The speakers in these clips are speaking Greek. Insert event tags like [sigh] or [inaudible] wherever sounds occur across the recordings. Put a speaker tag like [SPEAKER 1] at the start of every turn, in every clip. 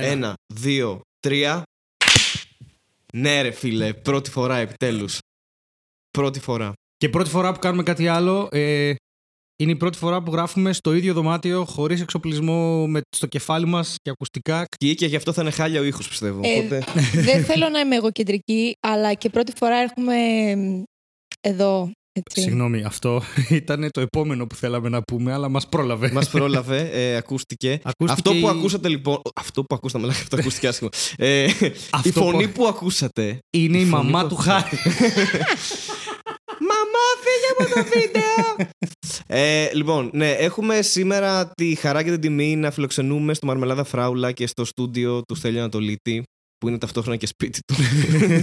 [SPEAKER 1] Ένα, δύο, τρία. Ναι, ρε φίλε, πρώτη φορά επιτέλους. Πρώτη φορά.
[SPEAKER 2] Και πρώτη φορά που κάνουμε κάτι άλλο, ε, είναι η πρώτη φορά που γράφουμε στο ίδιο δωμάτιο, χωρίς εξοπλισμό, με, στο κεφάλι μας και ακουστικά.
[SPEAKER 1] Και, και γι' αυτό θα είναι χάλια ο ήχος, πιστεύω.
[SPEAKER 3] Ε,
[SPEAKER 1] Οπότε...
[SPEAKER 3] Δεν θέλω να είμαι εγωκεντρική, αλλά και πρώτη φορά έρχομαι εδώ. Έτσι.
[SPEAKER 2] Συγγνώμη, αυτό [laughs] ήταν το επόμενο που θέλαμε να πούμε, αλλά μας πρόλαβε.
[SPEAKER 1] Μας [laughs] πρόλαβε, ε, ακούστηκε.
[SPEAKER 2] Ακούστηκε
[SPEAKER 1] Αυτό που
[SPEAKER 2] η-
[SPEAKER 1] ακούσατε λοιπόν. Αυτό που ακούσαμε, λέγαμε, αυτό ακούστηκε άσχημα. Ε, η
[SPEAKER 2] Αυτό
[SPEAKER 1] φωνή
[SPEAKER 2] που-
[SPEAKER 1] που ακούσατε.
[SPEAKER 2] Είναι η,
[SPEAKER 1] φωνή
[SPEAKER 2] μαμά
[SPEAKER 1] που
[SPEAKER 2] του
[SPEAKER 1] ακούσατε.
[SPEAKER 2] Χάρη. [laughs]
[SPEAKER 1] Μαμά, φύγε από το βίντεο! ε, λοιπόν, ναι, έχουμε σήμερα τη χαρά και την τιμή να φιλοξενούμε στο Μαρμελάδα Φράουλα και στο στούντιο του Στέλιου Ανατολίτη, που είναι ταυτόχρονα και σπίτι του.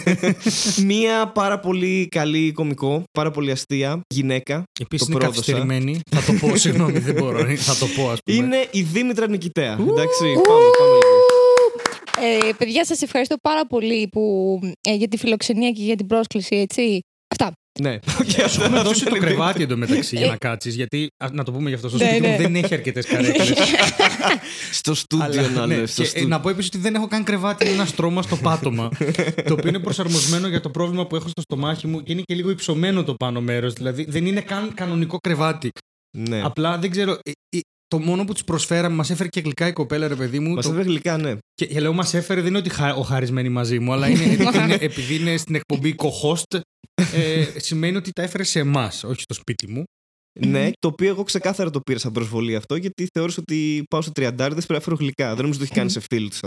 [SPEAKER 1] [laughs] Μία πάρα πολύ καλή κομικό, πάρα πολύ αστεία γυναίκα.
[SPEAKER 2] Επίσης
[SPEAKER 1] Το
[SPEAKER 2] είναι
[SPEAKER 1] πρόδωσα.
[SPEAKER 2] καθυστερημένη. θα το πω, συγγνώμη, δεν μπορώ. Θα το πω, ας πούμε.
[SPEAKER 1] Είναι η Δήμητρα Νικητέα. Εντάξει, πάμε, πάμε λίγο.
[SPEAKER 3] Ε, παιδιά, σας ευχαριστώ πάρα πολύ που, ε, για τη φιλοξενία και για την πρόσκληση, έτσι. Αυτά.
[SPEAKER 1] Ναι, και
[SPEAKER 2] Σου
[SPEAKER 1] αυτό
[SPEAKER 2] έχουμε
[SPEAKER 1] αυτό [laughs]
[SPEAKER 2] δώσει
[SPEAKER 1] ήταν
[SPEAKER 2] το
[SPEAKER 1] η
[SPEAKER 2] κρεβάτι εντωμεταξύ για
[SPEAKER 3] Ε.
[SPEAKER 2] να κάτσεις. Γιατί, α, να το πούμε γι' αυτό, στο
[SPEAKER 3] Ναι,
[SPEAKER 2] σπίτι μου
[SPEAKER 3] ναι.
[SPEAKER 2] δεν έχει αρκετές καρέκλες. [laughs]
[SPEAKER 1] Στο στούντιο να
[SPEAKER 2] ναι,
[SPEAKER 1] λες, στο
[SPEAKER 2] και, ε,
[SPEAKER 1] στούντιο.
[SPEAKER 2] να πω επίσης ότι δεν έχω καν κρεβάτι, είναι ένα στρώμα στο πάτωμα. [laughs] το οποίο είναι προσαρμοσμένο για το πρόβλημα που έχω στο στομάχι μου και είναι και λίγο υψωμένο το πάνω μέρος. Δηλαδή δεν είναι καν κανονικό κρεβάτι.
[SPEAKER 1] Ναι.
[SPEAKER 2] Απλά δεν ξέρω. Ε, ε, το μόνο που τους προσφέραμε, μας έφερε και γλυκά η κοπέλα, ρε παιδί μου.
[SPEAKER 1] Μας
[SPEAKER 2] το-
[SPEAKER 1] έφερε γλυκά, ναι.
[SPEAKER 2] Και, και λέω, μας έφερε, δεν είναι ότι χα, ο χαρισμένη μαζί μου, αλλά είναι, [laughs] είναι, επειδή είναι στην εκπομπή co-host, ε, σημαίνει ότι τα έφερε σε εμάς, όχι στο σπίτι μου.
[SPEAKER 1] Ναι, το οποίο εγώ ξεκάθαρα το πήρα σαν προσβολή αυτό, γιατί θεώρησα ότι πάω σε τριαντάριδες πρέπει να φέρω γλυκά. Δεν νομίζω ότι το έχει κάνει σε φίλους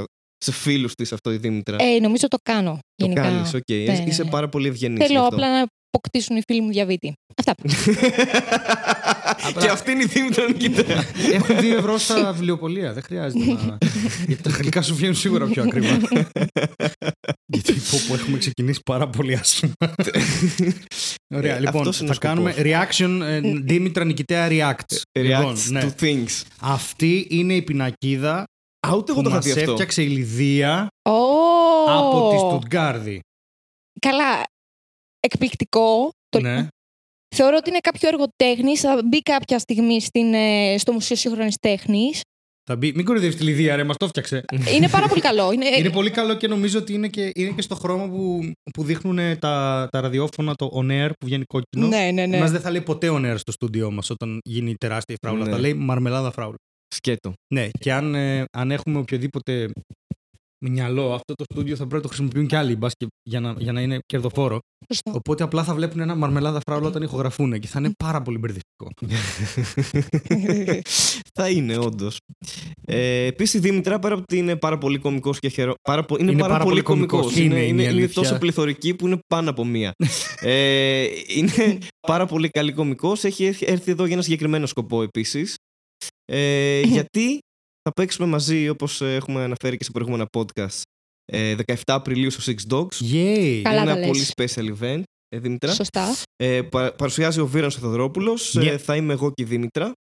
[SPEAKER 1] σε φίλους της αυτό η Δήμητρα.
[SPEAKER 3] Ε, νομίζω το κάνω.
[SPEAKER 1] το
[SPEAKER 3] Γενικά.
[SPEAKER 1] κάνεις, οκ.
[SPEAKER 3] Ναι, ναι,
[SPEAKER 1] Είσαι
[SPEAKER 3] ναι.
[SPEAKER 1] πάρα πολύ ευγενής.
[SPEAKER 3] Θέλω απλά να αποκτήσουν οι φίλοι μου διαβήτη. Αυτά. [laughs]
[SPEAKER 1] Και αυτή είναι η Δήμητρα Νικητέα.
[SPEAKER 2] Έχουν 2 ευρώ στα βιβλιοπολία. Δεν χρειάζεται να. Γιατί τα γλυκά σου βγαίνουν σίγουρα πιο ακριβά. Γιατί πω, πω, έχουμε ξεκινήσει πάρα πολύ άσχημα. Ωραία,
[SPEAKER 1] Ε,
[SPEAKER 2] λοιπόν,
[SPEAKER 1] αυτός είναι
[SPEAKER 2] θα
[SPEAKER 1] ο
[SPEAKER 2] κάνουμε
[SPEAKER 1] σκοπός.
[SPEAKER 2] reaction ε, Δήμητρα Νικητέα Reacts. Λοιπόν,
[SPEAKER 1] Reacts
[SPEAKER 2] ναι.
[SPEAKER 1] to things.
[SPEAKER 2] Αυτή είναι η πινακίδα
[SPEAKER 1] Α, ούτε εγώ
[SPEAKER 2] που
[SPEAKER 1] το είχα
[SPEAKER 2] μας
[SPEAKER 1] δει αυτό.
[SPEAKER 2] έφτιαξε η Λιδία
[SPEAKER 3] Ω!
[SPEAKER 2] από τη Στουτγκάρδη.
[SPEAKER 3] Καλά. Εκπληκτικό. Το...
[SPEAKER 2] Ναι.
[SPEAKER 3] Θεωρώ ότι είναι κάποιο έργο τέχνης. Θα μπει κάποια στιγμή στην, ε, στο Μουσείο Σύγχρονης Τέχνης.
[SPEAKER 2] Θα μπει. Μην κοροϊδεύει τη Λιδία, ρε, μας το φτιάξε.
[SPEAKER 3] είναι πάρα πολύ καλό. Είναι,
[SPEAKER 2] Είναι πολύ καλό και νομίζω ότι είναι και, είναι και στο χρώμα που, που δείχνουν τα, τα ραδιόφωνα, το on air που βγαίνει κόκκινο.
[SPEAKER 3] Ναι, ναι, ναι.
[SPEAKER 2] Μας δεν θα λέει ποτέ on air στο στούντιό μας όταν γίνει τεράστια η φράουλα.
[SPEAKER 1] Ναι.
[SPEAKER 2] Θα λέει μαρμελάδα φράουλα.
[SPEAKER 1] Σκέτο.
[SPEAKER 2] Ναι, και αν, ε, αν έχουμε οποιοδήποτε μυαλό, αυτό το στούντιο θα πρέπει να το χρησιμοποιούν κι άλλοι μπας και για, να, για να είναι κερδοφόρο.
[SPEAKER 3] Σωστό.
[SPEAKER 2] Οπότε απλά θα βλέπουν ένα μαρμελάδα φράουλα όταν ηχογραφούν και θα είναι πάρα πολύ μπερδευτικό. [laughs]
[SPEAKER 1] Θα είναι, όντως. Ε, Επίσης, η Δήμητρα, πέρα από ότι είναι πάρα πολύ κωμικός και χαιρό. Πάρα, πο- είναι,
[SPEAKER 2] Είναι
[SPEAKER 1] πάρα,
[SPEAKER 2] πάρα
[SPEAKER 1] πολύ
[SPEAKER 2] πολύ
[SPEAKER 1] κωμικός.
[SPEAKER 2] κωμικός.
[SPEAKER 1] Είναι,
[SPEAKER 2] Είναι,
[SPEAKER 1] είναι,
[SPEAKER 2] είναι η
[SPEAKER 1] είναι
[SPEAKER 2] αλήθεια.
[SPEAKER 1] τόσο πληθωρική που είναι πάνω από μία. ε, είναι [laughs] πάρα πολύ καλή κωμικός. Έχει έρθει- έρθει εδώ για ένα συγκεκριμένο σκοπό επίσης. Ε, γιατί θα παίξουμε μαζί, όπως έχουμε αναφέρει και σε προηγούμενα podcast, ε, 17 Απριλίου στο Six Dogs.
[SPEAKER 2] Yay!
[SPEAKER 3] Καλά
[SPEAKER 1] είναι
[SPEAKER 3] τα
[SPEAKER 1] ένα
[SPEAKER 3] λες.
[SPEAKER 1] πολύ special event. Ε, Δήμητρα.
[SPEAKER 3] Σωστά.
[SPEAKER 1] Ε, πα- παρουσιάζει ο Βύρων Θεοδωρόπουλος.
[SPEAKER 2] Yeah.
[SPEAKER 1] θα είμαι εγώ και η Δήμητρα.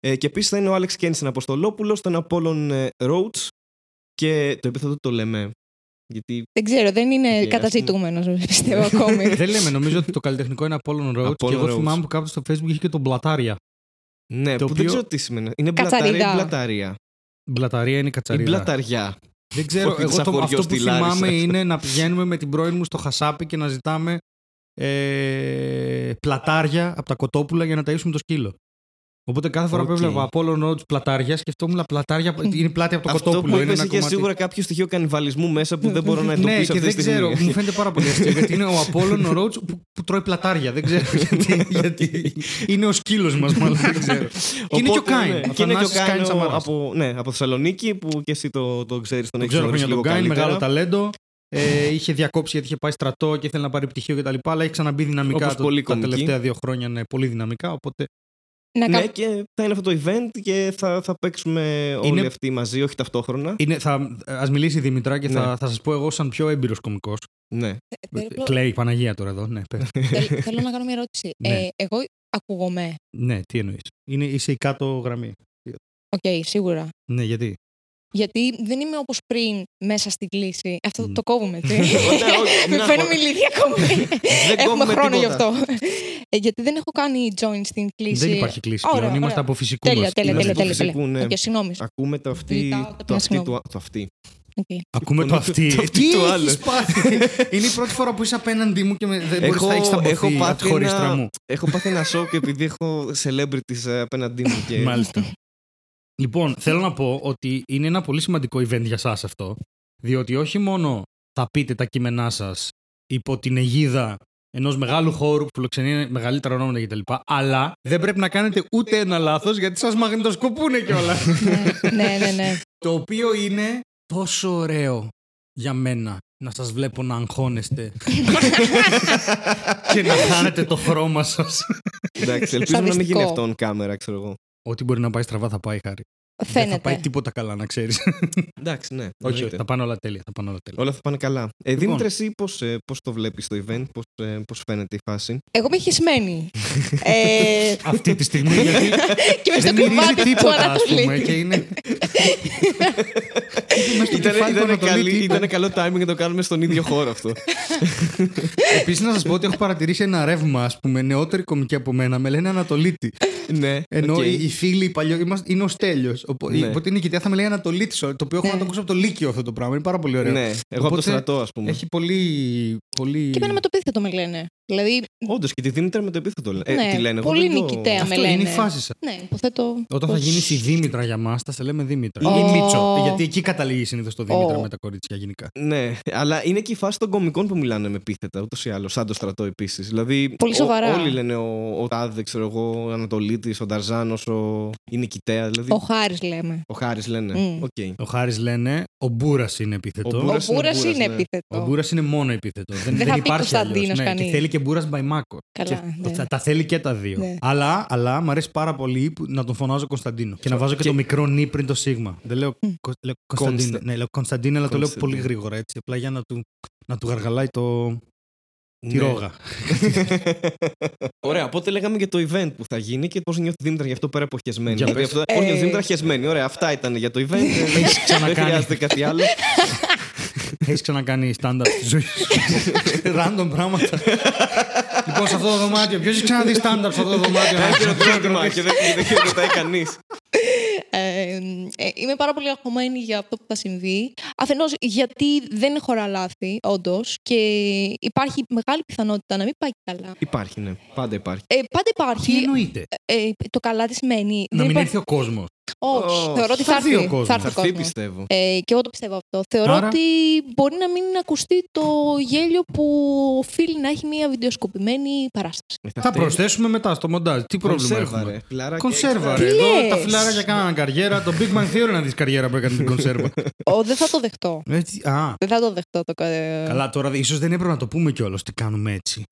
[SPEAKER 1] Ε, και επίσης θα είναι ο Άλεξ Κένσεν Αποστολόπουλος, τον Apollon ε, Roads και το επίθετο το λέμε. Γιατί.
[SPEAKER 3] Δεν ξέρω, δεν είναι
[SPEAKER 1] Οκ, ας
[SPEAKER 3] καταζητούμενος, πιστεύω [laughs] ακόμη.
[SPEAKER 2] Δεν λέμε, νομίζω ότι το καλλιτεχνικό είναι Apollon Road. και
[SPEAKER 1] Apollon
[SPEAKER 2] εγώ
[SPEAKER 1] Roads.
[SPEAKER 2] θυμάμαι που κάποτε στο Facebook είχε και τον Μπλατάρια.
[SPEAKER 1] Ναι,
[SPEAKER 2] Το
[SPEAKER 1] που δεν
[SPEAKER 2] οποίο-
[SPEAKER 1] ξέρω τι σημαίνει. Είναι
[SPEAKER 3] Κατσαριδά.
[SPEAKER 1] μπλαταρία ή μπλαταρία.
[SPEAKER 2] Μπλαταρία είναι
[SPEAKER 1] Ή
[SPEAKER 2] κατσαρίδα.
[SPEAKER 1] μπλαταριά.
[SPEAKER 2] Δεν ξέρω,
[SPEAKER 1] Φωτή
[SPEAKER 2] εγώ
[SPEAKER 1] σαν
[SPEAKER 2] το,
[SPEAKER 1] χωριό
[SPEAKER 2] αυτό που
[SPEAKER 1] στη Λάρισα.
[SPEAKER 2] θυμάμαι είναι να πηγαίνουμε με την πρώην μου στο χασάπι και να ζητάμε ε, πλατάρια από τα κοτόπουλα για να ταΐσουμε το σκύλο. Οπότε κάθε φορά που
[SPEAKER 1] Οκ.
[SPEAKER 2] έβλεπα Apollo Roads πλατάρια, σκεφτόμουν πλατάρια είναι πλάτη από το
[SPEAKER 1] Αυτό
[SPEAKER 2] κοτόπουλο.
[SPEAKER 1] που
[SPEAKER 2] είναι
[SPEAKER 1] είπες
[SPEAKER 2] ένα
[SPEAKER 1] είχε
[SPEAKER 2] κομμάτι.
[SPEAKER 1] σίγουρα κάποιο στοιχείο κανιβαλισμού μέσα που δεν μπορώ να
[SPEAKER 2] Ναι,
[SPEAKER 1] εντοπίσω
[SPEAKER 2] και
[SPEAKER 1] αυτή
[SPEAKER 2] δεν
[SPEAKER 1] τη στιγμή.
[SPEAKER 2] ξέρω. Μου φαίνεται πάρα πολύ αστείο γιατί είναι ο Apollo Roads που, που τρώει πλατάρια. Δεν ξέρω [laughs] γιατί. γιατί είναι ο σκύλος μας, μάλλον. Δεν ξέρω. και είναι και ο
[SPEAKER 1] Οπότε,
[SPEAKER 2] Κάιν.
[SPEAKER 1] ναι,
[SPEAKER 2] ο
[SPEAKER 1] Και είναι και ο
[SPEAKER 2] Θανάσης
[SPEAKER 1] Κάιν
[SPEAKER 2] Κάιν
[SPEAKER 1] ο-
[SPEAKER 2] Σαμαράς.
[SPEAKER 1] από, ναι, από Θεσσαλονίκη που και εσύ το, το ξέρεις, τον
[SPEAKER 2] Δεν
[SPEAKER 1] έχεις
[SPEAKER 2] ξέρω
[SPEAKER 1] γνωρίσει
[SPEAKER 2] χρόνια τον
[SPEAKER 1] λίγο
[SPEAKER 2] Γκάιν,
[SPEAKER 1] καλύτερα.
[SPEAKER 2] μεγάλο ταλέντο. Ε, είχε διακόψει γιατί είχε πάει στρατό και ήθελε να πάρει πτυχίο κτλ. Αλλά έχει ξαναμπεί δυναμικά
[SPEAKER 1] Όπως
[SPEAKER 2] το-
[SPEAKER 1] πολλοί
[SPEAKER 2] τα
[SPEAKER 1] κομικοί.
[SPEAKER 2] τελευταία δύο χρόνια. Είναι πολύ δυναμικά. Οπότε
[SPEAKER 3] Να
[SPEAKER 1] Ναι,
[SPEAKER 3] κα-
[SPEAKER 1] και θα είναι αυτό το event και θα, θα παίξουμε όλοι
[SPEAKER 2] Είναι-
[SPEAKER 1] αυτοί μαζί, όχι ταυτόχρονα.
[SPEAKER 2] είναι, θα, ας μιλήσει η Δήμητρα και θα,
[SPEAKER 1] Ναι.
[SPEAKER 2] θα σας πω εγώ σαν πιο έμπειρος κομικός.
[SPEAKER 1] Ναι.
[SPEAKER 3] Θέλω-
[SPEAKER 2] Κλαίει η Παναγία τώρα εδώ. Ναι, πες. [laughs]
[SPEAKER 3] θέλ- Θέλω να κάνω μια ερώτηση.
[SPEAKER 2] Ναι.
[SPEAKER 3] Ε, εγώ ακούγομαι.
[SPEAKER 2] ναι τι εννοείς. Είναι, είσαι η κάτω γραμμή.
[SPEAKER 3] Οκ, σίγουρα.
[SPEAKER 2] Ναι, γιατί;
[SPEAKER 3] Γιατί δεν είμαι όπως πριν μέσα στην κλήση. Αυτό
[SPEAKER 2] Μμ.
[SPEAKER 3] το κόβουμε, έτσι. [laughs]
[SPEAKER 1] Όχι, [laughs] όχι, μην
[SPEAKER 3] Φαίνομαι
[SPEAKER 1] αγχώ-
[SPEAKER 3] ηλίθια ακόμη.
[SPEAKER 1] Δεν
[SPEAKER 3] Έχουμε
[SPEAKER 1] κόβουμε
[SPEAKER 3] χρόνο γι'
[SPEAKER 1] τίποτα.
[SPEAKER 3] αυτό. Ε, γιατί δεν έχω κάνει join στην κλήση.
[SPEAKER 2] Δεν υπάρχει κλήση
[SPEAKER 3] Ωραία,
[SPEAKER 2] πλέον. Είμαστε
[SPEAKER 3] ωραία.
[SPEAKER 2] από φυσικούς
[SPEAKER 3] Τέλεια,
[SPEAKER 2] μας.
[SPEAKER 3] τέλεια,
[SPEAKER 1] Είμαστε
[SPEAKER 3] τέλεια.
[SPEAKER 1] του
[SPEAKER 3] τέλεια,
[SPEAKER 1] φυσικού,
[SPEAKER 3] τέλεια.
[SPEAKER 1] ναι.
[SPEAKER 3] Οκ, συγγνώμη.
[SPEAKER 1] Ακούμε το αυτή,
[SPEAKER 3] Ζητάω
[SPEAKER 1] το
[SPEAKER 3] ταπεινά
[SPEAKER 1] αυτή,
[SPEAKER 3] συγγνώμη.
[SPEAKER 1] το, το αυτή.
[SPEAKER 3] οκ.
[SPEAKER 2] Ακούμε το
[SPEAKER 1] Το-
[SPEAKER 2] αυτή.
[SPEAKER 1] το αυτή [laughs]
[SPEAKER 2] Τι
[SPEAKER 1] το
[SPEAKER 2] έχεις
[SPEAKER 1] άλλο.
[SPEAKER 2] πάθει. Είναι η πρώτη φορά που είσαι απέναντί μου και με- δεν μπορείς
[SPEAKER 1] Έχω-
[SPEAKER 2] να έχεις
[SPEAKER 1] έχω
[SPEAKER 2] θαμπωθεί από τη
[SPEAKER 1] πάθει
[SPEAKER 2] χωρίστρα
[SPEAKER 1] ένα-
[SPEAKER 2] μου.
[SPEAKER 1] Έχω πάθει ένα σοκ επειδή έχω celebrities ε, απέναντί μου. Και...
[SPEAKER 2] Μάλιστα. Λοιπόν, θέλω να πω ότι είναι ένα πολύ σημαντικό event για σας αυτό, διότι όχι μόνο θα πείτε τα κείμενά σας υπό την αιγίδα ενός μεγάλου χώρου που φιλοξενεί μεγαλύτερα ονόματα κτλ. Αλλά δεν πρέπει να κάνετε ούτε ένα λάθος γιατί σας μαγνητοσκοπούνε κιόλας.
[SPEAKER 3] ναι, ναι, ναι, ναι.
[SPEAKER 2] Το οποίο είναι τόσο ωραίο για μένα να σας βλέπω να αγχώνεστε [laughs] και να χάνετε το χρώμα σας.
[SPEAKER 1] Εντάξει, ελπίζω να μην γίνει
[SPEAKER 3] Σαδιστικό.
[SPEAKER 1] αυτό on κάμερα, ξέρω εγώ.
[SPEAKER 2] Ό,τι μπορεί να πάει στραβά θα πάει χάρη. Δεν θα
[SPEAKER 3] Φαίνεται.
[SPEAKER 2] πάει τίποτα καλά, να ξέρεις.
[SPEAKER 1] Εντάξει, ναι.
[SPEAKER 2] όχι,
[SPEAKER 1] εννοείται.
[SPEAKER 2] όχι, θα πάνε όλα τέλεια. Θα πάνε όλα τέλεια.
[SPEAKER 1] Όλα θα πάνε καλά. Ε,
[SPEAKER 2] Λοιπόν.
[SPEAKER 1] Δήμητρες, εσύ πώς, ε, πώς το βλέπεις το event, πώς, ε, πώς φαίνεται η φάση;
[SPEAKER 3] Εγώ είμαι χεσμένη. ε,
[SPEAKER 2] Αυτή τη στιγμή [laughs] γιατί
[SPEAKER 3] και με στο
[SPEAKER 2] δεν μυρίζει
[SPEAKER 3] κρεβάτι του
[SPEAKER 2] τίποτα, ας
[SPEAKER 3] Ανατολή.
[SPEAKER 2] πούμε. Και είναι. [laughs] Μες στο
[SPEAKER 1] Ήταν,
[SPEAKER 2] κεφάλι του
[SPEAKER 1] ήταν,
[SPEAKER 2] Ανατολή
[SPEAKER 1] καλή,
[SPEAKER 2] τύπου.
[SPEAKER 1] ήταν καλό timing να το κάνουμε στον ίδιο χώρο αυτό.
[SPEAKER 2] Επίσης, να σας πω ότι έχω παρατηρήσει ένα ρεύμα, ας πούμε, νεότεροι κομικοί από μένα. Με λένε Ανατολίτη.
[SPEAKER 1] ναι,
[SPEAKER 2] Ενώ
[SPEAKER 1] οκ.
[SPEAKER 2] οι, οι φίλοι, οι παλιό, είμαστε, είναι ο Στέλιο. Οπότε,
[SPEAKER 1] Ναι.
[SPEAKER 2] οπότε η Νικητέα θα με λέει Ανατολίτη, το οποίο έχω
[SPEAKER 3] Ναι.
[SPEAKER 2] να το ακούσω από το Λύκειο αυτό το πράγμα. Είναι πάρα πολύ ωραίο.
[SPEAKER 1] Ναι, εγώ από το
[SPEAKER 2] Οπότε,
[SPEAKER 1] στρατό, ας πούμε.
[SPEAKER 2] Έχει πολύ. πολύ...
[SPEAKER 3] Και εμένα με το επίθετο με λένε. Δηλαδή,
[SPEAKER 1] Όντως και τη Δήμητρα με το επίθετο λένε.
[SPEAKER 3] ναι,
[SPEAKER 1] ε, τι λένε, εγώ
[SPEAKER 3] πολύ
[SPEAKER 1] δεν το-
[SPEAKER 3] νικητέα με
[SPEAKER 2] Αυτό είναι η
[SPEAKER 3] λένε.
[SPEAKER 2] φάση σας.
[SPEAKER 3] Ναι, υποθέτω.
[SPEAKER 2] Όταν θα
[SPEAKER 3] πως-
[SPEAKER 2] γίνει η Δήμητρα για μας, θα σε λέμε Δήμητρα.
[SPEAKER 3] Ω.
[SPEAKER 2] Ή Μίτσο. Γιατί εκεί καταλήγει συνήθως το Δήμητρα
[SPEAKER 3] Ω.
[SPEAKER 2] με τα κορίτσια γενικά.
[SPEAKER 1] Ναι, αλλά είναι και η φάση των κομικών που μιλάνε με επίθετα, ούτως ή άλλως, σαν το στρατό επίσης. Δηλαδή,
[SPEAKER 3] Πολύ σοβαρά.
[SPEAKER 1] όλοι λένε ο, ο Τάδε, ξέρω εγώ, ο Ανατολίτης, ο Νταρζάνος, ο... η Νικητέα. Δηλαδή,
[SPEAKER 3] Ο Χάρης λέμε.
[SPEAKER 1] ο Χάρης λένε.
[SPEAKER 3] Μμ.
[SPEAKER 1] Οκ.
[SPEAKER 2] Ο Χάρης λένε, ο Μπούρας είναι επίθετο.
[SPEAKER 1] Ο
[SPEAKER 3] Ο
[SPEAKER 1] Μπούρας είναι
[SPEAKER 3] Μπούρας
[SPEAKER 1] Μπούρας,
[SPEAKER 3] είναι
[SPEAKER 1] ναι.
[SPEAKER 2] Ο
[SPEAKER 3] επίθετο.
[SPEAKER 2] Μπούρας είναι μόνο επίθετο. Δεν,
[SPEAKER 3] Δεν
[SPEAKER 2] δεν,
[SPEAKER 3] θα πει
[SPEAKER 2] υπάρχει
[SPEAKER 3] Κωνσταντίνος
[SPEAKER 2] αλλιώς. Ναι, και
[SPEAKER 3] κανείς.
[SPEAKER 2] θέλει και Μπούρα Μπαϊμάκο.
[SPEAKER 3] Καλά,
[SPEAKER 2] Και
[SPEAKER 3] ναι.
[SPEAKER 2] θα, τα θέλει και τα δύο.
[SPEAKER 3] Ναι.
[SPEAKER 2] Αλλά, αλλά μου αρέσει πάρα πολύ που, να τον φωνάζω Κωνσταντίνο. Και να βάζω και,
[SPEAKER 1] Και-
[SPEAKER 2] το μικρό νι πριν το σίγμα. Δεν λέω, Κο- λέω Κωνσταντίνο.
[SPEAKER 1] Κόνστα.
[SPEAKER 2] Ναι, λέω Κωνσταντίνο, αλλά το λέω
[SPEAKER 1] Κωνσταντίνο.
[SPEAKER 2] πολύ γρήγορα έτσι. Απλά για να του, να του γαργαλάει το, τη
[SPEAKER 1] Ναι.
[SPEAKER 2] ρόγα. [laughs]
[SPEAKER 1] Ωραία, οπότε λέγαμε για το event που θα γίνει και πώς νιώθει η Δήμητρας γι' αυτό πέρα από χεσμένη.
[SPEAKER 2] Για
[SPEAKER 1] Δηλαδή,
[SPEAKER 2] πες.
[SPEAKER 1] αυτό, πώς νιώθει η
[SPEAKER 3] Ε.
[SPEAKER 1] Δήμητρα χεσμένη. Ωραία, αυτά ήταν για το event. [laughs] Ε, δεν- δεν
[SPEAKER 2] ξανακάνει.
[SPEAKER 1] χρειάζεται κάτι άλλο. [laughs]
[SPEAKER 2] Έχεις ξανακάνει stand-up στη ζωή σου. [laughs] Random πράγματα. λοιπόν, σε αυτό το δωμάτιο, ποιος έχει ξαναδεί stand-up σε αυτό το δωμάτιο;
[SPEAKER 1] Ένα ερώτημα και δεν δεν χειροκροτάει κανείς.
[SPEAKER 3] Ε, ε, είμαι πάρα πολύ αγχωμένη για αυτό που θα συμβεί. Αφενός γιατί δεν χωρά λάθη, όντως, και υπάρχει μεγάλη πιθανότητα να μην πάει καλά.
[SPEAKER 1] Υπάρχει, ναι. Πάντα υπάρχει.
[SPEAKER 3] Ε, πάντα
[SPEAKER 2] Τι
[SPEAKER 3] υπάρχει.
[SPEAKER 2] εννοείται;
[SPEAKER 3] Ε, το καλά τι σημαίνει.
[SPEAKER 2] Να
[SPEAKER 3] δεν
[SPEAKER 2] μην
[SPEAKER 3] υπάρχει-
[SPEAKER 2] έρθει ο κόσμος.
[SPEAKER 3] Όχι,
[SPEAKER 1] Όχι.
[SPEAKER 3] θεωρώ ότι
[SPEAKER 2] Θα
[SPEAKER 3] θα
[SPEAKER 2] έρθει ο
[SPEAKER 3] έρθει.
[SPEAKER 2] κόσμος.
[SPEAKER 3] Θα
[SPEAKER 1] Θα
[SPEAKER 3] έρθει ο
[SPEAKER 1] έρθει,
[SPEAKER 3] κόσμος.
[SPEAKER 1] πιστεύω.
[SPEAKER 3] Ε, και εγώ το πιστεύω αυτό. Θεωρώ
[SPEAKER 2] Άρα-
[SPEAKER 3] ότι μπορεί να μην ακουστεί το γέλιο που οφείλει να έχει μια βιντεοσκοπημένη παράσταση.
[SPEAKER 1] Ε,
[SPEAKER 2] Θα
[SPEAKER 1] φταίει.
[SPEAKER 2] προσθέσουμε μετά στο μοντάζ. Τι πρόβλημα
[SPEAKER 1] Κονσέρβα,
[SPEAKER 2] έχουμε;
[SPEAKER 1] ρε. Φιλαράκι,
[SPEAKER 2] Κονσέρβα,
[SPEAKER 1] έξτρα.
[SPEAKER 2] ρε.
[SPEAKER 3] Τι
[SPEAKER 2] Εδώ
[SPEAKER 3] λες;
[SPEAKER 2] τα φιλάρια κάνανε καριέρα. Το Big Bang Theory να δεις καριέρα που έκανε την κονσέρβα.
[SPEAKER 3] Ω, δεν θα το δεχτώ.
[SPEAKER 2] Έτσι, α,
[SPEAKER 3] Δεν θα το δεχτώ. Το... ε,
[SPEAKER 2] καλά, τώρα ίσως δεν έπρεπε να το πούμε κιόλας τι κάνουμε έτσι.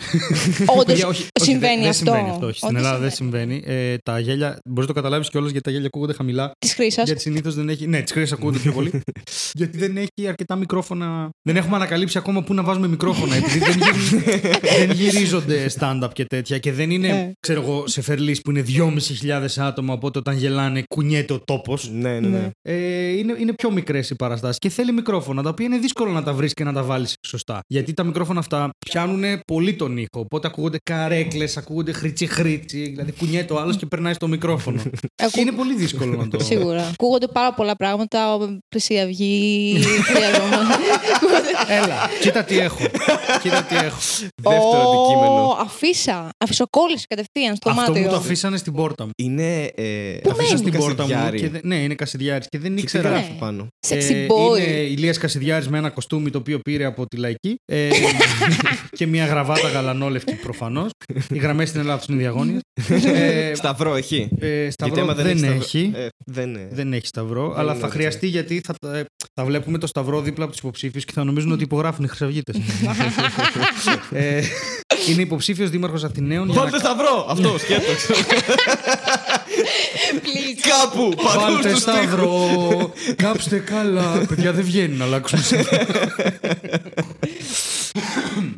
[SPEAKER 3] Όντως,
[SPEAKER 2] Παιδιά, όχι, όχι,
[SPEAKER 3] συμβαίνει
[SPEAKER 2] δεν, δεν
[SPEAKER 3] αυτό.
[SPEAKER 2] συμβαίνει αυτό. Όχι, στην
[SPEAKER 3] Όχι,
[SPEAKER 2] Ελλάδα δεν συμβαίνει. Ε, τα γέλια, μπορείς να το καταλάβεις κιόλας γιατί τα γέλια ακούγονται χαμηλά.
[SPEAKER 3] Της χρήσα.
[SPEAKER 2] Γιατί συνήθως δεν έχει. Ναι, τι χρήσει ακούγονται πιο πολύ. [laughs] γιατί δεν έχει αρκετά μικρόφωνα. Δεν έχουμε ανακαλύψει ακόμα πού να βάζουμε μικρόφωνα. Επειδή δεν, γυρι- [laughs] δεν γυρίζονται stand-up και τέτοια. Και δεν είναι,
[SPEAKER 3] Ε.
[SPEAKER 2] ξέρω εγώ, σε φερλί που είναι 2.500 άτομα. Οπότε όταν γελάνε, κουνιέται ο τόπος.
[SPEAKER 1] Ναι, ναι, ναι.
[SPEAKER 3] Ναι.
[SPEAKER 2] Ε, είναι, είναι πιο μικρές οι παραστάσεις και θέλει μικρόφωνα τα οποία είναι δύσκολο να τα βρεις και να τα βάλεις σωστά. Γιατί τα μικρόφωνα αυτά πιάνουν πολύ τον ήχο. Οπότε ακούγονται καρέκλες, ακούγονται χρήτσι χρήτσι. Δηλαδή κουνιέται ο άλλος και περνάει στο μικρόφωνο.
[SPEAKER 3] Ακού-
[SPEAKER 2] είναι πολύ δύσκολο να το.
[SPEAKER 3] Σίγουρα. Ακούγονται πάρα πολλά πράγματα. ο- Χρυσή Αυγή. χρειαζόμαστε.
[SPEAKER 2] Έλα, κοίτα τι έχω. κοίτα τι έχω. [laughs]
[SPEAKER 1] Δεύτερο
[SPEAKER 3] Ω,
[SPEAKER 1] αντικείμενο.
[SPEAKER 3] Αφίσα. Αφισοκόλληση κατευθείαν στο
[SPEAKER 2] Αυτό
[SPEAKER 3] μάτι.
[SPEAKER 2] μου το αφήσανε στην πόρτα μου.
[SPEAKER 1] Είναι. Ε,
[SPEAKER 3] Πού
[SPEAKER 2] Αφήσα
[SPEAKER 3] μένεις;
[SPEAKER 2] στην πόρτα μου.
[SPEAKER 1] Κασιδιάρη.
[SPEAKER 2] Και δεν- ναι, είναι Κασιδιάρης και δεν
[SPEAKER 1] Και τι
[SPEAKER 2] ήξερα.
[SPEAKER 1] γράφει
[SPEAKER 3] Ναι.
[SPEAKER 1] πάνω.
[SPEAKER 3] Sexy
[SPEAKER 2] Ε,
[SPEAKER 3] boy.
[SPEAKER 2] Είναι Ηλίας Κασιδιάρης με ένα κοστούμι το οποίο πήρε από τη Λαϊκή ε, [laughs] και μια γραβάτα γαλανόλευκη προφανώς. Οι γραμμές στην Ελλάδα είναι διαγώνιες. [laughs] ε,
[SPEAKER 1] Σταυρό έχει.
[SPEAKER 2] ε, σταυρό
[SPEAKER 1] Γιατί άμα
[SPEAKER 2] δεν,
[SPEAKER 1] σταυρό-
[SPEAKER 2] έχει.
[SPEAKER 1] Ε, δεν είναι.
[SPEAKER 2] Δεν έχει σταυρό,
[SPEAKER 1] Δεν
[SPEAKER 2] αλλά
[SPEAKER 1] είναι
[SPEAKER 2] θα
[SPEAKER 1] έτσι.
[SPEAKER 2] χρειαστεί γιατί θα, ε, θα βλέπουμε το σταυρό δίπλα από τους υποψήφιους και θα νομίζουν ότι υπογράφουν οι Χρυσαυγίτες. [laughs] ε, είναι υποψήφιος δήμαρχος Αθηναίων. για να
[SPEAKER 1] Βάλτε σταυρό! Αυτό σκέτος.
[SPEAKER 3] Please.
[SPEAKER 1] Κάπου! Παντού
[SPEAKER 2] Βάλτε
[SPEAKER 1] στους τοίχους.
[SPEAKER 2] σταυρό, κάψτε καλά. Παιδιά δεν βγαίνει να αλλάξουν σήμερα. [laughs]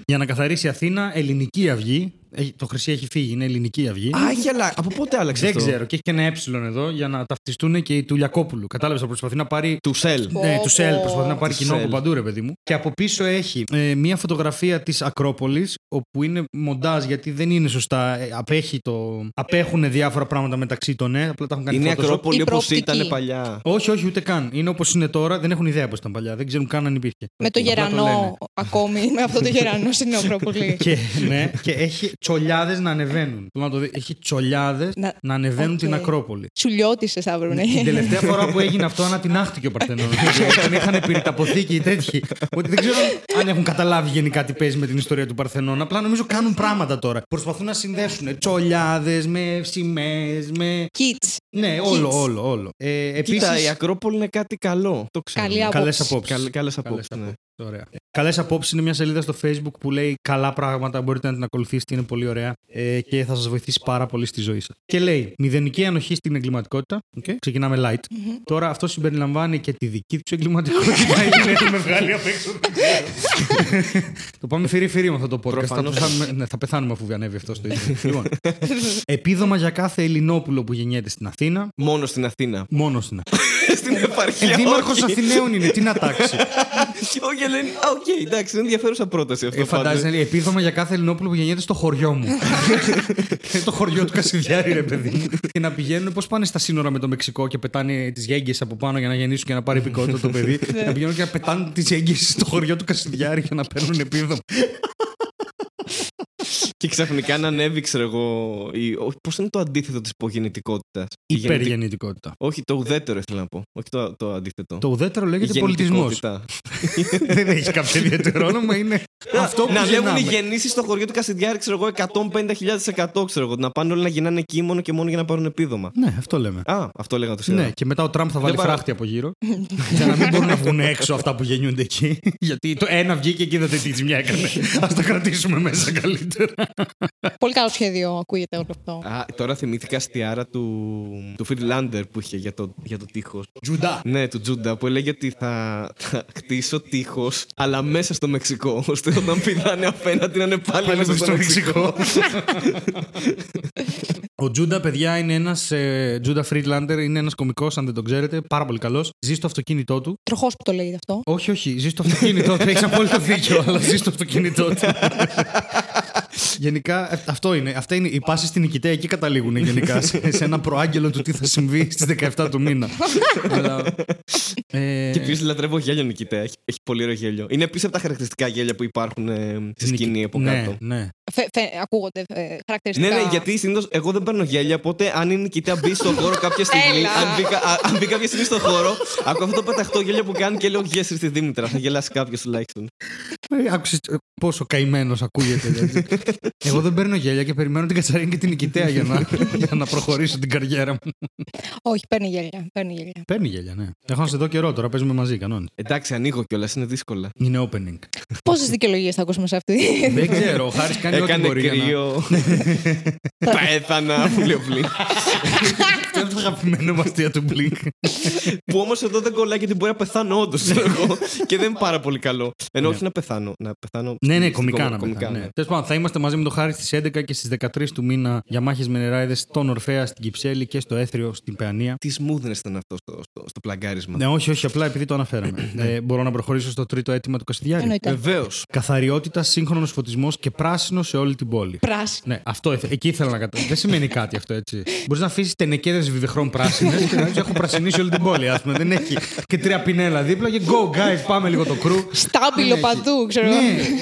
[SPEAKER 2] Για να καθαρίσει η Αθήνα, ελληνική αυγή, Έχει- Το Χρυσή έχει φύγει, είναι ελληνική αυγή.
[SPEAKER 1] Α, έχει αλλάξει. Από πότε άλλαξε
[SPEAKER 2] Δεν
[SPEAKER 1] αυτό;
[SPEAKER 2] ξέρω. Και έχει και ένα ε εδώ για να ταυτιστούν και οι του Λιακόπουλου. Κατάλαβες, θα προσπαθεί να πάρει.
[SPEAKER 1] Του Σελ.
[SPEAKER 3] Πω,
[SPEAKER 2] Ναι, του ΣΕΛ
[SPEAKER 3] πω.
[SPEAKER 2] προσπαθεί να πάρει
[SPEAKER 1] Του
[SPEAKER 2] κοινό από
[SPEAKER 1] Shell.
[SPEAKER 2] παντού, ρε παιδί μου. Και από πίσω έχει ε, μία φωτογραφία της Ακρόπολης, όπου είναι μοντάζ γιατί δεν είναι σωστά. Ε, απέχει το... Απέχουν διάφορα πράγματα μεταξύ των, ναι, απλά τα έχουν κάνει
[SPEAKER 1] Είναι η
[SPEAKER 2] Photoshop.
[SPEAKER 1] Ακρόπολη
[SPEAKER 3] Η
[SPEAKER 1] όπως
[SPEAKER 3] προοπτική.
[SPEAKER 1] ήταν παλιά.
[SPEAKER 2] Όχι, όχι, ούτε καν. Είναι όπως είναι τώρα. Δεν έχουν ιδέα πώς ήταν παλιά. Δεν ξέρουν καν αν υπήρχε.
[SPEAKER 3] Με το
[SPEAKER 2] Απλά
[SPEAKER 3] γερανό
[SPEAKER 2] λένε.
[SPEAKER 3] ακόμη. Με αυτό το γερανό στην [laughs] Ακρόπολη.
[SPEAKER 2] Και, ναι, και έχει τσολιάδες να ανεβαίνουν. Θέλω να το δει. Έχει τσολιάδες
[SPEAKER 3] Να-
[SPEAKER 2] να ανεβαίνουν
[SPEAKER 3] Οκ.
[SPEAKER 2] την Ακρόπολη.
[SPEAKER 3] Σουλιώτησες θα έπρεπε.
[SPEAKER 2] Την τελευταία φορά που έγινε αυτό, ανατινάχτηκε ο Παρθενών. [laughs] Όταν είχαν πυρηταποθήκη οι τέτοιοι. Ότι δεν ξέρω αν έχουν καταλάβει γενικά τι παίζει με την ιστορία του Παρθενών. Απλά νομίζω κάνουν πράγματα τώρα. Προσπαθούν να συνδέσουν τσολιάδες με σημαίες, με.
[SPEAKER 3] Kids.
[SPEAKER 2] Ναι, όλο, όλο, όλο. Ε, Επίση.
[SPEAKER 1] Κοίτα, η Ακρόπολη είναι κάτι καλό. Το ξέρω.
[SPEAKER 3] Καλή
[SPEAKER 2] Καλές
[SPEAKER 3] απόψη.
[SPEAKER 2] απόψεις.
[SPEAKER 1] Καλ- καλές απόψεις, ναι.
[SPEAKER 2] Ωραία. Καλές απόψεις είναι μια σελίδα στο Facebook που λέει καλά πράγματα. Μπορείτε να την ακολουθήσετε, είναι πολύ ωραία ε, και θα σας βοηθήσει πάρα πολύ στη ζωή σας. Και λέει μηδενική ανοχή στην εγκληματικότητα. Okay. Ξεκινάμε light. Τώρα αυτό συμπεριλαμβάνει και τη δική τους εγκληματικότητα. [laughs] Είναι με βγάλει απ' έξω. δεν [laughs] ξέρω. το πάμε φυρί-φυρί με αυτό το podcast. Θα
[SPEAKER 1] Προφανώς.
[SPEAKER 2] πεθάνουμε, ναι, θα πεθάνουμε αφού ανέβει αυτό στο ίντερνετ. λοιπόν, επίδομα για κάθε Ελληνόπουλο που γεννιέται στην Αθήνα.
[SPEAKER 1] Μόνο στην Αθήνα.
[SPEAKER 2] Μόνο στην Αθήνα. [laughs]
[SPEAKER 1] στην επαρχία.
[SPEAKER 2] Ε, Δήμαρχο
[SPEAKER 1] όχι.
[SPEAKER 2] Αθηναίων είναι, τι να τάξει.
[SPEAKER 1] Όχι, αλλά είναι. Α, οκ, εντάξει, είναι ενδιαφέρουσα πρόταση αυτό.
[SPEAKER 2] Ε, φαντάζεσαι,
[SPEAKER 1] πάντως.
[SPEAKER 2] λέει, επίδομα για κάθε Ελληνόπουλο που γεννιέται στο χωριό μου. Είναι [laughs] το χωριό του Κασιδιάρη, ρε παιδί μου. και να πηγαίνουν, πώς πάνε στα σύνορα με το Μεξικό και πετάνε τις γέγγες από πάνω για να γεννήσουν και να πάρει υπηκοότητα το παιδί. να πηγαίνουν και να πετάνε τις γέγγες στο χωριό του Κασιδιάρη για να παίρνουν επίδομα.
[SPEAKER 1] Και ξαφνικά να ανέβει, ξέρω εγώ. Πώς είναι το αντίθετο της υπογεννητικότητας;
[SPEAKER 2] Υπεργεννητικότητα.
[SPEAKER 1] Όχι, το ουδέτερο ήθελα να πω. Όχι το, το αντίθετο.
[SPEAKER 2] Το ουδέτερο
[SPEAKER 1] Η
[SPEAKER 2] λέγεται πολιτισμός.
[SPEAKER 1] γεννητικότητα. [laughs]
[SPEAKER 2] Δεν έχεις κάποιο ιδιαίτερο όνομα, είναι αυτό που
[SPEAKER 1] να λέγουν οι
[SPEAKER 2] γεννάμε.
[SPEAKER 1] γεννήσεις στο χωριό του Κασιδιάρη, ξέρω εγώ, 150.000%, ξέρω εγώ. Να πάνε όλοι να γεννάνε εκεί μόνο και μόνο για να πάρουν επίδομα.
[SPEAKER 2] Ναι, αυτό λέμε.
[SPEAKER 1] Α, αυτό λέγα το
[SPEAKER 2] Ναι,
[SPEAKER 1] σήμερα.
[SPEAKER 2] και μετά ο Τραμπ θα βάλει
[SPEAKER 1] παρα-
[SPEAKER 2] φράχτη από γύρω. για να μην μπορούν να βγουν έξω αυτά που γεννιούνται εκεί. Γιατί το ένα βγήκε και είδατε τι ζημιά έκανε. Α τα κρατήσουμε μέσα καλύτερα.
[SPEAKER 3] Πολύ καλό σχέδιο ακούγεται όλο αυτό.
[SPEAKER 1] Α, τώρα θυμήθηκα αστιάρα του, του Φιρλάντερ που είχε για το, για το τείχος.
[SPEAKER 2] Τζουντά.
[SPEAKER 1] Ναι, του Τζούντα που έλεγε ότι θα, θα χτίσω τείχος, αλλά μέσα στο Μεξικό. [laughs] ώστε όταν πηδάνε απέναντι να είναι πάλι,
[SPEAKER 2] Πάλι
[SPEAKER 1] μέσα
[SPEAKER 2] στο
[SPEAKER 1] στο Μεξικό.
[SPEAKER 2] Ο Τζούντα, παιδιά, είναι ένας. Ε, Τζούντα Φρίτλάντερ είναι ένας κωμικός, αν δεν τον ξέρετε. Πάρα πολύ καλός. Ζει στο αυτοκίνητό του.
[SPEAKER 3] Τροχός που το λέγεται αυτό.
[SPEAKER 2] Όχι, όχι, ζει στο αυτοκίνητό του. Έχει απόλυτο δίκιο, αλλά ζει στο αυτοκίνητό του. [laughs] γενικά, ε, αυτό είναι. Αυτά είναι οι πάσει στην Οικητέα, εκεί καταλήγουν γενικά. σε, σε ένα προάγγελο του τι θα συμβεί στις 17 του μήνα. αλλά, ε,
[SPEAKER 1] Και επίσης λατρεύω γέλιο Νικητέα. Έχει, έχει πολύ ωραίο γέλιο. Είναι επίσης από τα χαρακτηριστικά γέλια που υπάρχουν ε, στη σκηνή από
[SPEAKER 2] ναι,
[SPEAKER 1] κάτω.
[SPEAKER 2] ναι.
[SPEAKER 3] Φε, φε, ακούγονται ε,
[SPEAKER 1] Ναι,
[SPEAKER 3] χαρακτηριστικά.
[SPEAKER 1] ναι, γιατί συνήθως εγώ δεν παίρνω γέλια. Οπότε αν είναι η Νικητέα μπει στον χώρο κάποια στιγμή,
[SPEAKER 3] Έλα.
[SPEAKER 1] αν μπει, κα- α- αν μπει κάποια στιγμή στον χώρο, ακούω αυτό το πεταχτό γέλιο που κάνει και λέω Γέσρι στη Δήμητρα. Θα [laughs] γελάσει κάποιος τουλάχιστον.
[SPEAKER 2] Ε, Άκουσες ε, πόσο καημένος ακούγεται. δηλαδή. [laughs] Εγώ δεν παίρνω γέλια και περιμένω την Κατσαρίνη και την Νικητέα για να, [laughs] για να προχωρήσω την καριέρα μου.
[SPEAKER 3] Όχι, παίρνει γέλια. Παίρνει γέλια.
[SPEAKER 2] Παίρνει γέλια, ναι. Έχω να σε δω καιρό τώρα, παίζουμε μαζί, κανόνες.
[SPEAKER 1] Εντάξει, ανοίγω κιόλας, είναι δύσκολα.
[SPEAKER 2] Είναι opening.
[SPEAKER 3] Πόσες δικαιολογίες θα ακούσουμε σε αυτή.
[SPEAKER 2] δεν ξέρω, ο Χάρης κάνει ό,τι
[SPEAKER 1] Έκανε
[SPEAKER 2] μπορεί. για να-
[SPEAKER 1] κρύο. Πέθανα, που λέω πλήν.
[SPEAKER 2] Αυτό είναι το αγαπημένο μου αστεία του Blink.
[SPEAKER 1] Που όμως εδώ δεν κολλάει γιατί μπορεί να πεθάνω όντως. και δεν είναι πάρα πολύ καλό. Ενώ
[SPEAKER 2] Ναι.
[SPEAKER 1] όχι να πεθάνω. Να πεθάνω
[SPEAKER 2] ναι, ναι,
[SPEAKER 1] στην
[SPEAKER 2] κομικά
[SPEAKER 1] κομ-
[SPEAKER 2] να
[SPEAKER 1] κομικά,
[SPEAKER 2] πεθάνει.
[SPEAKER 1] ναι.
[SPEAKER 2] Ναι. Τέλος πάντων, θα είμαστε μαζί με τον Χάρη στις 11 και στις 13 του μήνα για μάχες με νεράιδες στον Ορφαία, στην Κυψέλη και στο Έθριο στην Παιανία.
[SPEAKER 1] Τι smoothness ήταν αυτό στο, στο, στο πλαγκάρισμα.
[SPEAKER 2] Ναι, όχι, όχι, απλά επειδή το αναφέραμε. ε, μπορώ να προχωρήσω στο τρίτο αίτημα του Κασιδιάρη.
[SPEAKER 3] Εννοείται.
[SPEAKER 1] Βεβαίως.
[SPEAKER 2] Καθαριότητα, σύγχρονος φωτισμός και πράσινος σε όλη την πόλη.
[SPEAKER 3] Πράσινο.
[SPEAKER 2] Ναι, αυτό ήθε- εκεί ήθελα να καταλάβω. Δεν σημαίνει κάτι αυτό έτσι. Μπορείς να αφήσεις τενεκέδες βιβεχρών πράσινες και να δεις έχουν πρασινίσει όλη την πόλη. Ας πούμε. Δεν έχει και τρία πινέλα δίπλα και go guys, πάμε λίγο το κρου.
[SPEAKER 3] Στάμπιλο παντού, ξέρω.
[SPEAKER 2] Ναι,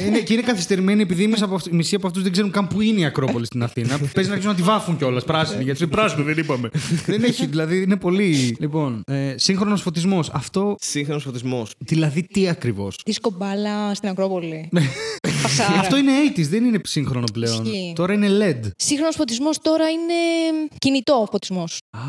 [SPEAKER 2] είναι, και είναι καθυστερημένοι επειδή μέσα από αυτού- οι μισοί από αυτούς δεν ξέρουν καν που είναι η Ακρόπολη στην Αθήνα. [laughs] Παίζει να αρχίσουν να τη βάφουν κιόλας πράσινη. Γιατί είναι πράσινο, δεν είπαμε. δεν έχει, δηλαδή είναι πολύ. Λοιπόν, ε, σύγχρονος φωτισμός. Αυτό
[SPEAKER 1] Σύγχρονος φωτισμός.
[SPEAKER 2] δηλαδή τι ακριβώς;
[SPEAKER 3] Δίσκο μπάλα στην Ακρόπολη. [laughs] Πασάρα.
[SPEAKER 2] Ναι. Αυτό είναι 80s, δεν είναι σύγχρονο πλέον.
[SPEAKER 3] Ισχύει.
[SPEAKER 2] Τώρα είναι LED.
[SPEAKER 3] Σύγχρονος φωτισμός τώρα είναι κινητό φωτισμός.
[SPEAKER 2] Α,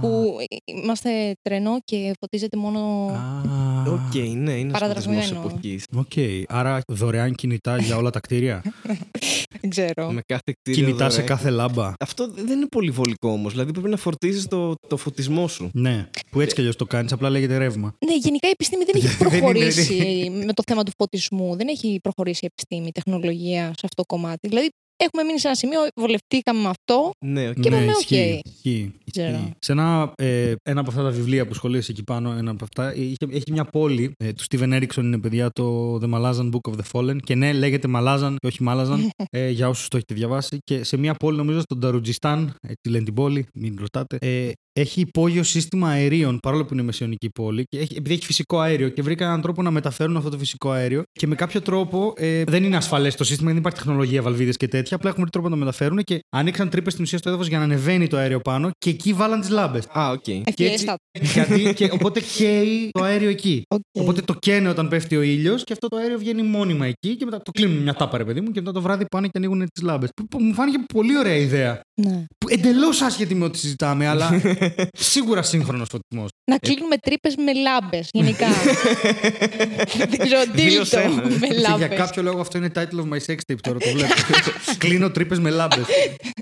[SPEAKER 3] Που είμαστε τρένο και φωτίζεται μόνο.
[SPEAKER 2] α,
[SPEAKER 1] Οκ, ναι, είναι ένας φωτισμός
[SPEAKER 3] Παραδρασμένο.
[SPEAKER 1] εποχής.
[SPEAKER 2] Οκ, άρα δωρεάν κινητά για όλα τα κτίρια. [laughs]
[SPEAKER 3] Δεν ξέρω.
[SPEAKER 1] Με κάθε κτίριο.
[SPEAKER 2] Κινητά σε
[SPEAKER 1] δωρεάν.
[SPEAKER 2] κάθε λάμπα.
[SPEAKER 1] Αυτό δεν είναι πολύ βολικό όμως. Δηλαδή πρέπει να φορτίζεις το, το φωτισμό σου.
[SPEAKER 2] Ναι, που έτσι κι αλλιώς το κάνεις, απλά λέγεται ρεύμα.
[SPEAKER 3] Ναι, γενικά η επιστήμη δεν έχει [laughs]
[SPEAKER 2] Δεν είναι-
[SPEAKER 3] προχωρήσει με το θέμα του φωτισμού. Δεν έχει προχωρήσει η επιστήμη, η τεχνολογία σε αυτό το κομμάτι. Δηλαδή, έχουμε μείνει σε ένα σημείο, βολευτήκαμε με αυτό.
[SPEAKER 1] Ναι, οκ.
[SPEAKER 3] Και είπαμε, οκ.
[SPEAKER 2] ισχύει, ισχύει,
[SPEAKER 3] Ξέρω.
[SPEAKER 2] ισχύει. Σε ένα, ε, ένα από αυτά τα βιβλία που σχολίασε εκεί πάνω, ένα από αυτά, είχε, έχει μια πόλη ε, του Steven Erickson είναι παιδιά το The Malazan Book of the Fallen και ναι λέγεται Malazan και όχι Malazan [laughs] ε, για όσους το έχετε διαβάσει και σε μια πόλη νομίζω στον Darujhistan, έτσι λένε την πόλη, μην ρωτάτε, ε, έχει υπόγειο σύστημα αερίων παρόλο που είναι μεσαιωνική πόλη και έχει, επειδή έχει φυσικό αέριο και βρήκαν έναν τρόπο να μεταφέρουν αυτό το φυσικό αέριο και με κάποιο τρόπο ε, δεν είναι ασφαλές το σύστημα, δεν υπάρχει τεχνολογία, βαλβίδες και τέτοια. Απλά έχουν βρει τρόπο να το μεταφέρουν και ανοίξαν τρύπες στην ουσία στο έδαφος για να ανεβαίνει το αέριο πάνω και εκεί βάλαν τις λάμπες.
[SPEAKER 1] Α, οκ.
[SPEAKER 2] Και
[SPEAKER 3] Ευτυχία
[SPEAKER 2] έτσι,
[SPEAKER 3] στα- [laughs]
[SPEAKER 2] γιατί, και, οπότε καίει το αέριο εκεί.
[SPEAKER 3] Οκ.
[SPEAKER 2] Οπότε το καίνε όταν πέφτει ο ήλιος και αυτό το αέριο βγαίνει μόνιμα εκεί και μετά το κλείνουν μια τάπα, ρε παιδί μου, και μετά το βράδυ πάνε και ανοίγουν τις λάμπες. Που, που μου φάνηκε πολύ ωραία ιδέα.
[SPEAKER 3] Ναι.
[SPEAKER 2] Εντελώς άσχετη με ό,τι συζητάμε, αλλά [laughs] σίγουρα σύγχρονος φωτισμό.
[SPEAKER 3] Να κλείνουμε τρύπες με λάμπες, γενικά. [laughs] Δεν ξέρω,
[SPEAKER 1] Δύο σε
[SPEAKER 3] ντύλτο
[SPEAKER 1] ένα.
[SPEAKER 3] με
[SPEAKER 2] Και για
[SPEAKER 3] λάμπες.
[SPEAKER 2] κάποιο λόγο αυτό είναι title of my sex tape τώρα, το βλέπω. [laughs] Κλείνω τρύπες με λάμπες.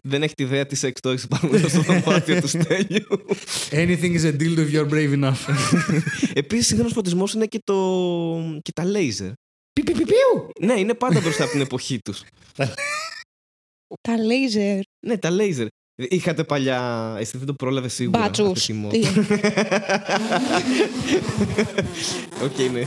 [SPEAKER 1] Δεν έχετε ιδέα τι σεξ το έχεις πάνω στο δωμάτιο του Στέλιου.
[SPEAKER 2] Anything is a deal if you're brave enough. [laughs]
[SPEAKER 1] Επίσης, σύγχρονος φωτισμός είναι και, το... και τα λέιζερ.
[SPEAKER 2] Πι, πι, πι, πιου.
[SPEAKER 1] Ναι, είναι πάντα μπροστά από την εποχή τους.
[SPEAKER 3] Τα λέιζερ.
[SPEAKER 1] Ναι, τα λέιζερ. Είχατε παλιά. Εσύ δεν το πρόλαβες σίγουρα.
[SPEAKER 3] Μπάτσους.
[SPEAKER 1] αυτή τη μόδα.
[SPEAKER 3] Τι.
[SPEAKER 1] Οκ, ναι.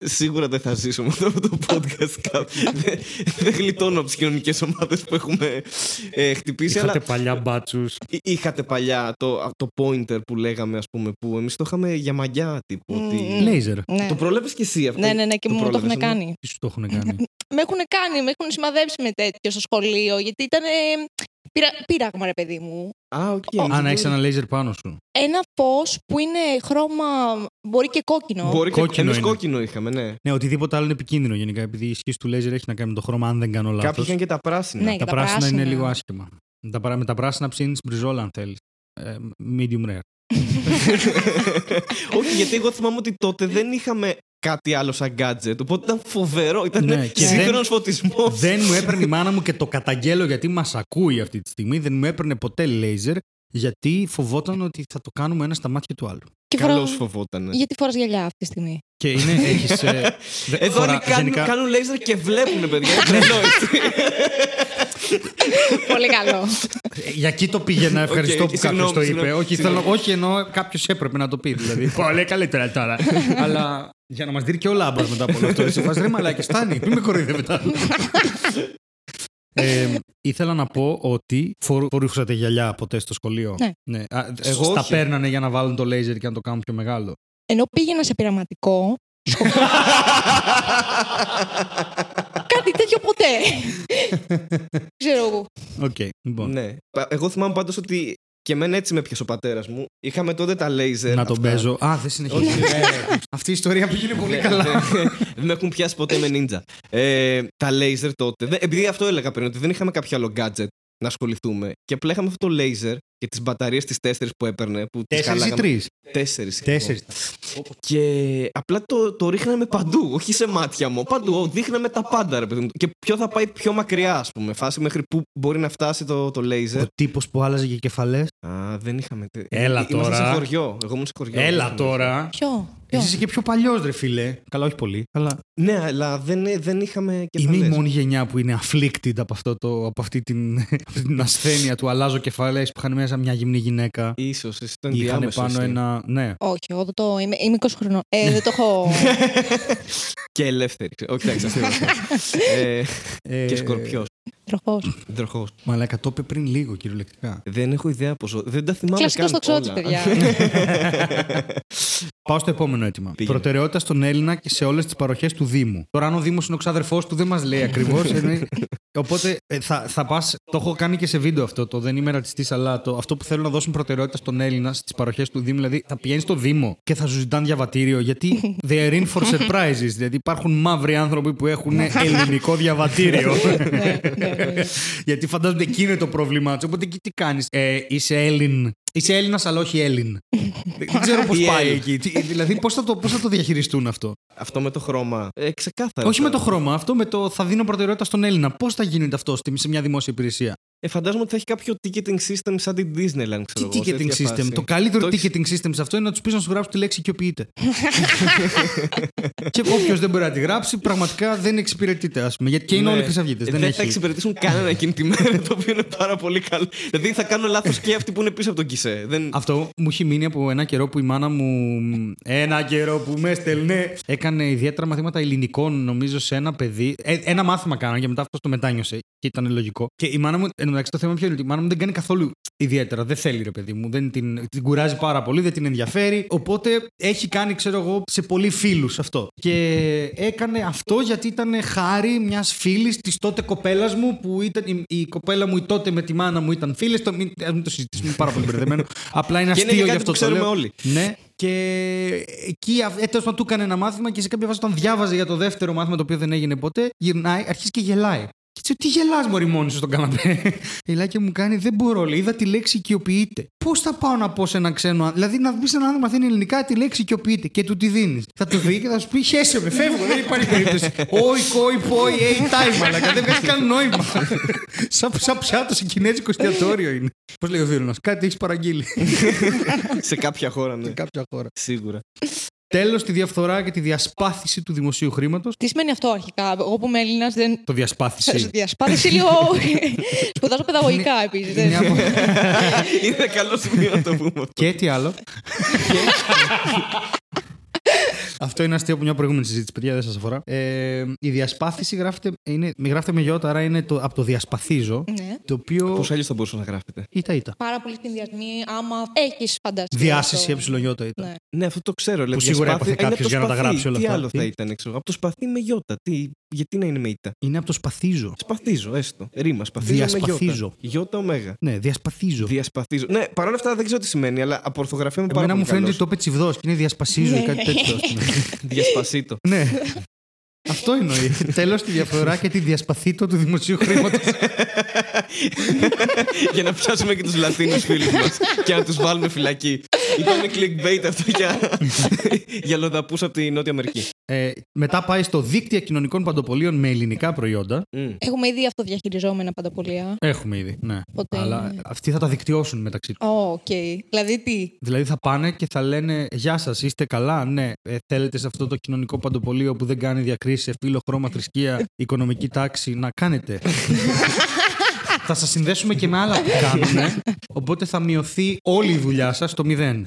[SPEAKER 1] Σίγουρα δεν θα ζήσω με αυτό το podcast. κάποιο. Δεν- Δεν γλιτώνω από τις κοινωνικές ομάδες που έχουμε ε, χτυπήσει.
[SPEAKER 2] Είχατε
[SPEAKER 1] Αλλά
[SPEAKER 2] παλιά μπάτσους.
[SPEAKER 1] εί- είχατε παλιά το, το pointer που λέγαμε, ας πούμε, που εμείς το είχαμε για μαγκιά τύπου. Ότι...
[SPEAKER 3] Μμμ.
[SPEAKER 2] Λέιζερ.
[SPEAKER 3] Ναι.
[SPEAKER 1] Το πρόλαβες και εσύ αυτό.
[SPEAKER 3] Ναι, ναι, ναι, και
[SPEAKER 1] Το
[SPEAKER 3] μου το
[SPEAKER 1] πρόλαβες,
[SPEAKER 3] έχουν
[SPEAKER 1] ναι.
[SPEAKER 3] κάνει.
[SPEAKER 2] Τι σου το έχουν κάνει.
[SPEAKER 3] Με έχουν κάνει, με έχουν σημαδέψει με τέτοιο στο σχολείο, γιατί ήταν. Πήρα, πείραγμα, ρε παιδί μου.
[SPEAKER 1] Α, οκ.
[SPEAKER 2] Α, να έχεις ένα λέιζερ πάνω σου.
[SPEAKER 3] Ένα φως που είναι χρώμα. Μπορεί και κόκκινο.
[SPEAKER 1] Μπορεί και
[SPEAKER 2] Κόκκινο
[SPEAKER 1] εμείς
[SPEAKER 2] είναι.
[SPEAKER 1] κόκκινο είχαμε, ναι.
[SPEAKER 2] Ναι, οτιδήποτε άλλο είναι επικίνδυνο γενικά. Επειδή η ισχύ του λέιζερ έχει να κάνει με το χρώμα, αν δεν κάνω
[SPEAKER 1] Κάποιοι
[SPEAKER 2] λάθος.
[SPEAKER 1] είχαν και τα πράσινα.
[SPEAKER 3] Ναι,
[SPEAKER 2] Τα
[SPEAKER 3] και τα
[SPEAKER 2] πράσινα είναι
[SPEAKER 3] πράσινα.
[SPEAKER 2] λίγο άσχημα. Με τα, πρα- με τα πράσινα ψήνεις μπριζόλα, αν θέλεις. Ε, medium rare. [laughs]
[SPEAKER 1] Όχι, γιατί εγώ θυμάμαι ότι τότε δεν είχαμε κάτι άλλο σαν gadget. Οπότε ήταν φοβερό. Ήταν
[SPEAKER 2] Ναι, και
[SPEAKER 1] σύγχρονος
[SPEAKER 2] δεν-
[SPEAKER 1] φωτισμός.
[SPEAKER 2] δεν μου έπαιρνε η μάνα μου και το καταγγέλω γιατί μας ακούει αυτή τη στιγμή. Δεν μου έπαιρνε ποτέ λέιζερ γιατί φοβόταν ότι θα το κάνουμε ένα στα μάτια του άλλου.
[SPEAKER 3] Και
[SPEAKER 1] Καλώς
[SPEAKER 3] φοράω-
[SPEAKER 1] φοβόταν.
[SPEAKER 3] Γιατί φοράς γυαλιά αυτή τη στιγμή;
[SPEAKER 2] Και είναι, έχεις, ε, [laughs] δε-
[SPEAKER 1] Εδώ
[SPEAKER 2] φορά-
[SPEAKER 1] όλοι κάνουν,
[SPEAKER 2] γενικά-
[SPEAKER 1] κάνουν λέιζερ και βλέπουν, παιδιά. Είναι τρελό, έτσι.
[SPEAKER 3] Πολύ καλό.
[SPEAKER 2] Ε, Για εκεί το πήγαινα. Ευχαριστώ
[SPEAKER 1] Οκ,
[SPEAKER 2] που κάποιος
[SPEAKER 1] συγγνώμη,
[SPEAKER 2] το είπε.
[SPEAKER 1] συγγνώμη,
[SPEAKER 2] όχι,
[SPEAKER 1] συγγνώμη.
[SPEAKER 2] θέλω, όχι ενώ κάποιος έπρεπε να το πει. Δηλαδή. Πολύ καλύτερα τώρα. Αλλά για να μας δει και ο λάμπας μετά από όλο αυτό. Σε φάση ρε μαλάκι, στάνει. Μην με κοροϊδεύετε. Ε, ήθελα να πω ότι φορ- φορούσατε γυαλιά ποτέ στο σχολείο;
[SPEAKER 3] Ναι.
[SPEAKER 2] Α, εγώ τα
[SPEAKER 1] Όχι.
[SPEAKER 2] παίρνανε για να βάλουν το λέιζερ και να το κάνουν πιο μεγάλο.
[SPEAKER 3] Ενώ πήγαινα σε πειραματικό. [laughs] Κάτι τέτοιο ποτέ. [laughs] Ξέρω εγώ.
[SPEAKER 2] Οκ, λοιπόν.
[SPEAKER 1] ναι. Πα- Εγώ θυμάμαι πάντως ότι και εμένα έτσι με έπιασε ο πατέρας μου. Είχαμε τότε τα λέιζερ.
[SPEAKER 2] να τον
[SPEAKER 1] αυτά.
[SPEAKER 2] παίζω. Α, δεν συνεχίζει.
[SPEAKER 1] Όχι, ναι. [laughs]
[SPEAKER 2] Αυτή η ιστορία πήγαινε πολύ
[SPEAKER 1] Ναι,
[SPEAKER 2] καλά.
[SPEAKER 1] δεν- Δεν με έχουν πιάσει ποτέ με νίντζα. Ε, τα λέιζερ τότε. δεν- Επειδή αυτό έλεγα πριν, ότι δεν είχαμε κάποιο άλλο gadget να ασχοληθούμε. Και απλά είχαμε αυτό το λέιζερ και τις μπαταρίες τις τέσσερις που έπαιρνε. Που τις
[SPEAKER 2] Τέσσερις ή
[SPEAKER 1] χαλάγαμε.
[SPEAKER 2] τρεις;
[SPEAKER 1] Τέσσερις.
[SPEAKER 2] Τέσσερις.
[SPEAKER 1] Και απλά το, το ρίχναμε παντού, όχι σε μάτια μου. Παντού. Δείχναμε τα πάντα, ρε παιδί μου. Και ποιο θα πάει πιο μακριά, ας πούμε. Φάση μέχρι πού μπορεί να φτάσει το, το λέιζερ.
[SPEAKER 2] Ο τύπος που άλλαζε για κεφαλές.
[SPEAKER 1] Α, δεν είχαμε. τε-
[SPEAKER 2] Έλα
[SPEAKER 1] Ήμασταν
[SPEAKER 2] τώρα.
[SPEAKER 1] σε χωριό. Εγώ ήμουν σε χωριό.
[SPEAKER 2] Έλα
[SPEAKER 1] Δεν
[SPEAKER 2] τώρα.
[SPEAKER 3] Ποιο. ποιο;
[SPEAKER 2] Εσύ είσαι και πιο παλιός, ρε φίλε. Καλά, όχι πολύ. Αλλά
[SPEAKER 1] Ναι, αλλά δεν, δεν είχαμε
[SPEAKER 2] είμαι
[SPEAKER 1] κεφαλές.
[SPEAKER 2] η μόνη γενιά που είναι afflicted από, αυτό το, από αυτή την, [laughs] αυτή την ασθένεια του αλλάζω κεφαλές που είχαν μέσα μια γυμνή γυναίκα.
[SPEAKER 1] Ίσως, εσύ τον
[SPEAKER 2] Είχαν
[SPEAKER 1] διάμεσο.
[SPEAKER 2] πάνω
[SPEAKER 1] εσύ.
[SPEAKER 2] ένα. Ναι.
[SPEAKER 3] Όχι, εγώ δεν το. Είμαι, είμαι 20 χρονών. Ε, δεν το έχω. [laughs]
[SPEAKER 1] Και ελεύθερη. Όχι, εντάξει, αστείο. ε,
[SPEAKER 2] Ε,
[SPEAKER 1] και σκορπιός.
[SPEAKER 3] Τροχός.
[SPEAKER 1] Δροχό.
[SPEAKER 2] Μαλάκα, το είπε πριν λίγο κυριολεκτικά.
[SPEAKER 1] Δεν έχω ιδέα πόσο. Δεν τα θυμάμαι
[SPEAKER 3] Κλασικό
[SPEAKER 1] καν.
[SPEAKER 3] στο ξότσι,
[SPEAKER 1] όλα.
[SPEAKER 3] παιδιά. [laughs]
[SPEAKER 2] Πάω στο επόμενο αίτημα.
[SPEAKER 1] Πήγαινε.
[SPEAKER 2] Προτεραιότητα στον Έλληνα και σε όλες τις παροχές του Δήμου. Τώρα, αν ο Δήμος είναι ο ξάδερφός του, δεν μας λέει ακριβώς. [laughs] Οπότε ε, θα, θα πας. Το έχω κάνει και σε βίντεο αυτό. Το δεν είμαι ρατσιστής, αλλά το, αυτό που θέλουν να δώσουν προτεραιότητα στον Έλληνα στις παροχές του Δήμου. Δηλαδή, θα πηγαίνεις στο Δήμο και θα σου ζητάνε διαβατήριο. Γιατί [laughs] they are in for surprises. Δηλαδή, υπάρχουν μαύροι άνθρωποι που έχουν ελληνικό διαβατήριο. [laughs]
[SPEAKER 3] ναι, ναι, ναι.
[SPEAKER 2] Γιατί φαντάζονται εκεί είναι το πρόβλημά τους. Οπότε εκεί τι κάνεις; Ε, είσαι Έλλην. Είσαι Έλληνας, αλλά όχι Έλλην. Δεν ξέρω πώς [laughs]
[SPEAKER 1] Η
[SPEAKER 2] πάει
[SPEAKER 1] Έλλην.
[SPEAKER 2] εκεί. Τι- Δηλαδή, πώς θα, το- πώς θα το διαχειριστούν αυτό;
[SPEAKER 1] Αυτό με το χρώμα. Ε, ξεκάθαρα.
[SPEAKER 2] όχι με το χρώμα, αυτό με το θα δίνω προτεραιότητα στον Έλληνα. Πώς θα γίνεται αυτό στη- σε μια δημόσια υπηρεσία;
[SPEAKER 1] Ε, φαντάζομαι ότι θα έχει κάποιο ticketing system σαν την Disneyland, ξέρω
[SPEAKER 2] Τι
[SPEAKER 1] εγώ. σε
[SPEAKER 2] ticketing
[SPEAKER 1] τέτοια
[SPEAKER 2] system;
[SPEAKER 1] φάση.
[SPEAKER 2] Το καλύτερο
[SPEAKER 1] Το έχεις-
[SPEAKER 2] ticketing system σε αυτό είναι να τους πεις να σου γράψει τη λέξη οικειοποιείται. [laughs] και όποιος δεν μπορεί να τη γράψει, πραγματικά δεν εξυπηρετείται, ας πούμε. Γιατί και είναι
[SPEAKER 1] Ναι.
[SPEAKER 2] όλοι χρυσαυγίτε.
[SPEAKER 1] Ε,
[SPEAKER 2] Δεν,
[SPEAKER 1] Δεν θα
[SPEAKER 2] έχει.
[SPEAKER 1] εξυπηρετήσουν κανένα εκείνη τη μέρα, το οποίο είναι πάρα πολύ καλό. Δηλαδή θα κάνουν λάθος και αυτοί που είναι πίσω από τον κισέ. Δεν...
[SPEAKER 2] Αυτό μου έχει μείνει από ένα καιρό που η μάνα μου. Ένα καιρό που με στέλνε. Έκανε ιδιαίτερα μαθήματα ελληνικών, νομίζω, σε ένα παιδί. Ε, ένα μάθημα κάνανε και μετά αυτό το μετάνιωσε. Και ήταν λογικό. Και η μάνα μου, εν τω μεταξύ, το θέμα ποιο είναι ότι η μάνα μου δεν κάνει καθόλου ιδιαίτερα. Δεν θέλει, ρε παιδί μου. Δεν την, την κουράζει πάρα πολύ, δεν την ενδιαφέρει. Οπότε έχει κάνει, ξέρω εγώ, σε πολλοί φίλους αυτό. Και έκανε αυτό γιατί ήταν χάρη μιας φίλης της τότε κοπέλας μου που ήταν. Η, η κοπέλα μου η τότε με τη μάνα μου ήταν φίλες. Το, μην, ας μην το συζητήσουμε, είναι πάρα πολύ μπερδεμένο. [laughs] Απλά είναι
[SPEAKER 1] Και είναι
[SPEAKER 2] αστείο
[SPEAKER 1] και
[SPEAKER 2] γι'
[SPEAKER 1] κάτι
[SPEAKER 2] αυτό
[SPEAKER 1] που
[SPEAKER 2] το
[SPEAKER 1] ξέρουμε
[SPEAKER 2] λέω.
[SPEAKER 1] όλοι.
[SPEAKER 2] Ναι. Και εκεί, ε, τέλος πάντων, του έκανε ένα μάθημα και σε κάποια φάση, όταν διάβαζε για το δεύτερο μάθημα, το οποίο δεν έγινε ποτέ, γυρνάει, αρχίζει και γελάει. Και έτσι, τι γελάς μωρή μόνη σου στον καναπέ; [laughs] Γελάει και μου κάνει, δεν μπορώ, λέει, είδα τη λέξη οικειοποιείται. Πώς θα πάω να πω σε έναν ξένο, άν- δηλαδή να πει σε έναν άνθρωπο μαθαίνει ελληνικά τη λέξη οικειοποιείται και του τη δίνεις. Θα του δει και θα σου πει, χέσε με, φεύγω, δεν υπάρχει περίπτωση. Όι, κόι, πόι, έι, τάι, μαλακα, δεν βγάζει καν νόημα. [laughs] σαν, σαν πιάτο σε κινέζικο εστιατόριο είναι. Πώς λέει ο φίλο, κάτι έχεις παραγγείλει
[SPEAKER 1] σε κάποια χώρα, ναι.
[SPEAKER 2] σε κάποια χώρα.
[SPEAKER 1] Σίγουρα.
[SPEAKER 2] Τέλος, τη διαφθορά και τη διασπάθηση του δημοσίου χρήματος.
[SPEAKER 3] Τι σημαίνει αυτό αρχικά; Εγώ που είμαι Έλληνας δεν.
[SPEAKER 2] Το διασπάθηση. [laughs]
[SPEAKER 3] Διασπάθηση λίγο. [laughs] Σπουδάζω παιδαγωγικά επίσης.
[SPEAKER 2] Είναι από- [laughs]
[SPEAKER 1] είναι καλό σημείο να το πούμε. αυτό.
[SPEAKER 2] και τι άλλο; Αυτό είναι αστείο από μια προηγούμενη συζήτηση, παιδιά, δεν σας αφορά. Ε, η διασπάθηση γράφεται, είναι, μη γράφεται με γιώτα, άρα είναι το, από το διασπαθίζω.
[SPEAKER 3] Ναι.
[SPEAKER 2] Το οποίο.
[SPEAKER 1] Πώ αλλιώς θα μπορούσε να γράφετε.
[SPEAKER 2] Ήτα, ήτα.
[SPEAKER 3] Πάρα πολλοί συνδυασμοί, άμα έχεις φανταστεί.
[SPEAKER 2] Διάσηση
[SPEAKER 3] αυτό.
[SPEAKER 2] ε ήταν.
[SPEAKER 3] Ναι.
[SPEAKER 1] Ναι, αυτό το ξέρω. λέει,
[SPEAKER 2] Που σίγουρα
[SPEAKER 1] διασπάθη-
[SPEAKER 2] έπαθε
[SPEAKER 1] είναι
[SPEAKER 2] κάποιος
[SPEAKER 1] από το
[SPEAKER 2] για να τα
[SPEAKER 1] σπαθί.
[SPEAKER 2] γράψει όλα
[SPEAKER 1] Τι
[SPEAKER 2] αυτά.
[SPEAKER 1] άλλο θα
[SPEAKER 2] Τι;
[SPEAKER 1] ήταν, ξέρω. Από το σπαθί με γιώτα. Τι, γιατί να είναι με ήττα.
[SPEAKER 2] Είναι από το σπαθίζω.
[SPEAKER 1] Σπαθίζω, έστω. Ρήμα. Σπαθίζω
[SPEAKER 2] Διασπαθίζω.
[SPEAKER 1] με γιώτα. Γιώτα ωμέγα.
[SPEAKER 2] Ναι, διασπαθίζω.
[SPEAKER 1] Διασπαθίζω. Ναι, παρόλα αυτά δεν ξέρω τι σημαίνει, αλλά από ορθογραφία είμαι πάρα
[SPEAKER 2] Εμένα
[SPEAKER 1] πολύ
[SPEAKER 2] μου φαίνεται
[SPEAKER 1] καλός.
[SPEAKER 2] ότι το είπε τσιβδό και είναι διασπασίζω ή κάτι τέτοιο. Ας πούμε.
[SPEAKER 1] Διασπασίτο.
[SPEAKER 2] ναι. Αυτό εννοεί. Τέλος, τη διαφορά και τη διασπαθήτω του δημοσίου χρήματος.
[SPEAKER 1] για να πιάσουμε και τους Λατίνους φίλους μας και να τους βάλουμε φυλακή. Ήταν clickbait αυτό για, για αλλοδαπούς από τη Νότια Αμερική.
[SPEAKER 2] Ε, μετά πάει στο δίκτυα κοινωνικών παντοπωλείων με ελληνικά προϊόντα.
[SPEAKER 1] Μμ.
[SPEAKER 3] Έχουμε ήδη αυτοδιαχειριζόμενα παντοπωλεία.
[SPEAKER 2] Έχουμε ήδη, ναι.
[SPEAKER 3] Οπότε
[SPEAKER 2] Αλλά
[SPEAKER 3] είναι-
[SPEAKER 2] αυτοί θα τα δικτυώσουν μεταξύ τους.
[SPEAKER 3] Ω, οκ. Δηλαδή τι;
[SPEAKER 2] Δηλαδή θα πάνε και θα λένε Γεια σας, είστε καλά. Ναι, ε, θέλετε σε αυτό το κοινωνικό παντοπωλείο που δεν κάνει διακρίσεις σε φύλο, χρώμα, θρησκεία, οικονομική τάξη να κάνετε. θα σας συνδέσουμε και με άλλα που κάνουν. Οπότε θα μειωθεί όλη η δουλειά σας στο μηδέν.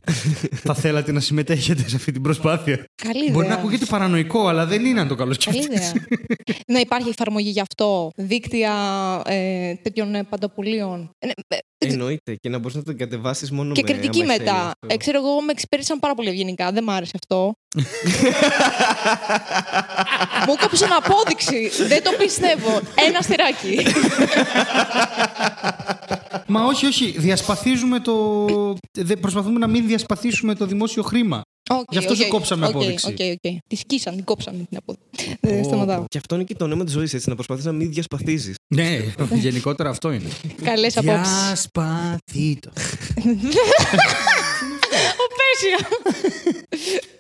[SPEAKER 2] θα θέλατε να συμμετέχετε σε αυτή την προσπάθεια;
[SPEAKER 3] Καλή ιδέα.
[SPEAKER 2] Μπορεί να ακούγεται παρανοϊκό, αλλά δεν είναι αν το καλό
[SPEAKER 3] Καλή
[SPEAKER 2] σκεφτείς.
[SPEAKER 3] ιδέα. να υπάρχει εφαρμογή γι' αυτό. Δίκτυα ε, τέτοιων ε, παντοπολίων. Ε, ναι, ε,
[SPEAKER 1] Εννοείται. Και να μπορείς να το κατεβάσεις μόνο
[SPEAKER 3] και
[SPEAKER 1] με
[SPEAKER 3] κριτική
[SPEAKER 1] άμα
[SPEAKER 3] μετά.
[SPEAKER 1] θέλεις,
[SPEAKER 3] Ε, ξέρω εγώ, με εξυπηρέτησαν πάρα πολύ ευγενικά. Δεν μ' άρεσε αυτό. Μου έκοψε απόδειξη. Δεν το πιστεύω. Ένα αστεράκι.
[SPEAKER 2] Μα όχι, όχι. Διασπαθίζουμε το. δεν- Προσπαθούμε να μην διασπαθίσουμε το δημόσιο χρήμα.
[SPEAKER 3] Okay,
[SPEAKER 2] Γι' αυτό σου κόψαμε απόδειξη.
[SPEAKER 3] Οκ, οκ. Τη σκίσαν, την κόψαμε την απόδειξη. Δεν σταματάω.
[SPEAKER 1] Και αυτό είναι και το νόημα της ζωής, έτσι. Να προσπαθείς να μην διασπαθίζεις.
[SPEAKER 2] Ναι, γενικότερα αυτό είναι.
[SPEAKER 3] Καλές απόψεις.
[SPEAKER 2] Διασπαθείτω. [laughs]
[SPEAKER 3] Ο Πέρσια.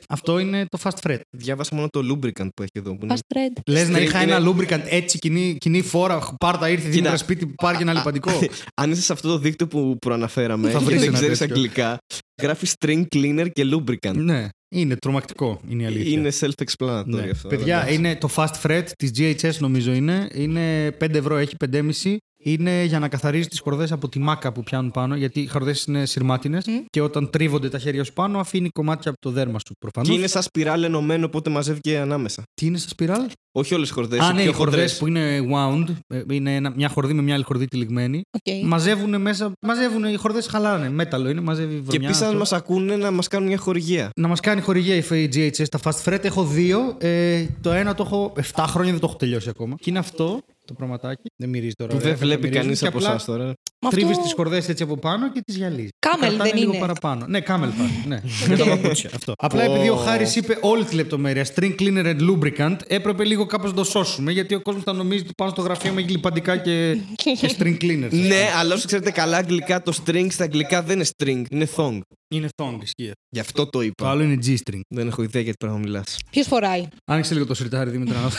[SPEAKER 2] Αυτό είναι το fast fret.
[SPEAKER 1] Διάβασα μόνο το lubricant που έχει εδώ. Που είναι...
[SPEAKER 3] Fast thread.
[SPEAKER 2] Λες να
[SPEAKER 1] Straight
[SPEAKER 2] είχα
[SPEAKER 1] είναι-
[SPEAKER 2] ένα lubricant έτσι κοινή, κοινή φόρα, πάρτα ήρθε Δήμητρα σπίτι που πάρει ένα λιπαντικό. [laughs]
[SPEAKER 1] Αν είσαι σε αυτό το δίκτυο που προαναφέραμε
[SPEAKER 2] Θα
[SPEAKER 1] και [laughs]
[SPEAKER 2] βρεις
[SPEAKER 1] δεν
[SPEAKER 2] ένα
[SPEAKER 1] ξέρεις
[SPEAKER 2] τέτοιο.
[SPEAKER 1] αγγλικά, γράφεις string cleaner και lubricant.
[SPEAKER 2] ναι, είναι τρομακτικό, είναι η αλήθεια.
[SPEAKER 1] Είναι self-explanatory
[SPEAKER 2] Ναι.
[SPEAKER 1] αυτό.
[SPEAKER 2] Παιδιά,
[SPEAKER 1] εντάξει.
[SPEAKER 2] είναι το fast fret της GHS νομίζω είναι. Είναι 5 ευρώ, έχει 5,5. Είναι για να καθαρίζει τις χορδές από τη μάκα που πιάνουν πάνω, γιατί οι χορδές είναι σειρμάτινες και όταν τρίβονται τα χέρια σου πάνω, αφήνει κομμάτια από το δέρμα σου προφανώς.
[SPEAKER 1] Και είναι σαν σπιράλ ενωμένο, οπότε μαζεύει και ανάμεσα.
[SPEAKER 2] Τι είναι σαν σπιράλ;
[SPEAKER 1] Όχι όλες τι χορδές.
[SPEAKER 2] Α, ναι, οι χορδές που είναι wound, ε, είναι ένα- μια χορδή με μια άλλη χορδή τυλιγμένη.
[SPEAKER 3] Οκ.
[SPEAKER 2] Μαζεύουν μέσα, μαζεύουν οι χορδές χαλάνε. Μέταλλο είναι, μαζεύει βρωμιά.
[SPEAKER 1] Και επίσης, αν
[SPEAKER 2] αυτό.
[SPEAKER 1] μας ακούνε, να μας κάνουν μια χορηγία.
[SPEAKER 2] Να μας κάνει χορηγία η GHS. Τα fast fret έχω δύο. Ε, το ένα το έχω 7 χρόνια, δεν το έχω τελειώσει ακόμα. Και είναι αυτό το πραγματάκι. Δεν μυρίζει τώρα.
[SPEAKER 1] Που
[SPEAKER 2] ωραία,
[SPEAKER 1] δεν
[SPEAKER 2] θα
[SPEAKER 1] βλέπει
[SPEAKER 2] μυρίζουν.
[SPEAKER 1] κανείς
[SPEAKER 2] Και
[SPEAKER 1] από
[SPEAKER 2] απλά
[SPEAKER 1] εσάς τώρα.
[SPEAKER 3] Μα
[SPEAKER 2] Τρίβεις
[SPEAKER 3] αυτό-
[SPEAKER 2] τις χορδέ έτσι από πάνω και τις γυαλίζεις.
[SPEAKER 3] Camel
[SPEAKER 2] Κρατάνε
[SPEAKER 3] δεν
[SPEAKER 2] λίγο
[SPEAKER 3] είναι.
[SPEAKER 2] παραπάνω. Ναι, Camel πάλι. ναι. [laughs] Με τα παπούτσια. Αυτό. Απλά επειδή ο Χάρης είπε όλη τη λεπτομέρεια, string cleaner and lubricant, έπρεπε λίγο κάπως να το σώσουμε γιατί ο κόσμος θα νομίζει ότι πάνω στο γραφείο με λιπαντικά και, και string cleaners.
[SPEAKER 1] Ναι, αλλά όσο ξέρετε καλά αγγλικά, το string στα αγγλικά δεν είναι string, είναι thong.
[SPEAKER 2] Είναι thong, ισχύει.
[SPEAKER 1] Γι' αυτό το
[SPEAKER 2] Το
[SPEAKER 1] είπα.
[SPEAKER 2] άλλο είναι G-string.
[SPEAKER 1] Δεν έχω ιδέα για τι πράγμα μιλάς.
[SPEAKER 3] Ποιος φοράει;
[SPEAKER 2] Άνοιξε λίγο το σιρτάρι, Δήμητρα. [laughs]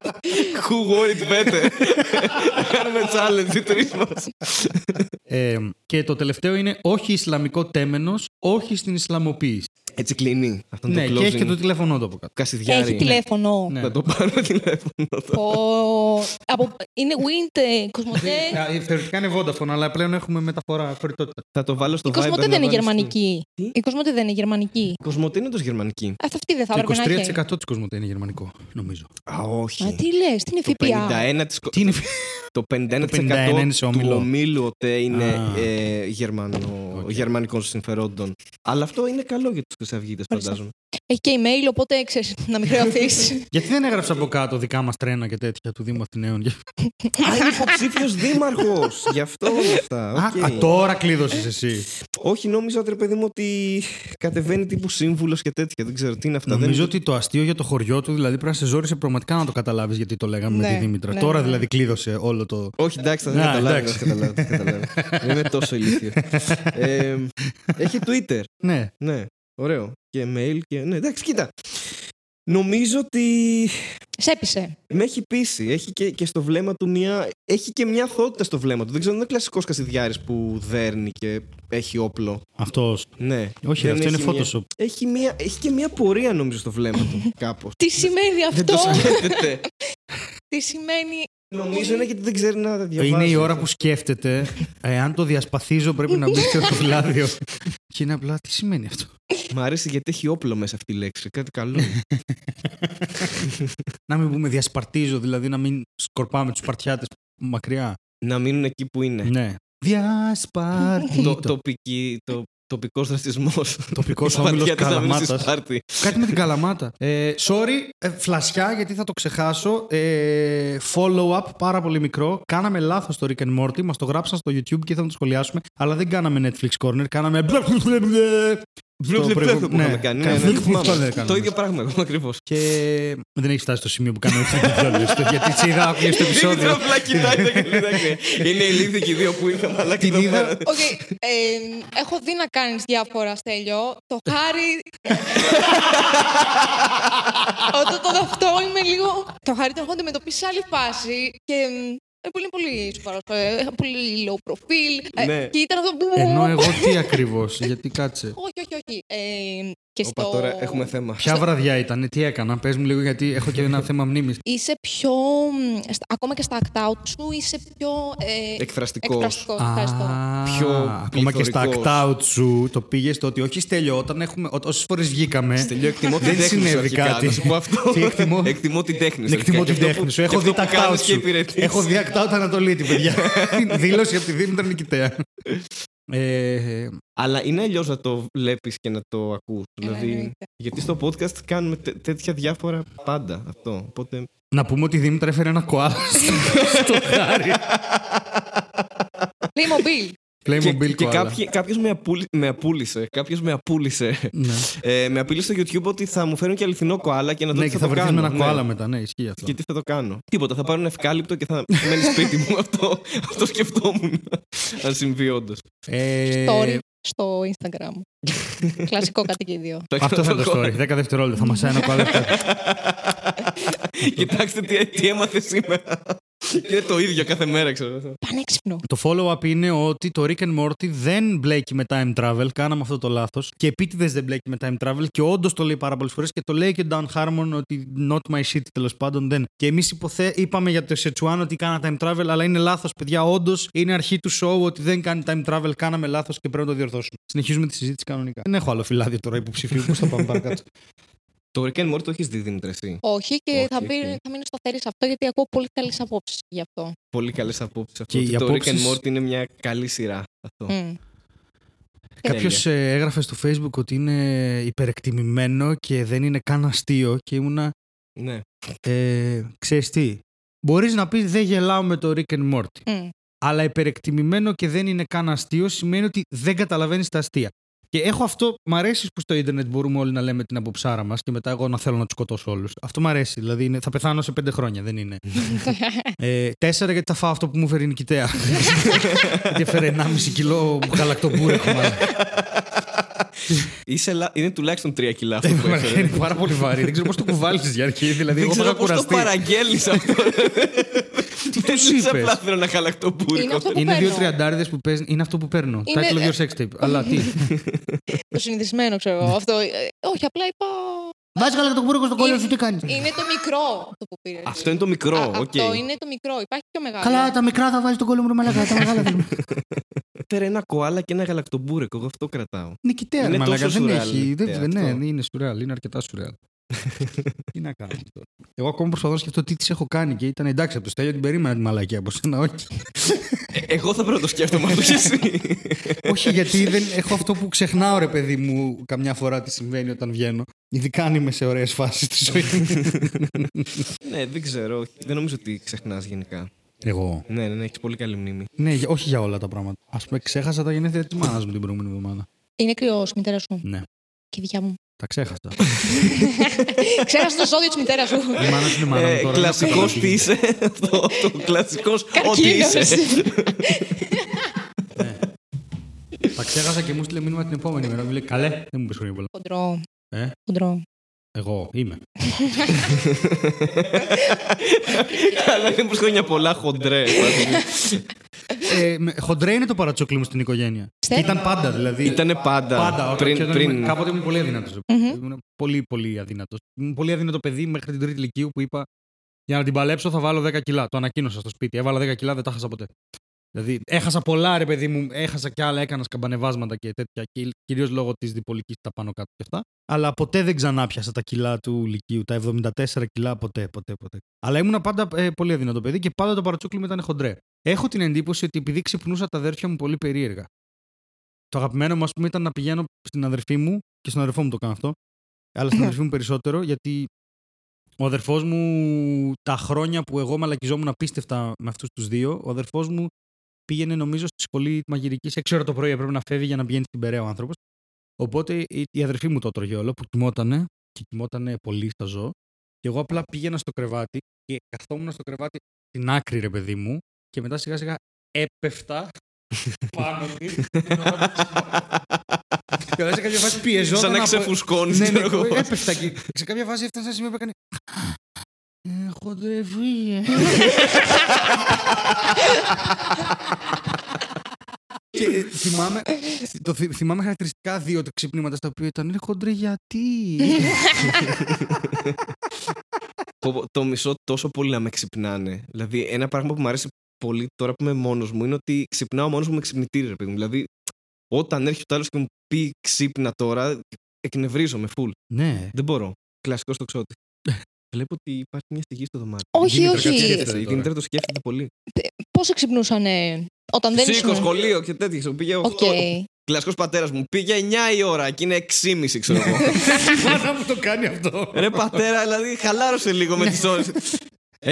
[SPEAKER 2] [laughs] να δω.
[SPEAKER 1] Who wore it better; Θα Κάνουμε challenge οι τρεις μας.
[SPEAKER 2] Ε, και το τελευταίο είναι όχι Ισλαμικό τέμενος, όχι στην Ισλαμοποίηση.
[SPEAKER 1] Έτσι κλείνει. Αυτό είναι
[SPEAKER 2] ναι,
[SPEAKER 1] το
[SPEAKER 2] και έχει και
[SPEAKER 1] closing.
[SPEAKER 2] το τηλέφωνό του από κάτω.
[SPEAKER 1] Κασιδιάρι.
[SPEAKER 3] Έχει τηλέφωνο.
[SPEAKER 2] Ναι.
[SPEAKER 1] Θα το πάρουμε τηλέφωνο.
[SPEAKER 3] Πω. Από... Είναι Wind, ε, Κοσμοτέ.
[SPEAKER 2] Α, Θεωρητικά είναι Vodafone, αλλά πλέον έχουμε μεταφορά φορητότητα.
[SPEAKER 1] Θα το βάλω στο
[SPEAKER 3] Η
[SPEAKER 1] Viber
[SPEAKER 3] Κοσμοτέ
[SPEAKER 1] να
[SPEAKER 3] δεν είναι
[SPEAKER 1] βάλεις-
[SPEAKER 3] γερμανική.
[SPEAKER 1] Τι;
[SPEAKER 3] Η Κοσμοτέ δεν είναι γερμανική.
[SPEAKER 1] Η Κοσμοτέ είναι τόσο γερμανική.
[SPEAKER 3] Αυτό αυτή δεν θα
[SPEAKER 2] Το
[SPEAKER 3] έπρεπε να έχει.
[SPEAKER 2] 23% της Κοσμοτέ είναι γερμανικό, νομίζω.
[SPEAKER 1] Α, όχι.
[SPEAKER 3] Α, τι λες, τι είναι
[SPEAKER 1] Το
[SPEAKER 3] ΦΠΑ.
[SPEAKER 1] 51%, της...
[SPEAKER 2] Τι είναι. [laughs]
[SPEAKER 1] το 51%
[SPEAKER 2] 51 είναι σε
[SPEAKER 1] του
[SPEAKER 2] όμιλο.
[SPEAKER 1] ομίλου ΟΤΕ είναι
[SPEAKER 2] Α.
[SPEAKER 1] ε, γερμανο...
[SPEAKER 2] Οκ.
[SPEAKER 1] γερμανικών συμφερόντων. Αλλά αυτό είναι καλό για τους χρυσαυγίτες,
[SPEAKER 3] Μάλιστα.
[SPEAKER 1] φαντάζομαι.
[SPEAKER 3] Έχει και email, οπότε ξέρεις να μην χρεωθείς. [laughs]
[SPEAKER 2] Γιατί δεν έγραψε από κάτω δικά μας τρένα και τέτοια του Δήμου Αθηναίων. [laughs]
[SPEAKER 1] Α, είναι υποψήφιος δήμαρχος. [laughs] Γι' αυτό όλα αυτά.
[SPEAKER 2] Α,
[SPEAKER 1] Οκ.
[SPEAKER 2] α, τώρα κλείδωσες εσύ.
[SPEAKER 1] Όχι, νόμιζα, ρε παιδί μου, ότι κατεβαίνει τύπου σύμβουλος και τέτοια. Δεν ξέρω τι είναι αυτά.
[SPEAKER 2] Νομίζω
[SPEAKER 1] δεν...
[SPEAKER 2] ότι το αστείο για το χωριό του δηλαδή πρέπει να σε ζόρισε πραγματικά να το καταλάβεις γιατί το λέγαμε με
[SPEAKER 3] Ναι,
[SPEAKER 2] τη Δήμητρα.
[SPEAKER 3] ναι,
[SPEAKER 2] Τώρα
[SPEAKER 3] ναι.
[SPEAKER 2] δηλαδή κλείδωσε όλο το.
[SPEAKER 1] Όχι, εντάξει, θα
[SPEAKER 2] Να,
[SPEAKER 1] καταλάβεις.
[SPEAKER 2] εντάξει.
[SPEAKER 1] Θα καταλάβεις. θα καταλάβεις. Δεν είναι τόσο ηλίθιο. ε, έχει Twitter.
[SPEAKER 2] Ναι.
[SPEAKER 1] Ναι, ωραίο. Και mail και. Ναι, εντάξει, κοίτα. Νομίζω ότι
[SPEAKER 3] Σε έπεισε.
[SPEAKER 1] με έχει πείσει. Έχει και, και στο βλέμμα του μια. Έχει και μια αθότητα στο βλέμμα του. Δεν ξέρω, δεν είναι κλασικός Κασιδιάρης που δέρνει και έχει όπλο.
[SPEAKER 2] Αυτός.
[SPEAKER 1] Ναι.
[SPEAKER 2] Όχι,
[SPEAKER 1] Δεν
[SPEAKER 2] αυτό είναι
[SPEAKER 1] έχει μια-
[SPEAKER 2] Photoshop.
[SPEAKER 1] Έχει, μια, έχει και μια πορεία νομίζω στο βλέμμα του. [laughs] Κάπως.
[SPEAKER 3] Τι σημαίνει
[SPEAKER 1] δεν το
[SPEAKER 3] αυτό,
[SPEAKER 1] σκέφτεται.
[SPEAKER 3] τι σημαίνει.
[SPEAKER 1] Νομίζω είναι γιατί δεν ξέρει να διαβάσει.
[SPEAKER 2] Είναι η ώρα που σκέφτεται, εάν το διασπαθίζω πρέπει να μπει στο φυλάδιο. και είναι απλά, τι σημαίνει αυτό;
[SPEAKER 1] Μ' αρέσει γιατί έχει όπλο μέσα αυτή η λέξη. Κάτι καλό. είναι.
[SPEAKER 2] να μην πούμε διασπαρτίζω, δηλαδή να μην σκορπάμε τους παρτιάτες μακριά.
[SPEAKER 1] να μείνουν εκεί που είναι.
[SPEAKER 2] Ναι. Διασπαρτίζω.
[SPEAKER 1] το, τοπική, το, τοπικός ρατσισμός.
[SPEAKER 2] Τοπικός [laughs]
[SPEAKER 1] Η
[SPEAKER 2] όμιλος
[SPEAKER 1] βαθιά της να μείνει στη
[SPEAKER 2] Καλαμάτας.
[SPEAKER 1] Σπάρτη.
[SPEAKER 2] Κάτι με την καλαμάτα. Ε, sorry, ε, φλασιά γιατί θα το ξεχάσω. Ε, follow-up πάρα πολύ μικρό. Κάναμε λάθος το Rick and Morty. Μας το γράψαν στο YouTube και ήθελα να το σχολιάσουμε. Αλλά δεν κάναμε Netflix Corner. Κάναμε.
[SPEAKER 1] Βλέπει
[SPEAKER 2] προηγου-
[SPEAKER 1] πλέον που
[SPEAKER 2] ναι.
[SPEAKER 1] είχαμε κάνει. Ναι,
[SPEAKER 2] Κάναμε-
[SPEAKER 1] ναι, θυμάμαι.
[SPEAKER 2] Αυτό δεν κάναμε.
[SPEAKER 1] Το ίδιο πράγμα εγώ ακριβώς.
[SPEAKER 2] Και δεν έχει φτάσει στο σημείο που κάναμε αυτή την διάλογο. Γιατί σε είδα άκουγες στο επεισόδιο.
[SPEAKER 1] απλά κοιτάει τα καλλιτέχνη. Είναι ηλίθιοι και οι δύο που είναι αλλά και
[SPEAKER 2] Την
[SPEAKER 1] εδώ
[SPEAKER 2] είδα.
[SPEAKER 1] πέρα.
[SPEAKER 3] Οκ, ε, έχω δει να κάνεις διάφορα, Στέλιο. Το χάρι... [laughs] Όταν το αυτό είμαι λίγο... Το χάρι τον έχω αντιμετωπίσει σε άλλη φάση και μ, ε, πολύ, πολύ σοβαρό. ε, πολύ low profile. ε,
[SPEAKER 1] Ναι.
[SPEAKER 3] Και ήταν αυτό που...
[SPEAKER 2] Ενώ εγώ τι ακριβώς, γιατί κάτσε.
[SPEAKER 3] Όχι, όχι, όχι. Ε, και
[SPEAKER 1] Όπα,
[SPEAKER 3] στο...
[SPEAKER 1] τώρα έχουμε θέμα.
[SPEAKER 2] Ποια βραδιά ήταν, τι έκανα, πες μου λίγο γιατί έχω και ένα [laughs] θέμα μνήμης.
[SPEAKER 3] Είσαι πιο... μ, στα- ακόμα και στα act out σου είσαι πιο... Ε,
[SPEAKER 1] Εκφραστικός.
[SPEAKER 3] εκφραστικός. Ευχαριστώ.
[SPEAKER 1] Πιο
[SPEAKER 2] ακόμα και στα
[SPEAKER 1] πληθωρικός.
[SPEAKER 2] act out σου το πήγες στο ότι όχι στέλιο, όταν έχουμε. Όσες φορές βγήκαμε.
[SPEAKER 1] Στελιό, εκτιμώ την
[SPEAKER 2] Δεν
[SPEAKER 1] τέχνη σου
[SPEAKER 2] συνέβη
[SPEAKER 1] αρχικά,
[SPEAKER 2] κάτι.
[SPEAKER 1] Να σου πω αυτό.
[SPEAKER 2] Τι εκτιμώ; [laughs]
[SPEAKER 1] Εκτιμώ την τέχνη σου.
[SPEAKER 2] Εκτιμώ
[SPEAKER 1] αρχικά.
[SPEAKER 2] την
[SPEAKER 1] Και αυτό
[SPEAKER 2] τέχνη
[SPEAKER 1] που-
[SPEAKER 2] σου. Έχω
[SPEAKER 1] και
[SPEAKER 2] δει
[SPEAKER 1] αυτό
[SPEAKER 2] τα
[SPEAKER 1] που κάνεις
[SPEAKER 2] act out
[SPEAKER 1] και
[SPEAKER 2] σου.
[SPEAKER 1] υπηρετείς.
[SPEAKER 2] Έχω δει act out Ανατολίτη, παιδιά. [laughs] Δήλωση από τη Δήμητρα Νικητέα. Ε,
[SPEAKER 1] Αλλά είναι αλλιώς να το βλέπεις και να το ακούς.
[SPEAKER 3] Ε,
[SPEAKER 1] Δηλαδή,
[SPEAKER 3] εννοείται.
[SPEAKER 1] γιατί στο podcast κάνουμε τέ- τέτοια διάφορα πάντα αυτό. Οπότε.
[SPEAKER 2] να πούμε ότι η Δήμητρα έφερε ένα κοάλα στο χάρι.
[SPEAKER 3] Playmobil.
[SPEAKER 2] Playmobil
[SPEAKER 1] και και
[SPEAKER 2] κοάλα.
[SPEAKER 1] κάποιοι- κάποιος με, απούλη, με απούλησε. Κάποιος με απούλησε.
[SPEAKER 2] Ναι,
[SPEAKER 1] Ε, με απείλησε στο YouTube ότι θα μου φέρουν και αληθινό κοάλα και να δω
[SPEAKER 2] ναι
[SPEAKER 1] τι
[SPEAKER 2] και
[SPEAKER 1] θα,
[SPEAKER 2] θα
[SPEAKER 1] το
[SPEAKER 2] βρεθείς με
[SPEAKER 1] κάνω.
[SPEAKER 2] ένα
[SPEAKER 1] Ναι.
[SPEAKER 2] κοάλα μετά. Ναι, ισχύει αυτό.
[SPEAKER 1] Και τι θα το κάνω. Τίποτα. Θα πάρω ένα ευκάλυπτο και θα μένει σπίτι μου. [laughs] Αυτό, αυτό σκεφτόμουν. Αν συμβεί όντως.
[SPEAKER 2] Ε,
[SPEAKER 3] Story στο Instagram. Κλασικό κάτι και οι δύο.
[SPEAKER 2] Αυτό θα είναι το story. 10 δευτερόλεπτα. Θα μασάει ένα [laughs] κοάλα.
[SPEAKER 1] Κοιτάξτε τι, τι έμαθε σήμερα. Είναι το ίδιο κάθε μέρα, ξέρω.
[SPEAKER 3] Πανέξυπνο.
[SPEAKER 2] Το follow-up είναι ότι το Rick and Morty δεν μπλέκει με time travel. Κάναμε αυτό το λάθος. Και επίτηδες δεν μπλέκει με time travel. Και όντως το λέει πάρα πολλές φορές. Και το λέει και ο Dan Harmon ότι not my shit τέλος πάντων δεν. Και εμείς υποθέ... είπαμε για το Σετσουάν ότι κάνα time travel, αλλά είναι λάθος, παιδιά. Όντως είναι αρχή του show ότι δεν κάνει time travel. Κάναμε λάθος και πρέπει να το διορθώσουμε. Συνεχίζουμε τη συζήτηση κανονικά. Δεν έχω άλλο φυλάδιο τώρα υποψηφίου. Πώς θα πάμε παρακάτω. [laughs]
[SPEAKER 1] Το Rick and Morty το έχεις δει, Δήμητρα, εσύ;
[SPEAKER 3] Όχι και
[SPEAKER 1] Όχι,
[SPEAKER 3] θα,
[SPEAKER 1] οκ.
[SPEAKER 3] μπει- θα μείνω σταθερή σε αυτό γιατί ακούω πολύ καλές απόψεις γι' αυτό.
[SPEAKER 1] Πολύ καλές απόψεις αυτό.
[SPEAKER 2] Και
[SPEAKER 1] ότι
[SPEAKER 2] οι
[SPEAKER 1] το
[SPEAKER 2] απόψεις-
[SPEAKER 1] Rick and Morty είναι μια καλή σειρά. Αυτό.
[SPEAKER 3] Μμ.
[SPEAKER 2] Κάποιος έγραφε στο Facebook ότι είναι υπερεκτιμημένο και δεν είναι καν αστείο και ήμουνα.
[SPEAKER 1] Ναι.
[SPEAKER 2] Ε, ξέρεις τι, μπορείς να πεις δεν γελάω με το Rick and Morty.
[SPEAKER 3] Μμ.
[SPEAKER 2] Αλλά υπερεκτιμημένο και δεν είναι καν αστείο σημαίνει ότι δεν καταλαβαίνεις τα αστεία. Και έχω αυτό, μ' αρέσει που στο ίντερνετ μπορούμε όλοι να λέμε την αποψάρα μας και μετά εγώ να θέλω να τους σκοτώσω όλους. Αυτό μ' αρέσει, δηλαδή είναι, θα πεθάνω σε πέντε χρόνια, δεν είναι. [laughs] ε, τέσσερα γιατί θα φάω αυτό που μου φέρει η νικητέα. [laughs] [laughs] γιατί έφερε 1,5 κιλό γαλακτομπούρεκο μάλλον.
[SPEAKER 1] Είσαι λα- Είναι τουλάχιστον τρία κιλά αυτό που
[SPEAKER 2] είναι
[SPEAKER 1] έφερε.
[SPEAKER 2] πάρα πολύ βαρύ. Δεν ξέρω πώς το κουβάλισες για αρχή. Δηλαδή,
[SPEAKER 1] Δεν
[SPEAKER 2] εγώ θα
[SPEAKER 1] ξέρω
[SPEAKER 2] είχα
[SPEAKER 1] πώς το
[SPEAKER 2] κουραστεί.
[SPEAKER 1] παραγγέλνεις αυτό. Δεν
[SPEAKER 2] τους
[SPEAKER 1] είσαι
[SPEAKER 2] είπες;
[SPEAKER 1] απλά θέλω ένα γαλακτομπούρικο.
[SPEAKER 3] Είναι αυτό που
[SPEAKER 2] Είναι δύο
[SPEAKER 3] παίρνω.
[SPEAKER 2] τριαντάριδες που παίζουν. Είναι αυτό που παίρνω.
[SPEAKER 3] Είναι-
[SPEAKER 2] Title of your sex tape. Αλλά τι; [laughs]
[SPEAKER 3] Το συνηθισμένο, ξέρω εγώ. Αυτό. ε, Όχι, απλά είπα.
[SPEAKER 2] Βάζεις γαλακτοκούρικο στο
[SPEAKER 3] κόλλο
[SPEAKER 2] σου, τι κάνεις;
[SPEAKER 3] Είναι το μικρό αυτό που πήρες.
[SPEAKER 1] Αυτό είναι το μικρό,
[SPEAKER 3] Α,
[SPEAKER 1] οκ.
[SPEAKER 3] Αυτό είναι το μικρό. Υπάρχει πιο μεγάλο.
[SPEAKER 2] τα μικρά θα βάζει τον κόλλο μου μαλακά. Τα μεγάλα θέλουμε. [laughs]
[SPEAKER 1] Φέρε ένα κοάλα και ένα γαλακτομπούρικο, εγώ αυτό κρατάω.
[SPEAKER 2] Νικητέα,
[SPEAKER 1] Είναι
[SPEAKER 2] ρε μαλακά.
[SPEAKER 1] τόσο
[SPEAKER 2] Δεν
[SPEAKER 1] σουρεάλ,
[SPEAKER 2] έχει.
[SPEAKER 1] νικητέα
[SPEAKER 2] δεν- Ναι,
[SPEAKER 1] αυτό.
[SPEAKER 2] είναι σουρεάλ. Είναι αρκετά σουρεάλ. Τι να κάνω τώρα. Εγώ ακόμα προσπαθώ να σκεφτώ τι της έχω κάνει και ήταν εντάξει από το στέλιο την περίμενα τη μαλακία από σένα. Όχι.
[SPEAKER 1] Ε, Εγώ θα πρέπει να το σκέφτομαι αυτό και εσύ.
[SPEAKER 2] Όχι, γιατί δεν έχω αυτό που ξεχνάω, ρε παιδί μου, καμιά φορά τι συμβαίνει όταν βγαίνω. Ειδικά αν είμαι σε ωραίες φάσεις της ζωής μου.
[SPEAKER 1] ναι, δεν ξέρω. όχι. Δεν νομίζω ότι ξεχνάς γενικά.
[SPEAKER 2] Εγώ.
[SPEAKER 1] Ναι, ναι, ναι, έχεις πολύ καλή μνήμη.
[SPEAKER 2] Ναι, για- όχι για όλα τα πράγματα. Α πούμε, ξέχασα τα γενέθλια της μάνας μου την προηγούμενη εβδομάδα.
[SPEAKER 3] Είναι κρυός, μητέρας σου.
[SPEAKER 2] Ναι,
[SPEAKER 3] Και η δικιά μου.
[SPEAKER 2] τα ξέχασα. [laughs]
[SPEAKER 3] Ξέχασε το ζώδιο της μητέρας σου.
[SPEAKER 2] Η μάνα σου είναι μάνα μου
[SPEAKER 1] Ε,
[SPEAKER 2] τώρα.
[SPEAKER 1] Κλασικός
[SPEAKER 2] δεν
[SPEAKER 1] τι είσαι. Αυτό, το κλασικός ό,τι
[SPEAKER 3] Καρκίνος.
[SPEAKER 1] είσαι.
[SPEAKER 2] Τα ξέχασα και μου στείλε μήνυμα την επόμενη μέρα. Μου λέει Καλέ, δεν μου πει χρόνια πολλά.
[SPEAKER 3] Χοντρό.
[SPEAKER 2] Ε;
[SPEAKER 3] Χοντρό.
[SPEAKER 2] Εγώ είμαι. [laughs]
[SPEAKER 1] Καλά, είναι πως χρόνια πολλά χοντρέ. [laughs]
[SPEAKER 2] ε, με- χοντρέ είναι το παρατσόκλι μου στην οικογένεια.
[SPEAKER 3] Στε-
[SPEAKER 2] Και ήταν πάντα, δηλαδή.
[SPEAKER 1] Ήτανε πάντα.
[SPEAKER 2] Πάντα. όταν-
[SPEAKER 1] Πριν,
[SPEAKER 2] και όταν
[SPEAKER 1] πριν...
[SPEAKER 2] ήμουν- Κάποτε ήμουν πολύ αδύνατος.
[SPEAKER 3] Μμμ.
[SPEAKER 2] Ήμουν πολύ, πολύ αδύνατος. Ήμουν πολύ αδύνατο παιδί μέχρι την τρίτη ηλικίου που είπα για να την παλέψω θα βάλω 10 κιλά. Το ανακοίνωσα στο σπίτι. Έβαλα 10 κιλά, δεν τα χάσα ποτέ. Δηλαδή, έχασα πολλά, ρε παιδί μου, έχασα κι άλλα, έκανα σκαμπανεβάσματα και τέτοια. Κυρίως λόγω της διπολικής τα πάνω κάτω και αυτά. Αλλά ποτέ δεν ξανά πιάσα τα κιλά του λυκείου. Τα 74 κιλά ποτέ, ποτέ, ποτέ. Αλλά ήμουν πάντα ε, πολύ αδύνατο παιδί και πάντα το παρατσούκλι μου ήταν χοντρέ. Έχω την εντύπωση ότι επειδή ξυπνούσα τα αδέρφια μου πολύ περίεργα. Το αγαπημένο μου, ας πούμε, ήταν να πηγαίνω στην αδερφή μου και στον αδερφό μου το κάνω αυτό. Αλλά στην [laughs] αδερφή μου περισσότερο, γιατί ο αδερφός μου τα χρόνια που εγώ μαλακιζόμουν απίστευτα με αυτούς τους δύο, ο αδερφός μου πήγαινε νομίζω στη σχολή μαγειρική 6 ώρα το πρωί. Έπρεπε να φεύγει για να πηγαίνει στην Περαία ο άνθρωπος. Οπότε η, η αδερφή μου το έτρωγε όλο που κοιμότανε και κοιμότανε πολύ στα ζώα. Και εγώ απλά πήγαινα στο κρεβάτι και καθόμουν στο κρεβάτι στην άκρη, ρε παιδί μου, και μετά σιγά σιγά έπεφτα [laughs] πάνω τη. Και μετά σε κάποια φάση πιεζόταν.
[SPEAKER 1] Σαν να
[SPEAKER 2] από-
[SPEAKER 1] ξεφουσκώνεις,
[SPEAKER 2] Ναι, ναι,
[SPEAKER 1] ξέρω εγώ.
[SPEAKER 2] έπεφτα και σε κάποια φάση έφτασα σε ένα σημείο που έκανε. Έχω ντρεβεί, ε. Και ε, θυμάμαι, το θυ- θυμάμαι χαρακτηριστικά δύο τα ξυπνήματα στα οποία ήταν. Είναι χοντρέ γιατί;
[SPEAKER 1] Πω, πω, το μισό τόσο πολύ να με ξυπνάνε. Δηλαδή, ένα πράγμα που μου αρέσει πολύ τώρα που είμαι μόνος μου είναι ότι ξυπνάω μόνος μου με ξυπνητήρι, ρε παιδί μου. Δηλαδή, όταν έρχεται ο άλλος και μου πει ξύπνα τώρα, εκνευρίζομαι full.
[SPEAKER 2] ναι.
[SPEAKER 1] Δεν μπορώ. Κλασικό στο ξότι. Βλέπω ότι υπάρχει μια στιγμή στο δωμάτιο.
[SPEAKER 3] Όχι,
[SPEAKER 2] Δήμητρα,
[SPEAKER 3] όχι.
[SPEAKER 2] κάτι
[SPEAKER 1] Σκέφτεται,
[SPEAKER 2] σκέφτεται
[SPEAKER 1] Η
[SPEAKER 2] τώρα.
[SPEAKER 1] Δήμητρα το σκέφτεται πολύ.
[SPEAKER 3] Πώς σε ξυπνούσανε όταν δεν
[SPEAKER 1] Σήκω,
[SPEAKER 3] ήσουν.
[SPEAKER 1] σχολείο και τέτοια. Σου πήγε 8.
[SPEAKER 3] Οκ.
[SPEAKER 1] Κλασικός πατέρας μου. Πήγε 9 η ώρα και είναι 6,5 ξέρω εγώ. [laughs]
[SPEAKER 2] Μάνα μου το κάνει αυτό.
[SPEAKER 1] Ρε πατέρα, δηλαδή χαλάρωσε λίγο με τις ώρες. 10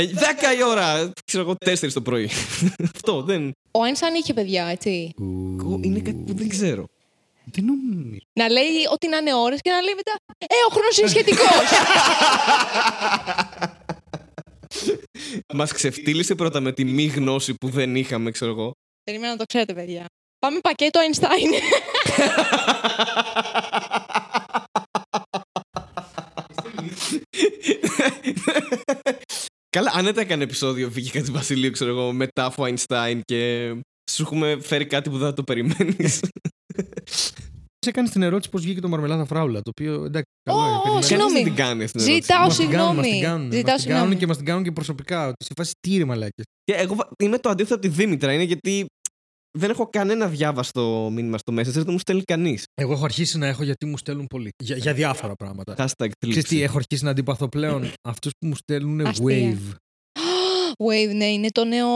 [SPEAKER 1] η ώρα. Ξέρω εγώ 4 το πρωί. [laughs] Αυτό δεν.
[SPEAKER 3] Ο Άινσταν είχε παιδιά, έτσι.
[SPEAKER 1] Είναι κάτι που δεν ξέρω.
[SPEAKER 2] Δεν νομίζω.
[SPEAKER 3] Να λέει ότι να είναι ώρες και να λέει μετά. Ε, ο χρόνος είναι σχετικός. [laughs]
[SPEAKER 1] Μας ξεφτύλισε πρώτα με τη μη γνώση που δεν είχαμε, ξέρω εγώ.
[SPEAKER 3] Περίμενα να το ξέρετε, παιδιά. Πάμε πακέτο Einstein. [laughs]
[SPEAKER 1] Καλά, αν δεν έκανε επεισόδιο βγήκε κάτι Βασιλείου, ξέρω εγώ, μετά από Einstein και σου έχουμε φέρει κάτι που δεν θα το περιμένεις. [laughs]
[SPEAKER 2] Σε έκανες την ερώτηση πώς βγήκε το μαρμελάδα φράουλα. Το οποίο εντάξει, καλό
[SPEAKER 3] Ω,
[SPEAKER 2] είναι. περιμένω.
[SPEAKER 3] συγγνώμη.
[SPEAKER 1] δεν την κάνει αυτή την ερώτηση.
[SPEAKER 3] Ζητάω
[SPEAKER 2] Μας την κάνουν, μας την
[SPEAKER 3] συγγνώμη.
[SPEAKER 2] κάνουν,
[SPEAKER 3] Ζητάω
[SPEAKER 2] μας την κάνουν
[SPEAKER 3] συγγνώμη.
[SPEAKER 2] και μας την κάνουν και προσωπικά. Ότι σε φάση τι ρε μαλάκες.
[SPEAKER 1] Και εγώ βα- είμαι το αντίθετο από τη Δήμητρα. Είναι γιατί δεν έχω κανένα διάβαστο μήνυμα στο Messenger, δεν μου στέλνει κανείς.
[SPEAKER 2] Εγώ έχω αρχίσει να έχω γιατί μου στέλνουν πολύ. Για, για διάφορα πράγματα.
[SPEAKER 1] Hashtag
[SPEAKER 2] Ξέρεις
[SPEAKER 1] θλίψη.
[SPEAKER 2] τι, έχω αρχίσει να αντιπαθώ πλέον αυτούς που μου στέλνουν
[SPEAKER 3] Αστεία.
[SPEAKER 2] wave.
[SPEAKER 3] Wave, ναι, είναι το νέο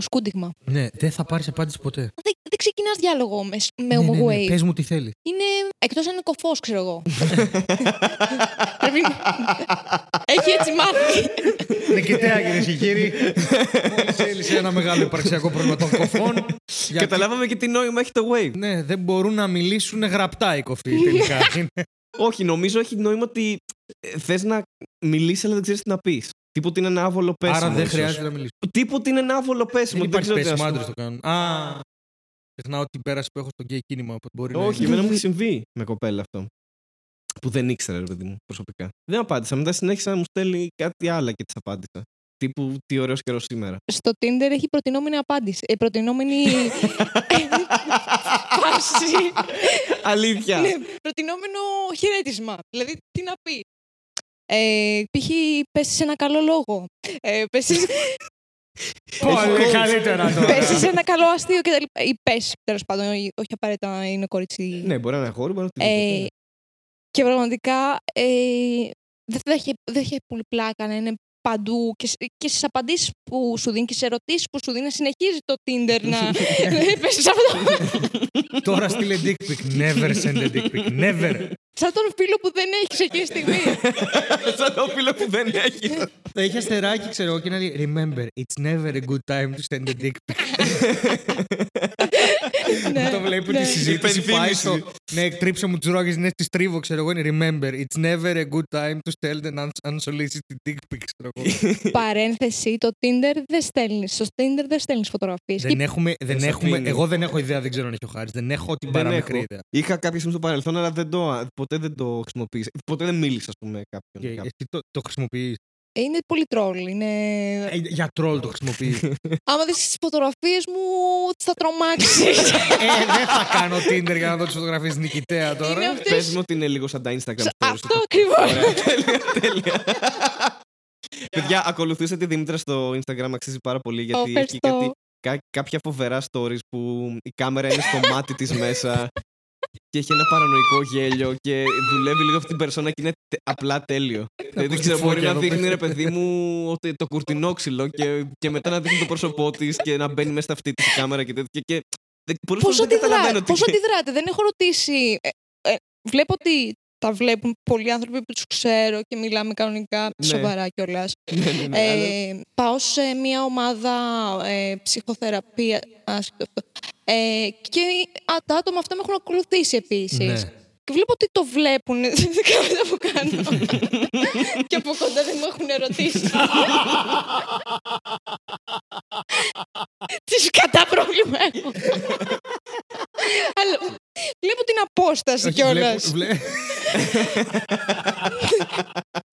[SPEAKER 3] σκούντιγμα.
[SPEAKER 2] Ναι, δεν θα πάρεις απάντηση ποτέ.
[SPEAKER 3] Δεν, δεν ξεκινάς διάλογο με, με
[SPEAKER 2] ναι, ναι, ναι,
[SPEAKER 3] wave.
[SPEAKER 2] Πες μου τι θέλει.
[SPEAKER 3] Είναι. Εκτός αν είναι κοφός, ξέρω εγώ. [laughs] Πρέπει να- Έχει έτσι μάθει.
[SPEAKER 2] Νικητέα κυρίε και κύριοι. Μόλις έλυσε ένα μεγάλο υπαρξιακό πρόβλημα των κοφών. γιατί-
[SPEAKER 1] Καταλάβαμε και τι νόημα έχει το Wave.
[SPEAKER 2] Ναι, δεν μπορούν να μιλήσουν γραπτά οι κοφοί τελικά. Είναι- [laughs]
[SPEAKER 1] Όχι, νομίζω έχει νόημα ότι θες να μιλήσεις, αλλά δεν ξέρεις τι να πεις. Τίποτε είναι ένα άβολο πέσιμο.
[SPEAKER 2] Άρα δεν
[SPEAKER 1] ίσως.
[SPEAKER 2] χρειάζεται να μιλήσει.
[SPEAKER 1] Τίποτε είναι ένα άβολο πέσιμο.
[SPEAKER 2] Δεν
[SPEAKER 1] Δεν
[SPEAKER 2] υπάρχει
[SPEAKER 1] ξέρω τι να
[SPEAKER 2] πέσιμο,
[SPEAKER 1] σου
[SPEAKER 2] άντρε το κάνουν. Α, Ξεχνάω την πέραση που έχω στο γκέι κίνημα. Οπότε μπορεί να
[SPEAKER 1] Όχι,
[SPEAKER 2] είναι-
[SPEAKER 1] εμένα μου έχει [laughs] συμβεί με κοπέλα αυτό. Που δεν ήξερε, ρε παιδί μου, προσωπικά. Δεν απάντησα. Μετά συνέχισα να μου στέλνει κάτι άλλο και της απάντησα. Τύπου τι ωραίος καιρός σήμερα.
[SPEAKER 3] Στο Tinder έχει προτινόμενη απάντηση. Ε, προτινόμενη [laughs] φάση.
[SPEAKER 1] Αλήθεια.
[SPEAKER 3] ναι, προτινόμενο χαιρέτισμα. Δηλαδή, τι να πει. Ε, π.χ. πέσεις σε ένα καλό λόγο. Ε, πέσει
[SPEAKER 2] Πολύ
[SPEAKER 1] coach.
[SPEAKER 2] καλύτερα τώρα.
[SPEAKER 3] πέσεις σε ένα καλό αστείο κτλ. Ή πέσει, τέλος πάντων, ή- όχι απαραίτητα είναι κορίτσι.
[SPEAKER 1] Ναι, μπορεί να είναι αγόρι, μπορεί να είναι
[SPEAKER 3] Ε,
[SPEAKER 1] οτιδήποτε.
[SPEAKER 3] και πραγματικά ε, δεν θα έχει, δεν θα έχει πολύ πλάκα να είναι παντού και, σ- και στις απαντήσεις που σου δίνει και στις ερωτήσεις που σου δίνει να συνεχίζει το Tinder να [laughs] [laughs] πέσεις σε αυτό.
[SPEAKER 2] Τώρα στείλε dick pic. Never send a dick pic. Never.
[SPEAKER 3] Σαν τον φίλο που δεν έχει εκείνη τη στιγμή. [laughs]
[SPEAKER 1] Σαν το φίλο που δεν έχει.
[SPEAKER 2] Θα είχε αστεράκι, ξέρω εγώ, και να λέει Remember, it's never a good time to send a dick pic. [laughs]
[SPEAKER 3] ναι,
[SPEAKER 2] Το βλέπω
[SPEAKER 3] ναι.
[SPEAKER 2] τη συζήτηση. Πάει
[SPEAKER 1] Υπενθύμηση.
[SPEAKER 2] στο. Ναι, τρίψε μου του ρόγες, ναι, τη τρίβω, ξέρω εγώ. Είναι Remember, it's never a good time to send an uns- unsolicited dick pic, ξέρω εγώ. [laughs]
[SPEAKER 3] Παρένθεση, το Tinder δεν στέλνει. Στο Tinder δεν στέλνεις φωτογραφίες.
[SPEAKER 2] Δεν έχουμε, δεν
[SPEAKER 1] στο
[SPEAKER 2] έχουμε,
[SPEAKER 1] Tinder.
[SPEAKER 2] εγώ δεν έχω ιδέα, δεν ξέρω αν έχει ο Χάρης. Δεν έχω την
[SPEAKER 1] Δεν
[SPEAKER 2] παραμικρή
[SPEAKER 1] έχω.
[SPEAKER 2] ιδέα.
[SPEAKER 1] Είχα κάποια στιγμή στο παρελθόν, αλλά δεν το, ποτέ δεν το χρησιμοποίησα. Ποτέ δεν μίλησα, ας πούμε, με κάποιον.
[SPEAKER 2] Και
[SPEAKER 1] κάποιον.
[SPEAKER 2] εσύ το, το χρησιμοποιείς;
[SPEAKER 3] Είναι πολύ τρόλ. Είναι...
[SPEAKER 2] για τρόλ το χρησιμοποιείς. [laughs]
[SPEAKER 3] Άμα δεις τις φωτογραφίες μου, θα τρομάξεις.
[SPEAKER 2] ε, δεν θα κάνω Tinder για να δω τις φωτογραφίες νικητέα τώρα.
[SPEAKER 3] Είναι αυτές-
[SPEAKER 1] Πες μου ότι είναι λίγο σαν τα Instagram stories.
[SPEAKER 3] Αυτό ακριβώς.
[SPEAKER 1] Ωραία, τέλεια, τέλεια. [laughs] Παιδιά, ακολουθήστε τη Δήμητρα στο Instagram, αξίζει πάρα πολύ γιατί έχει
[SPEAKER 3] ευχαριστώ.
[SPEAKER 1] κάτι, κά- κάποια φοβερά stories που η κάμερα είναι στο μάτι της μέσα και έχει ένα παρανοϊκό γέλιο και δουλεύει λίγο αυτή την περσόνα και είναι τε- απλά τέλειο. δεν
[SPEAKER 2] ακούς
[SPEAKER 1] ξέρω,
[SPEAKER 2] τη
[SPEAKER 1] μπορεί
[SPEAKER 2] φώκια
[SPEAKER 1] να
[SPEAKER 2] εδώ
[SPEAKER 1] δείχνει
[SPEAKER 2] πέρα.
[SPEAKER 1] ρε παιδί μου ότι το κουρτινόξυλο και, και μετά να δείχνει το πρόσωπό της και να μπαίνει μέσα στα αυτή της κάμερα και τέτοια. Και, και πολλές
[SPEAKER 3] Πώς
[SPEAKER 1] φορές δεν καταλαβαίνω
[SPEAKER 3] αντιδράτε,
[SPEAKER 1] τι
[SPEAKER 3] πώς αντιδράτε; Δεν έχω ρωτήσει. Ε, ε, βλέπω ότι τα βλέπουν πολλοί άνθρωποι που τους ξέρω και μιλάμε κανονικά
[SPEAKER 1] Ναι.
[SPEAKER 3] σοβαρά κιόλας.
[SPEAKER 1] Ναι, ναι, ναι, αλλά-
[SPEAKER 3] Ε, πάω σε μια ομάδα ε, ψυχοθεραπεία. άσχετο αυτό. Ε, και α, τα άτομα αυτά με έχουν ακολουθήσει επίσης.
[SPEAKER 2] Ναι.
[SPEAKER 3] Και βλέπω ότι το βλέπουν. [laughs] Δεν ξέρω τι που κάνω. [laughs] και από κοντά δεν μου έχουν ερωτήσει. [laughs] Τις κατά πρόβλημα έχω. Αλλά βλέπω την απόσταση
[SPEAKER 2] Όχι,
[SPEAKER 3] κιόλας.
[SPEAKER 2] βλέπουν- βλέ-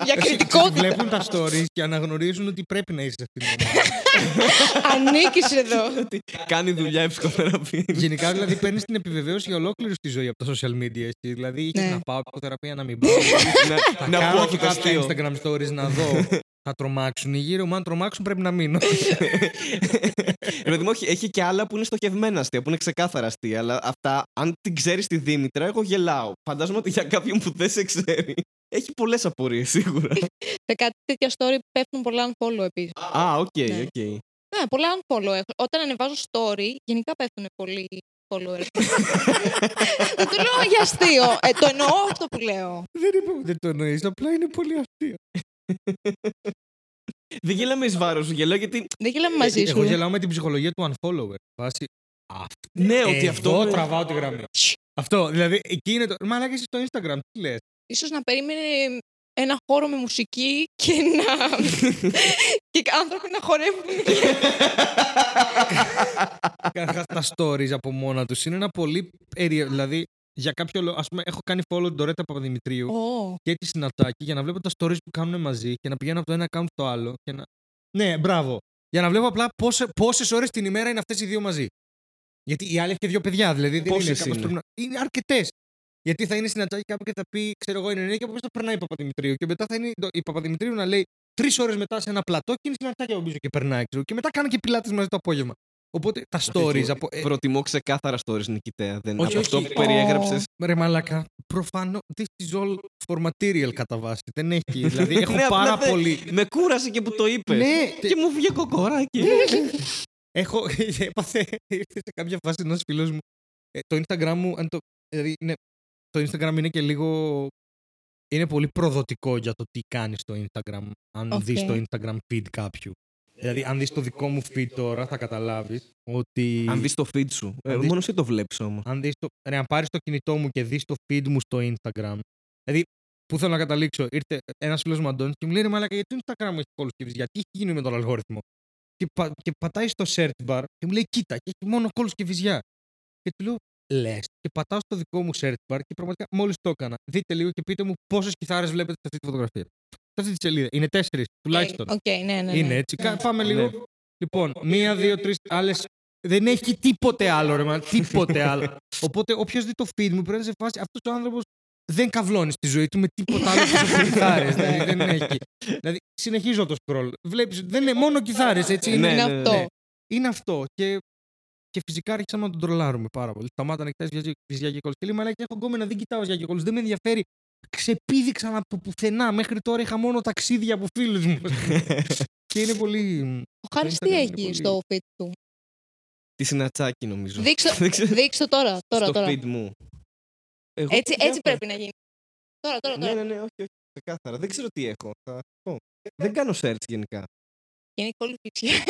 [SPEAKER 3] Για κριτικότητα.
[SPEAKER 2] Βλέπουν τα stories και αναγνωρίζουν ότι πρέπει να είσαι σε αυτήν την ομάδα.
[SPEAKER 3] Ανήκεις εδώ.
[SPEAKER 1] ότι κάνει δουλειά η ψυχοθεραπεία.
[SPEAKER 2] Γενικά, δηλαδή, παίρνεις την επιβεβαίωση για ολόκληρη τη ζωή από τα social media. Εσύ. Δηλαδή, είχε
[SPEAKER 3] Ναι.
[SPEAKER 2] να πάω ψυχοθεραπεία, να μην πάω.
[SPEAKER 1] να,
[SPEAKER 2] Θα
[SPEAKER 1] να πω
[SPEAKER 2] κάνω
[SPEAKER 1] αυτό
[SPEAKER 2] και
[SPEAKER 1] το
[SPEAKER 2] κάποια
[SPEAKER 1] αστείο.
[SPEAKER 2] Instagram stories να δω. Θα τρομάξουν οι γύρω μου. Αν τρομάξουν, πρέπει να μείνω. [laughs]
[SPEAKER 1] Ρε παιδί μου, όχι, έχει και άλλα που είναι στοχευμένα αστεία, που είναι ξεκάθαρα αστεία. Αλλά αυτά, αν την ξέρεις τη Δήμητρα, εγώ γελάω. Φαντάζομαι ότι για κάποιον που δεν σε ξέρει, έχει πολλές απορίες σίγουρα. [laughs]
[SPEAKER 3] Σε κάτι τέτοια story πέφτουν πολλά unfollow επίσης.
[SPEAKER 1] Α, οκ,
[SPEAKER 3] Ναι.
[SPEAKER 1] οκ.
[SPEAKER 3] Ναι, πολλά unfollow έχω. Όταν ανεβάζω story, γενικά πέφτουν πολλοί followers. [laughs] Δεν το λέω για αστείο. Ε, το εννοώ αυτό που λέω.
[SPEAKER 2] δεν είπα ότι δεν το εννοείς. Απλά είναι πολύ αστείο.
[SPEAKER 1] Δεν γελάμε εις βάρος σου, γελάω γιατί.
[SPEAKER 3] Δεν γελάμε μαζί σου.
[SPEAKER 2] Εγώ γελάω με την ψυχολογία του unfollower. Βάση.
[SPEAKER 1] Ναι, ότι
[SPEAKER 2] Εδώ
[SPEAKER 1] αυτό. με-
[SPEAKER 2] τραβάω τη γραμμή. Αυτό, δηλαδή, εκεί είναι το. Μαλάκα εσύ στο Instagram, τι λες;
[SPEAKER 3] Ίσως να περίμενε ένα χώρο με μουσική και να... [laughs] και άνθρωποι να χορεύουν.
[SPEAKER 2] Καταρχάς τα stories από μόνα τους είναι ένα πολύ περίεργο. Δηλαδή, για κάποιο λόγο, ας πούμε, έχω κάνει follow την Τωρέτα Παπαδημητρίου
[SPEAKER 3] Ω,
[SPEAKER 2] και τη Συνατάκη για να βλέπω τα stories που κάνουν μαζί και να πηγαίνω από το ένα account στο άλλο. Και να... Ναι, μπράβο. Για να βλέπω απλά πόσε ώρες την ημέρα είναι αυτές οι δύο μαζί. Γιατί η άλλη έχει και δύο παιδιά, δηλαδή. Δεν
[SPEAKER 1] Πόσες
[SPEAKER 2] είναι, κάπως
[SPEAKER 1] είναι;
[SPEAKER 2] πρέπει να- είναι αρκετές. Γιατί θα είναι Συνατάκη κάπου και θα πει, ξέρω εγώ, είναι νέα και από πίσω θα περνάει η Παπαδημητρίου. Και μετά θα είναι το- η Παπαδημητρίου να λέει τρεις ώρες μετά σε ένα πλατό και είναι η Συνατάκη από πίσω και περνάει. Ξέρω. Και μετά κάνει και πιλάτες μαζί το απόγευμα. Οπότε τα stories από. ε,
[SPEAKER 1] Προτιμώ ξεκάθαρα stories νικητέα. Δεν
[SPEAKER 2] όχι,
[SPEAKER 1] από αυτό
[SPEAKER 2] όχι.
[SPEAKER 1] που περιέγραψες.
[SPEAKER 2] Ρε μαλάκα, προφανώς this is all for material κατά βάση. Δεν έχει. [laughs] Δηλαδή έχω
[SPEAKER 1] Ναι, απλά
[SPEAKER 2] πάρα
[SPEAKER 1] δεν-
[SPEAKER 2] πολύ.
[SPEAKER 1] Με κούρασε και που το είπες.
[SPEAKER 2] Ναι,
[SPEAKER 1] Και μου βγήκε κοκοράκι.
[SPEAKER 2] Έχω, [laughs] έπαθε, ήρθε σε κάποια φάση ένας φίλος μου. Ε, το Instagram μου, αν το, δηλαδή, είναι, το Instagram είναι και λίγο. Είναι πολύ προδοτικό για το τι κάνεις στο Instagram. Αν
[SPEAKER 3] Οκ.
[SPEAKER 2] δεις το Instagram feed κάποιου. Δηλαδή, αν δεις το δικό μου feed τώρα, θα καταλάβεις ότι.
[SPEAKER 1] Αν δεις το feed σου. Ε,
[SPEAKER 2] Αν δεις-
[SPEAKER 1] Μόνο εσύ το βλέπεις όμως.
[SPEAKER 2] αν, δεις το, ρε, αν πάρεις το κινητό μου και δεις το feed μου στο Instagram. Δηλαδή, πού θέλω να καταλήξω. Ήρθε ένας φίλος μου Αντώνης και μου λέει: Ρε Μαλάκα, γιατί το Instagram μου έχει κώλους και βυζιά, τι έχει γίνει με τον αλγόριθμο; Και, πα, και πατάει στο search bar και μου λέει: Κοίτα, και έχει μόνο κώλους και βυζιά. Και του λέω, λες. Και πατάω στο δικό μου search bar και πραγματικά μόλις το έκανα. Δείτε λίγο και πείτε μου πόσες κιθάρες βλέπετε σε αυτή τη φωτογραφία. Σε αυτή τη σελίδα. Είναι τέσσερις τουλάχιστον.
[SPEAKER 3] Οκ, ναι, ναι, ναι.
[SPEAKER 2] Είναι έτσι. Κα-
[SPEAKER 3] Ναι.
[SPEAKER 2] Πάμε λίγο.
[SPEAKER 1] Ναι.
[SPEAKER 2] Λοιπόν, μία, δύο, τρεις άλλες. Δεν έχει τίποτε άλλο, ρε man, Τίποτε άλλο. Οπότε, όποιος δει το feed μου πρέπει να 'ναι σε φάση αυτός ο άνθρωπος δεν καβλώνει στη ζωή του με τίποτα άλλο πίσω από [laughs] κιθάρες. δηλαδή, δεν έχει. δηλαδή, συνεχίζω το scroll. Βλέπεις, δεν είναι μόνο κιθάρες, έτσι.
[SPEAKER 1] Ναι,
[SPEAKER 3] είναι
[SPEAKER 1] ναι, ναι,
[SPEAKER 3] αυτό.
[SPEAKER 1] ναι.
[SPEAKER 2] Είναι αυτό. Και, και φυσικά άρχισαμε να τον τρολάρουμε πάρα πολύ. Σταμάτα να κοιτάζει βυζιά και κώλους. Και λέει, Μαλάκα, έχω γκόμενα, δεν κοιτάω βυζιά και κώλους. Δεν με ενδιαφέρει. Ξεπήδηξαν από πουθενά. Μέχρι τώρα είχα μόνο ταξίδια από φίλους μου. [laughs] και είναι πολύ.
[SPEAKER 3] Ο Χάρης
[SPEAKER 2] Instagram
[SPEAKER 3] τι
[SPEAKER 2] είναι
[SPEAKER 3] έχει
[SPEAKER 2] πολύ-
[SPEAKER 3] στο feed του;
[SPEAKER 1] Τη συνατσάκι νομίζω.
[SPEAKER 3] Δείξτε [laughs]
[SPEAKER 1] Δεν ξέρω.
[SPEAKER 3] δείξτε το τώρα. τώρα,
[SPEAKER 1] Στο
[SPEAKER 3] τώρα.
[SPEAKER 1] feed μου. Εγώ
[SPEAKER 3] Έτσι,
[SPEAKER 1] διάφορα.
[SPEAKER 3] έτσι πρέπει να γίνει. Τώρα, τώρα,
[SPEAKER 1] Ναι,
[SPEAKER 3] τώρα.
[SPEAKER 1] ναι, ναι, όχι, όχι. Ξεκάθαρα. Δεν ξέρω τι έχω. Θα πω. Δεν κάνω search γενικά.
[SPEAKER 3] Είναι πολύ φύση. [laughs]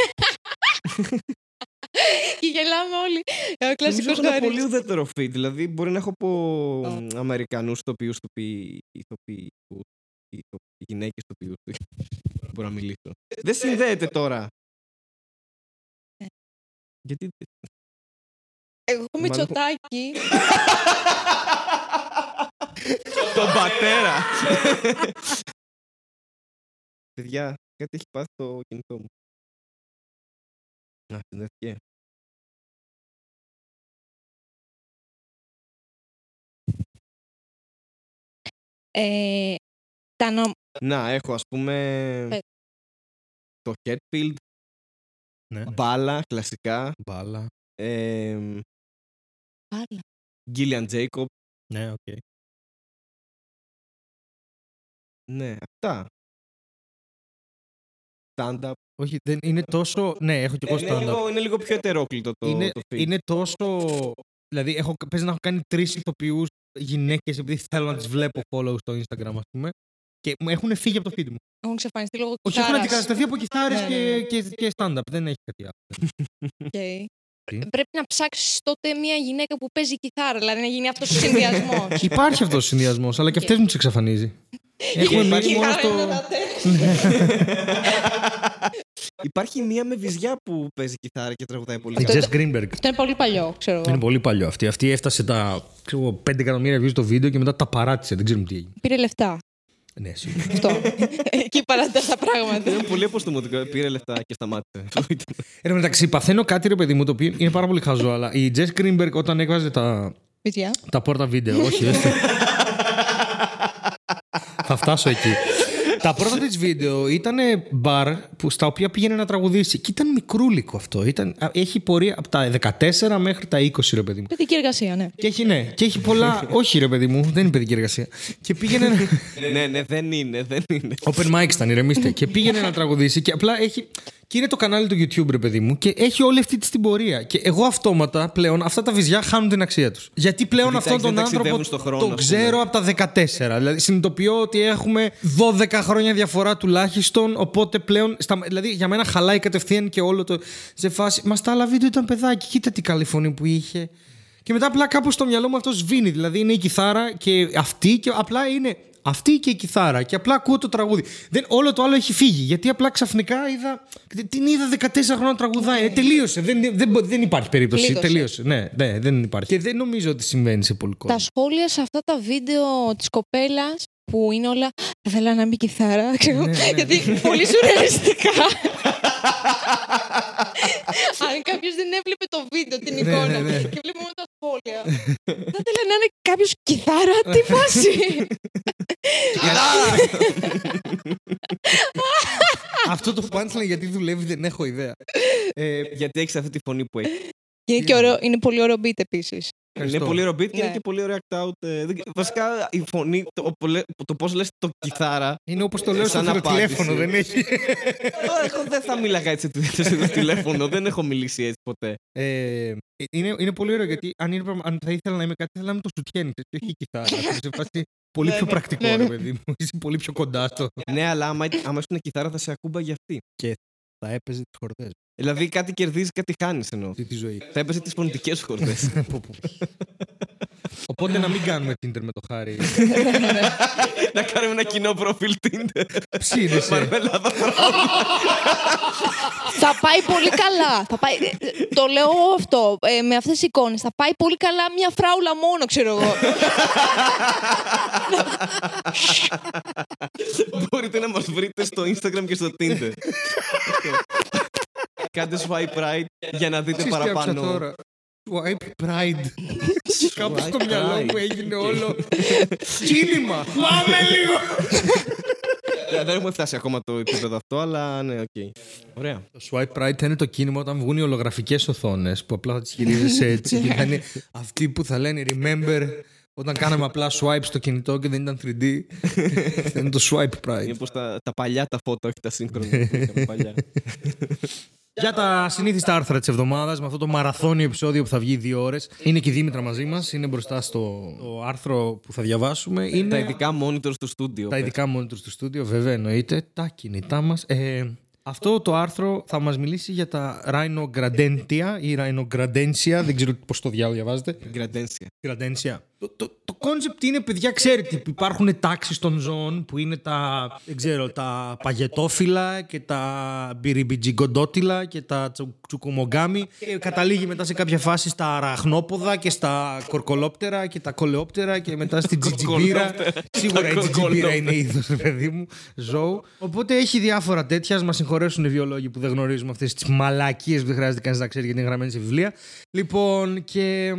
[SPEAKER 3] Και γελάμε όλοι. Ο
[SPEAKER 1] Νομίζω
[SPEAKER 3] κλασικός
[SPEAKER 1] έχω ένα
[SPEAKER 3] Χάρης.
[SPEAKER 1] πολύ ουδέτερο feed. Δηλαδή μπορεί να έχω από
[SPEAKER 3] Α.
[SPEAKER 1] Αμερικανούς ηθοποιού, ηθοποιού, γυναίκες ηθοποιού. Μπορώ να μιλήσω. Δεν συνδέεται τώρα.
[SPEAKER 3] Ε.
[SPEAKER 1] Γιατί.
[SPEAKER 3] Εγώ
[SPEAKER 1] Μάλλον-
[SPEAKER 3] Μητσοτάκη. [laughs]
[SPEAKER 1] Τον πατέρα! [laughs] Παιδιά, κάτι έχει πάθει το κινητό μου. Να, συνδέθηκε.
[SPEAKER 3] ε, τα νο...
[SPEAKER 1] Να, έχω ας πούμε
[SPEAKER 3] Πες.
[SPEAKER 1] το Hetfield,
[SPEAKER 2] Ναι.
[SPEAKER 1] μπάλα, κλασικά,
[SPEAKER 2] Μπάλα.
[SPEAKER 1] ε,
[SPEAKER 3] Άλλα.
[SPEAKER 1] Gillian Jacob,
[SPEAKER 2] Ναι, οκ.
[SPEAKER 1] ναι, αυτά. Stand-up.
[SPEAKER 2] Όχι, δεν είναι τόσο. Ναι, έχω κι εγώ
[SPEAKER 1] είναι,
[SPEAKER 2] stand-up.
[SPEAKER 1] λίγο, είναι λίγο πιο ετερόκλητο το,
[SPEAKER 2] είναι,
[SPEAKER 1] το feed.
[SPEAKER 2] είναι τόσο. Δηλαδή, έχω, παίζει να έχω κάνει τρεις ηθοποιούς γυναίκες επειδή θέλω να τις βλέπω follow στο Instagram, ας πούμε. Και μου έχουν φύγει από το feed μου.
[SPEAKER 3] Έχουν εξαφανιστεί λόγω
[SPEAKER 2] Όχι, έχουν
[SPEAKER 3] κιθάρας.
[SPEAKER 2] αντικατασταθεί από κιθάρες
[SPEAKER 3] Ναι,
[SPEAKER 2] και,
[SPEAKER 3] ναι, ναι.
[SPEAKER 2] και, και stand-up. Δεν έχει κάτι άλλο.
[SPEAKER 3] Οκ.
[SPEAKER 2] Τι;
[SPEAKER 3] Πρέπει να ψάξεις τότε μια γυναίκα που παίζει κιθάρα, δηλαδή να γίνει αυτός ο συνδυασμός.
[SPEAKER 2] Υπάρχει αυτός ο συνδυασμός, αλλά και αυτές μου τις εξαφανίζει. Έχουμε
[SPEAKER 1] υπάρχει
[SPEAKER 2] μείνει μόνο στο. [laughs]
[SPEAKER 1] Υπάρχει μία με βυζιά που παίζει κιθάρα και τραγουδάει πολύ
[SPEAKER 2] Η
[SPEAKER 1] καλά.
[SPEAKER 2] Jess Greenberg.
[SPEAKER 3] Αυτό είναι πολύ παλιό, ξέρω
[SPEAKER 2] Είναι
[SPEAKER 3] εγώ.
[SPEAKER 2] πολύ παλιό αυτή. Αυτή έφτασε τα ξέρω, εγώ, 5 εκατομμύρια views στο βίντεο και μετά τα παράτησε. Δεν ξέρουμε τι έγινε.
[SPEAKER 3] Πήρε λεφτά.
[SPEAKER 2] Ναι, σίγουρα.
[SPEAKER 3] Αυτό. [laughs] Εκεί παρατά τα πράγματα.
[SPEAKER 1] Είναι πολύ αποστομωτικό. Πήρε λεφτά και σταμάτησε. [laughs]
[SPEAKER 2] Εν τω μεταξύ, παθαίνω κάτι ρε παιδί μου το οποίο είναι πάρα πολύ χαζό, αλλά η Jess Greenberg όταν έβγαζε τα,
[SPEAKER 3] Παιδιά.
[SPEAKER 2] τα πρώτα βίντεο, όχι, έστω. Θα φτάσω εκεί. τα πρώτα της βίντεο ήταν μπαρ που, στα οποία πήγαινε να τραγουδήσει. Και ήταν μικρούλικο αυτό. Ήταν, α, έχει πορεία από τα 14 μέχρι τα 20, ρε παιδί μου.
[SPEAKER 3] Παιδική εργασία, ναι.
[SPEAKER 2] Και έχει, ναι, και έχει πολλά. όχι, ρε παιδί μου, δεν είναι παιδική εργασία. Και πήγαινε. να-
[SPEAKER 1] ναι, ναι, δεν είναι, δεν είναι.
[SPEAKER 2] Open mic ήταν, ηρεμήστε. και πήγαινε να τραγουδήσει και απλά έχει. Και είναι το κανάλι του YouTube, ρε παιδί μου, και έχει όλη αυτή τη την πορεία. Και εγώ αυτόματα πλέον αυτά τα βυζιά χάνουν την αξία τους. Γιατί πλέον
[SPEAKER 1] Επειδή τα
[SPEAKER 2] αυτόν
[SPEAKER 1] έχεις,
[SPEAKER 2] τον
[SPEAKER 1] δεν
[SPEAKER 2] άνθρωπο
[SPEAKER 1] ταξιδεύουν στον χρόνο,
[SPEAKER 2] τον
[SPEAKER 1] ας πούμε.
[SPEAKER 2] ξέρω από τα 14. Δηλαδή συνειδητοποιώ ότι έχουμε 12 χρόνια διαφορά τουλάχιστον. Οπότε πλέον. Στα, δηλαδή για μένα χαλάει κατευθείαν και όλο το. Σε φάση. Μα στα άλλα βίντεο ήταν παιδάκι. Κοίτα τι καλή φωνή που είχε. Και μετά απλά κάπου στο μυαλό μου αυτό σβήνει. Δηλαδή είναι η κιθάρα και αυτή και απλά είναι αυτή και η κιθάρα. Και απλά ακούω το τραγούδι. Δεν, όλο το άλλο έχει φύγει. Γιατί απλά ξαφνικά είδα. Την είδα 14 χρόνια να τραγουδάει. Ε, τελείωσε. Δεν, δεν, μπο- δεν υπάρχει περίπτωση.
[SPEAKER 3] Πλήγωσε.
[SPEAKER 2] Τελείωσε. Ναι, ναι, δεν υπάρχει. Και δεν νομίζω ότι συμβαίνει σε πολύ κόσμο.
[SPEAKER 3] Τα σχόλια σε αυτά τα βίντεο της κοπέλας που είναι όλα. Θα ήθελα να μπει κιθάρα. Ξέρω,
[SPEAKER 2] Ναι, ναι.
[SPEAKER 3] Γιατί πολύ σουρεαλιστικά. [laughs] Αν κάποιος δεν έβλεπε το βίντεο, την
[SPEAKER 2] Ναι,
[SPEAKER 3] εικόνα
[SPEAKER 2] ναι, ναι.
[SPEAKER 3] και βλέπει μόνο τα σχόλια. Θα ήθελα να είναι κάποιος κιθάρα, τι φάση. [laughs]
[SPEAKER 2] Αυτό το punchline γιατί δουλεύει δεν έχω ιδέα. Ε,
[SPEAKER 1] Γιατί έχεις αυτή τη φωνή που έχεις.
[SPEAKER 3] Και είναι, και ωραίο, είναι πολύ ωραίο beat επίσης.
[SPEAKER 1] Είναι
[SPEAKER 2] Ευχαριστώ.
[SPEAKER 1] πολύ ωραίο beat και
[SPEAKER 3] Ναι.
[SPEAKER 1] είναι και πολύ ωραίο act out. ε, δεν- Βασικά η φωνή, το, το, το πώς λες το κιθάρα.
[SPEAKER 2] είναι όπως το λέω στο
[SPEAKER 1] Σαν
[SPEAKER 2] τηλέφωνο,
[SPEAKER 1] απάντηση.
[SPEAKER 2] δεν έχει.
[SPEAKER 1] Εγώ δεν θα μίλαγα έτσι στο στο τηλέφωνο. Δεν έχω μιλήσει έτσι ποτέ.
[SPEAKER 2] Ε, είναι, είναι πολύ ωραίο γιατί αν, είναι, πραγμα- αν θα ήθελα να είμαι κάτι, θα ήθελα να είμαι το σουτιέν και όχι η κιθάρα. [laughs] Σε φάση πολύ
[SPEAKER 3] Ναι,
[SPEAKER 2] πιο
[SPEAKER 3] ναι.
[SPEAKER 2] πρακτικό,
[SPEAKER 3] Ναι,
[SPEAKER 2] ρε
[SPEAKER 3] ναι.
[SPEAKER 2] παιδί μου. Είσαι πολύ πιο κοντά στο.
[SPEAKER 1] Ναι, αλλά άμα, άμα ήσουν κιθάρα θα σε ακούμπα για αυτή.
[SPEAKER 2] Θα έπαιζε τις χορδέ
[SPEAKER 1] Δηλαδή κάτι κερδίζεις, κάτι χάνεις εννοώ.
[SPEAKER 2] αυτή τη ζωή.
[SPEAKER 1] Θα έπαιζε τις φωνητικές χορδές. [laughs]
[SPEAKER 2] Πω, πω. Οπότε να μην κάνουμε Tinder με το χάρη. [laughs]
[SPEAKER 1] να κάνουμε ένα κοινό προφίλ Tinder.
[SPEAKER 2] Ψήνεσαι.
[SPEAKER 1] Μαρμελάδα
[SPEAKER 3] θα πάει πολύ καλά. Θα πάει, ε, το λέω αυτό ε, με αυτές τις εικόνες. Θα πάει πολύ καλά μια φράουλα μόνο, ξέρω εγώ.
[SPEAKER 1] Μπορείτε να μας βρείτε στο Instagram και στο Tinder. [laughs] Κάντε swipe right για να δείτε
[SPEAKER 2] Ξέρεις τι άκουσα
[SPEAKER 1] παραπάνω.
[SPEAKER 2] τώρα. Swipe right. Κάπου στο
[SPEAKER 1] Swipe
[SPEAKER 2] μυαλό
[SPEAKER 1] right.
[SPEAKER 2] μου έγινε όλο. [laughs] Κίνημα. Πάμε λίγο.
[SPEAKER 1] Ε, Δεν έχουμε φτάσει ακόμα το επίπεδο αυτό, αλλά ναι, οκ. Ωραία.
[SPEAKER 2] Το swipe right θα είναι το κίνημα όταν βγουν οι ολογραφικές οθόνες που απλά θα τις χειρίζεσαι έτσι και θα είναι αυτοί που θα λένε remember όταν κάναμε απλά swipe στο κινητό και δεν ήταν 3D. θα [laughs] είναι το swipe
[SPEAKER 1] Είναι
[SPEAKER 2] pride.
[SPEAKER 1] πως τα, τα παλιά τα φώτα, όχι τα σύγχρονα. [laughs] που είχαμε παλιά.
[SPEAKER 2] Για τα συνήθιστα άρθρα της εβδομάδας, με αυτό το μαραθώνιο επεισόδιο που θα βγει δύο ώρες. Είναι και η Δήμητρα μαζί μας. Είναι μπροστά στο το άρθρο που θα διαβάσουμε. Είναι
[SPEAKER 1] τα ειδικά monitors του στούντιο.
[SPEAKER 2] τα ειδικά monitors του στούντιο, βέβαια εννοείται. Τα κινητά μας. Ε, αυτό το άρθρο θα μας μιλήσει για τα Rhino Gradentia ή Rhino Gradentia, δεν ξέρω πώς το διάλογο διαβάζετε.
[SPEAKER 1] Γκραντένσια.
[SPEAKER 2] Gradentia. Το, το, το concept είναι, παιδιά, ξέρετε, που υπάρχουν τάξεις των ζώων που είναι τα, δεν ξέρω, τα παγετόφυλλα και τα μπυριμπιτζιγκοντότυλα και τα τσου- τσουκουμογκάμι και καταλήγει μετά σε κάποια φάση στα αραχνόποδα και στα κορκολόπτερα και τα κολεόπτερα και μετά στην τζιτζιμπίρα. Σίγουρα η
[SPEAKER 1] Τα
[SPEAKER 2] τζιτζιμπίρα
[SPEAKER 1] κορκολόπτερα.
[SPEAKER 2] είναι είδος, παιδί μου, ζώου. Οπότε έχει διάφορα τέτοια. Ας Μας συγχωρέσουν οι βιολόγοι που δεν γνωρίζουμε αυτές τις μαλακίες που δεν χρειάζεται κανείς να ξέρει γιατί είναι γραμμένες σε βιβλία. Λοιπόν, και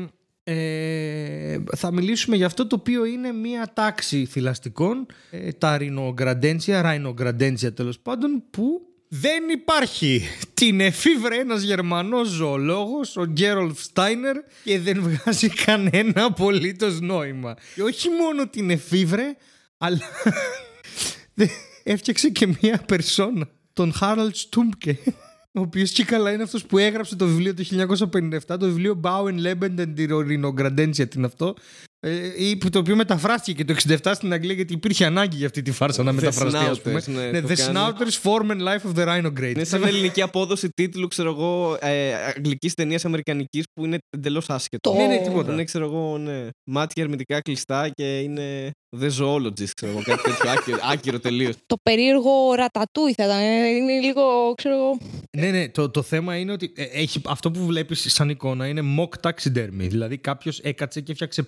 [SPEAKER 2] ε, θα μιλήσουμε για αυτό το οποίο είναι μία τάξη θηλαστικών, ε, τα ρινογκραντένσια, ράινογκραντένσια τέλος πάντων, που δεν υπάρχει. Την εφήβρε ένας Γερμανός ζωολόγος, ο Γκέρολφ Στάινερ, και δεν βγάζει κανένα απολύτως νόημα. Και όχι μόνο την εφήβρε, αλλά [laughs] Δε- έφτιαξε και μία περσόνα, τον Χάραλτ Στούμπκε, ο οποίος και καλά είναι αυτός που έγραψε το βιβλίο το 1957, το βιβλίο Bauen Leben den Rhinogradensia, τι είναι αυτό. Ε, ή που το οποίο μεταφράστηκε και το 67 στην Αγγλία γιατί υπήρχε ανάγκη για αυτή τη φάρσα να
[SPEAKER 1] The
[SPEAKER 2] μεταφραστεί, ας πούμε.
[SPEAKER 1] Snouters, ναι,
[SPEAKER 2] Ναι,
[SPEAKER 1] το
[SPEAKER 2] the
[SPEAKER 1] κάνει.
[SPEAKER 2] Snouters Form and Life of the Rhino Great.
[SPEAKER 1] Είναι σαν ελληνική απόδοση τίτλου, ξέρω εγώ, ε, αγγλικής ταινίας Αμερικανικής που είναι εντελώς άσχετο.
[SPEAKER 3] Το-
[SPEAKER 2] Ναι, ναι, τίποτα.
[SPEAKER 1] Είναι, ξέρω εγώ, ναι, μάτια ερμητικά κλειστά και είναι The Zoologist, ξέρω εγώ, κάτι τέτοιο άκυρο, [laughs] άκυρο τελείως.
[SPEAKER 3] Το περίεργο ρατατούι θα ήταν. ε, Είναι λίγο, ξέρω εγώ.
[SPEAKER 2] Ναι, ναι, το, το θέμα είναι ότι ε, έχει, αυτό που βλέπεις σαν εικόνα είναι mock taxidermy. Δηλαδή κάποιος έκατσε και έφτιαξε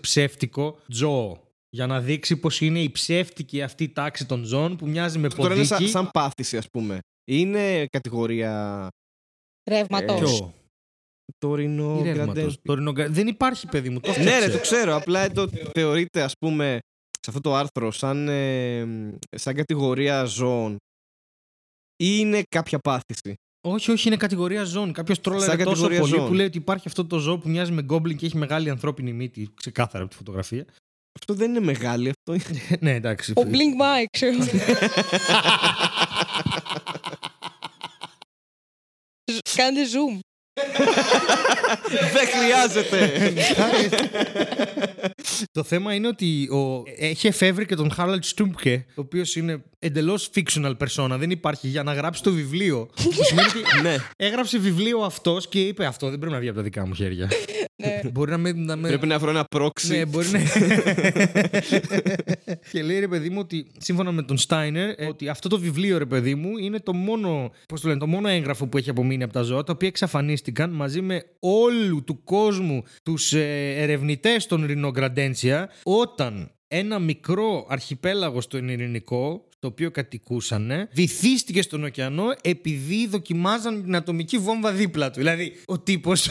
[SPEAKER 2] ψεύτικο ζώο για να δείξει πως είναι η ψεύτικη αυτή τάξη των ζώων που μοιάζει με
[SPEAKER 1] Τώρα είναι σαν,
[SPEAKER 2] ποντίκι.
[SPEAKER 1] σαν πάθηση, ας πούμε. Είναι κατηγορία
[SPEAKER 3] Ρεύματος.
[SPEAKER 1] Ε,
[SPEAKER 2] Ποιο;
[SPEAKER 1] το
[SPEAKER 2] Τι
[SPEAKER 1] ρινό
[SPEAKER 2] ρεύματος, το ρινογκα- Δεν υπάρχει παιδί μου, το
[SPEAKER 1] Ναι, ρε,
[SPEAKER 2] έφτιαξε.
[SPEAKER 1] το ξέρω. Απλά το θεωρείται, ας πούμε, σε αυτό το άρθρο σαν, ε, σαν κατηγορία ζώων ή είναι κάποια πάθηση.
[SPEAKER 2] Όχι, όχι, είναι κατηγορία ζώων. Κάποιος τρόλαρε
[SPEAKER 1] Σαν
[SPEAKER 2] τόσο
[SPEAKER 1] κατηγορία
[SPEAKER 2] πολύ
[SPEAKER 1] ζώων.
[SPEAKER 2] που λέει ότι υπάρχει αυτό το ζώο που μοιάζει με γκόμπλιν και έχει μεγάλη ανθρώπινη μύτη. Ξεκάθαρα από τη φωτογραφία.
[SPEAKER 1] Αυτό δεν είναι μεγάλη, αυτό είναι. [laughs]
[SPEAKER 2] ναι, εντάξει.
[SPEAKER 3] Ο Blink Mike, ξέρω. Ζ- [laughs] Κάντε zoom. [laughs]
[SPEAKER 1] δεν χρειάζεται.
[SPEAKER 2] Το θέμα είναι ότι ο... έχει εφεύρει και τον Χάραλτ Στούμπκε, ο οποίος είναι εντελώς fictional persona. Δεν υπάρχει για να γράψει το βιβλίο. Που σημαίνει ότι [laughs]
[SPEAKER 1] ναι.
[SPEAKER 2] έγραψε βιβλίο αυτός και είπε Αυτό δεν πρέπει να βγει από τα δικά μου χέρια.
[SPEAKER 3] Ναι.
[SPEAKER 2] μπορεί να με. Να με...
[SPEAKER 1] Πρέπει να βρω ένα πρόξι.
[SPEAKER 2] Ναι, μπορεί να. [laughs] και λέει ρε παιδί μου ότι σύμφωνα με τον Στάινερ, ε, ότι αυτό το βιβλίο ρε παιδί μου είναι το μόνο, πώς το λένε, το μόνο έγγραφο που έχει απομείνει από τα ζώα, τα οποία εξαφανίστηκαν μαζί με όλου του κόσμου τους ε, ερευνητές των Ρινογκραντένσια όταν ένα μικρό αρχιπέλαγος στον Ειρηνικό, το οποίο κατοικούσαν, βυθίστηκε στον ωκεανό επειδή δοκιμάζαν την ατομική βόμβα δίπλα του. Δηλαδή, ο τύπος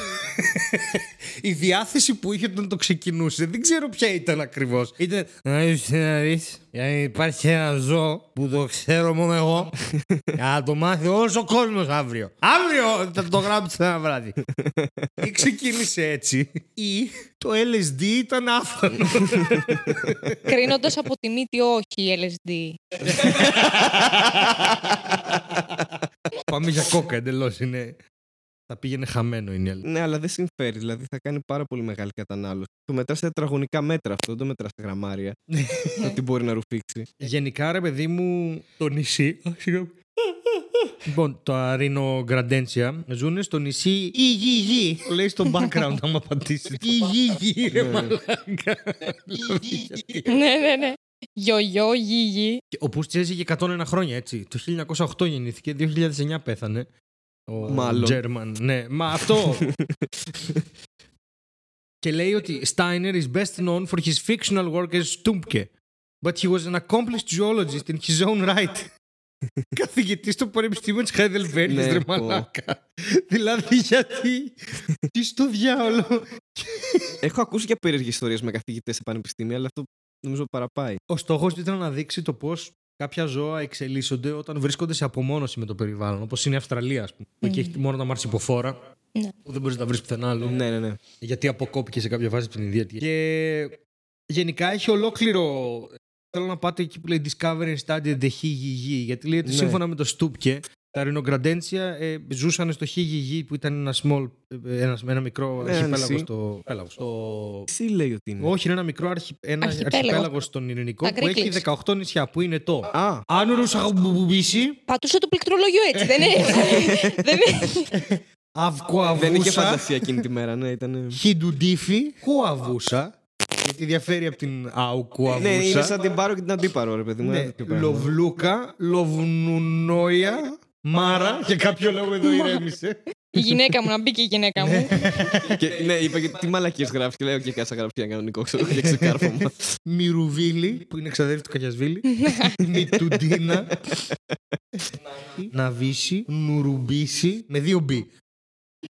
[SPEAKER 2] [laughs] η διάθεση που είχε όταν το ξεκινούσε, δεν ξέρω ποια ήταν ακριβώς. Ήταν. Να δεις, να δεις, ε, Υπάρχει ένα ζώο που το ξέρω μόνο εγώ. [laughs] Για να το μάθει όλο ο κόσμος αύριο. Αύριο θα το γράψει ένα βράδυ. [laughs] Ή ξεκίνησε έτσι, ή το LSD ήταν άφθονο.
[SPEAKER 3] Κρίνοντας από τη μύτη, όχι LSD. [laughs]
[SPEAKER 2] Πάμε για κόκα εντελώς. Είναι... Θα πήγαινε χαμένο είναι η αλήθεια.
[SPEAKER 1] Ναι, αλλά δεν συμφέρει. Δηλαδή θα κάνει πάρα πολύ μεγάλη κατανάλωση. Το μετράς σε τετραγωνικά μέτρα αυτό, δεν το μετράς σε γραμμάρια. [laughs] το τι μπορεί να ρουφήξει.
[SPEAKER 2] Γενικά, ρε παιδί μου, το νησί. Α, συγγνώμη. Λοιπόν, τα Ρινο-Γκραντέντσια ζουν στο νησί Γη Γη Γη. Το λέει στο background άμα πατήσεις. Γη Γη Γη, ρε μαλάκα. [laughs]
[SPEAKER 3] ναι, ναι, ναι. Γιογιό, γίγι.
[SPEAKER 2] Και Ο Πούστης έζηκε 101 χρόνια, έτσι. Το 1908 γεννήθηκε, 2009 πέθανε. Ο
[SPEAKER 1] Μάλλον.
[SPEAKER 2] German. Ναι, μα αυτό. [laughs] και λέει ότι Steiner is best known for his fictional work as Stumpke. But he was an accomplished geologist in his own right. [laughs] Καθηγητής στο Πανεπιστήμιο της Heidelberg,
[SPEAKER 1] Ναι,
[SPEAKER 2] ρε
[SPEAKER 1] πω.
[SPEAKER 2] μαλάκα. δηλαδή γιατί, τι στο διάολο;
[SPEAKER 1] Έχω ακούσει και περίεργες ιστορίες με καθηγητές σε πανεπιστήμια, αλλά αυτό νομίζω παραπάει.
[SPEAKER 2] Ο στόχος του ήταν να δείξει το πώς κάποια ζώα εξελίσσονται όταν βρίσκονται σε απομόνωση με το περιβάλλον. Όπως είναι η Αυστραλία, ας πούμε. που Εκεί έχει μόνο τα μαρσιποφόρα.
[SPEAKER 3] Ναι.
[SPEAKER 2] Που δεν μπορείς να τα βρεις πουθενά αλλού.
[SPEAKER 1] Ναι, ναι, ναι.
[SPEAKER 2] Γιατί αποκόπηκε σε κάποια φάση από την Ινδία. Και γενικά έχει ολόκληρο. Θέλω να πάτε εκεί που λέει Discovery and Study the Χιγιγή. Γιατί λέει ότι
[SPEAKER 1] Ναι.
[SPEAKER 2] σύμφωνα με το Στούπκε, τα Ρινογκραντέντσια ε, ζούσαν στο Χιγιγή που ήταν ένα small, ε, ένας, ένα μικρό
[SPEAKER 1] Ένα
[SPEAKER 2] αρχιπέλαγο
[SPEAKER 1] νησί.
[SPEAKER 2] στο. πέλαγος, στο
[SPEAKER 1] Τι λέει ότι είναι.
[SPEAKER 2] όχι, είναι ένα μικρό αρχι... ένα
[SPEAKER 3] Αρχιπέλαγο.
[SPEAKER 2] αρχιπέλαγο στον Ειρηνικό
[SPEAKER 3] Τα
[SPEAKER 2] που έχει
[SPEAKER 3] Greek
[SPEAKER 2] 18 νησιά που είναι το.
[SPEAKER 1] Α,
[SPEAKER 2] Άνουρος Σαχμπουμπίση,
[SPEAKER 3] Πατούσε το πληκτρολόγιο έτσι, δεν είναι. δεν είναι.
[SPEAKER 2] Αυκοαβούσα,
[SPEAKER 1] δεν είχε φαντασία εκείνη τη μέρα, ναι, ήταν.
[SPEAKER 2] Χιντουντίφη, Κουαβούσα. Γιατί διαφέρει από την Αουκουαβούσα.
[SPEAKER 1] Ναι, είναι σαν την πάρω και την αντίπαρο, ρε παιδί μου.
[SPEAKER 2] Ναι,
[SPEAKER 1] ένα τέτοιο πράγμα.
[SPEAKER 2] Λοβλούκα, Λοβνουνόια, Μάρα. Για κάποιο λόγο εδώ ηρέμησε.
[SPEAKER 3] Η γυναίκα μου, να μπει και η γυναίκα μου.
[SPEAKER 1] Και, ναι, είπα και τι μαλακίες γράφει. Και λέω και κάτσα γράψει ένα κανονικό ξέρω για ξεκάρφωμα.
[SPEAKER 2] Μυρουβίλη, που είναι ξαδέρφη του Καγιασβίλη. [laughs] Μιτουντίνα. Ναβίση, Νουρουμπίση, με δύο μπι.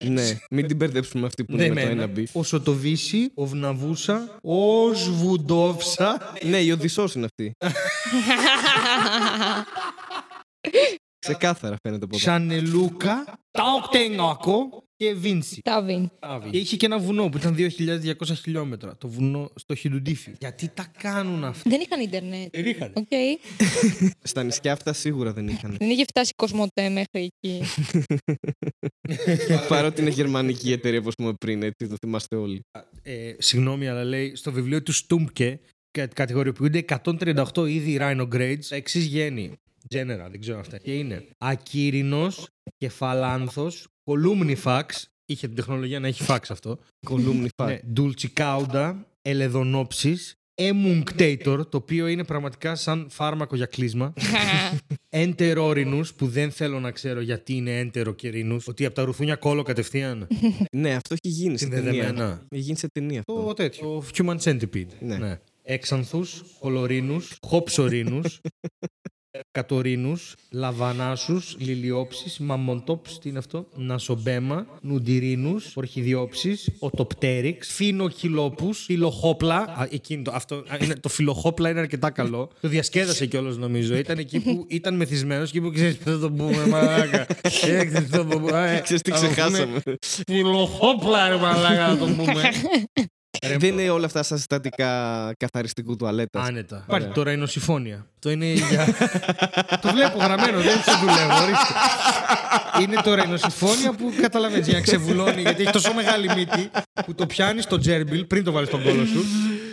[SPEAKER 1] ναι, μην την μπερδέψουμε αυτή που είναι με το ένα μπι.
[SPEAKER 2] Ο Σοτοβίση, ο Βναβούσα, ο Σβουντόφσα.
[SPEAKER 1] Ναι, η Οδυσσός είναι αυτή. [laughs] Ξεκάθαρα φαίνεται από εδώ.
[SPEAKER 2] Σανελούκα, Ταοκτενγκάκο και Βίντσι.
[SPEAKER 3] Τάβιν.
[SPEAKER 2] Και είχε και ένα βουνό που ήταν 2.200 χιλιόμετρα. Το βουνό στο Χιντουντίφι. Γιατί τα κάνουν αυτά;
[SPEAKER 3] Δεν είχαν Ιντερνετ.
[SPEAKER 2] Δεν είχαν.
[SPEAKER 3] Οκ. [laughs]
[SPEAKER 1] Στα νησιά αυτά σίγουρα δεν είχαν.
[SPEAKER 3] Δεν είχε φτάσει Cosmote μέχρι εκεί. [laughs]
[SPEAKER 1] Παρότι είναι γερμανική εταιρεία, όπως πούμε πριν, έτσι το θυμάστε όλοι.
[SPEAKER 2] Ε, συγγνώμη, αλλά λέει στο βιβλίο του Στούμπκε κα- κατηγοριοποιούνται 138 είδη Rhinogrades. Τα εξής γένη. Genera, δεν ξέρω αυτά. Και είναι αρχίρινος, κεφαλάνθος, columnifax. Είχε την τεχνολογία να έχει fax αυτό.
[SPEAKER 1] Κολούμνη φάκ.
[SPEAKER 2] Ναι, Dulcicauda, ελεδονόψης, Emunctator, το οποίο είναι πραγματικά σαν φάρμακο για κλείσμα. [laughs] Enterorhinus, που δεν θέλω να ξέρω γιατί είναι έντερο και ρίνους. Ότι από τα ρουθούνια κόλλο κατευθείαν.
[SPEAKER 1] Ναι, αυτό έχει γίνει σε ταινία.
[SPEAKER 2] Συνδεδεμένα.
[SPEAKER 1] Έχει γίνει σε ταινία αυτό.
[SPEAKER 2] Το τέτοιο. Το Human Centipede.
[SPEAKER 1] Ναι.
[SPEAKER 2] Έξανθους, κολορίνους, χόψορίνους, [laughs] κατορίνους, λαβανάσους, λιλιόψεις, μαμοντόπς, τι είναι αυτό, νασομπέμα, νουντιρίνους, ορχιδιόψεις, οτοπτέριξ, φινοχυλόπους, φιλοχόπλα. Α, εκείνο το, αυτό, α, είναι, το φιλοχόπλα είναι αρκετά καλό. Το διασκέδασε κιόλας νομίζω. Ήταν εκεί που ήταν μεθυσμένος και είπε, ξέρεις, θα το πούμε, μαλάκα. Ε, ξέρεις, θα το πούμε, ε,
[SPEAKER 1] Ξέρεις τι
[SPEAKER 2] θα το πούμε.
[SPEAKER 1] ξεχάσαμε.
[SPEAKER 2] Φιλοχόπλα, ρε μαλάκα, να το πούμε. [laughs]
[SPEAKER 1] Δεν είναι όλα αυτά στα συστατικά καθαριστικού τουαλέτα.
[SPEAKER 2] Άνετα. Υπάρχει τώρα η νοσηφόνια. Το είναι για. [laughs] το βλέπω γραμμένο, δεν το δουλεύω. Ορίστε. είναι τώρα η νοσηφόνια που καταλαβαίνεις για να ξεβουλώνει, γιατί έχει τόσο μεγάλη μύτη που το πιάνεις στο τζέρμπιλ πριν το βάλεις στον κόλο σου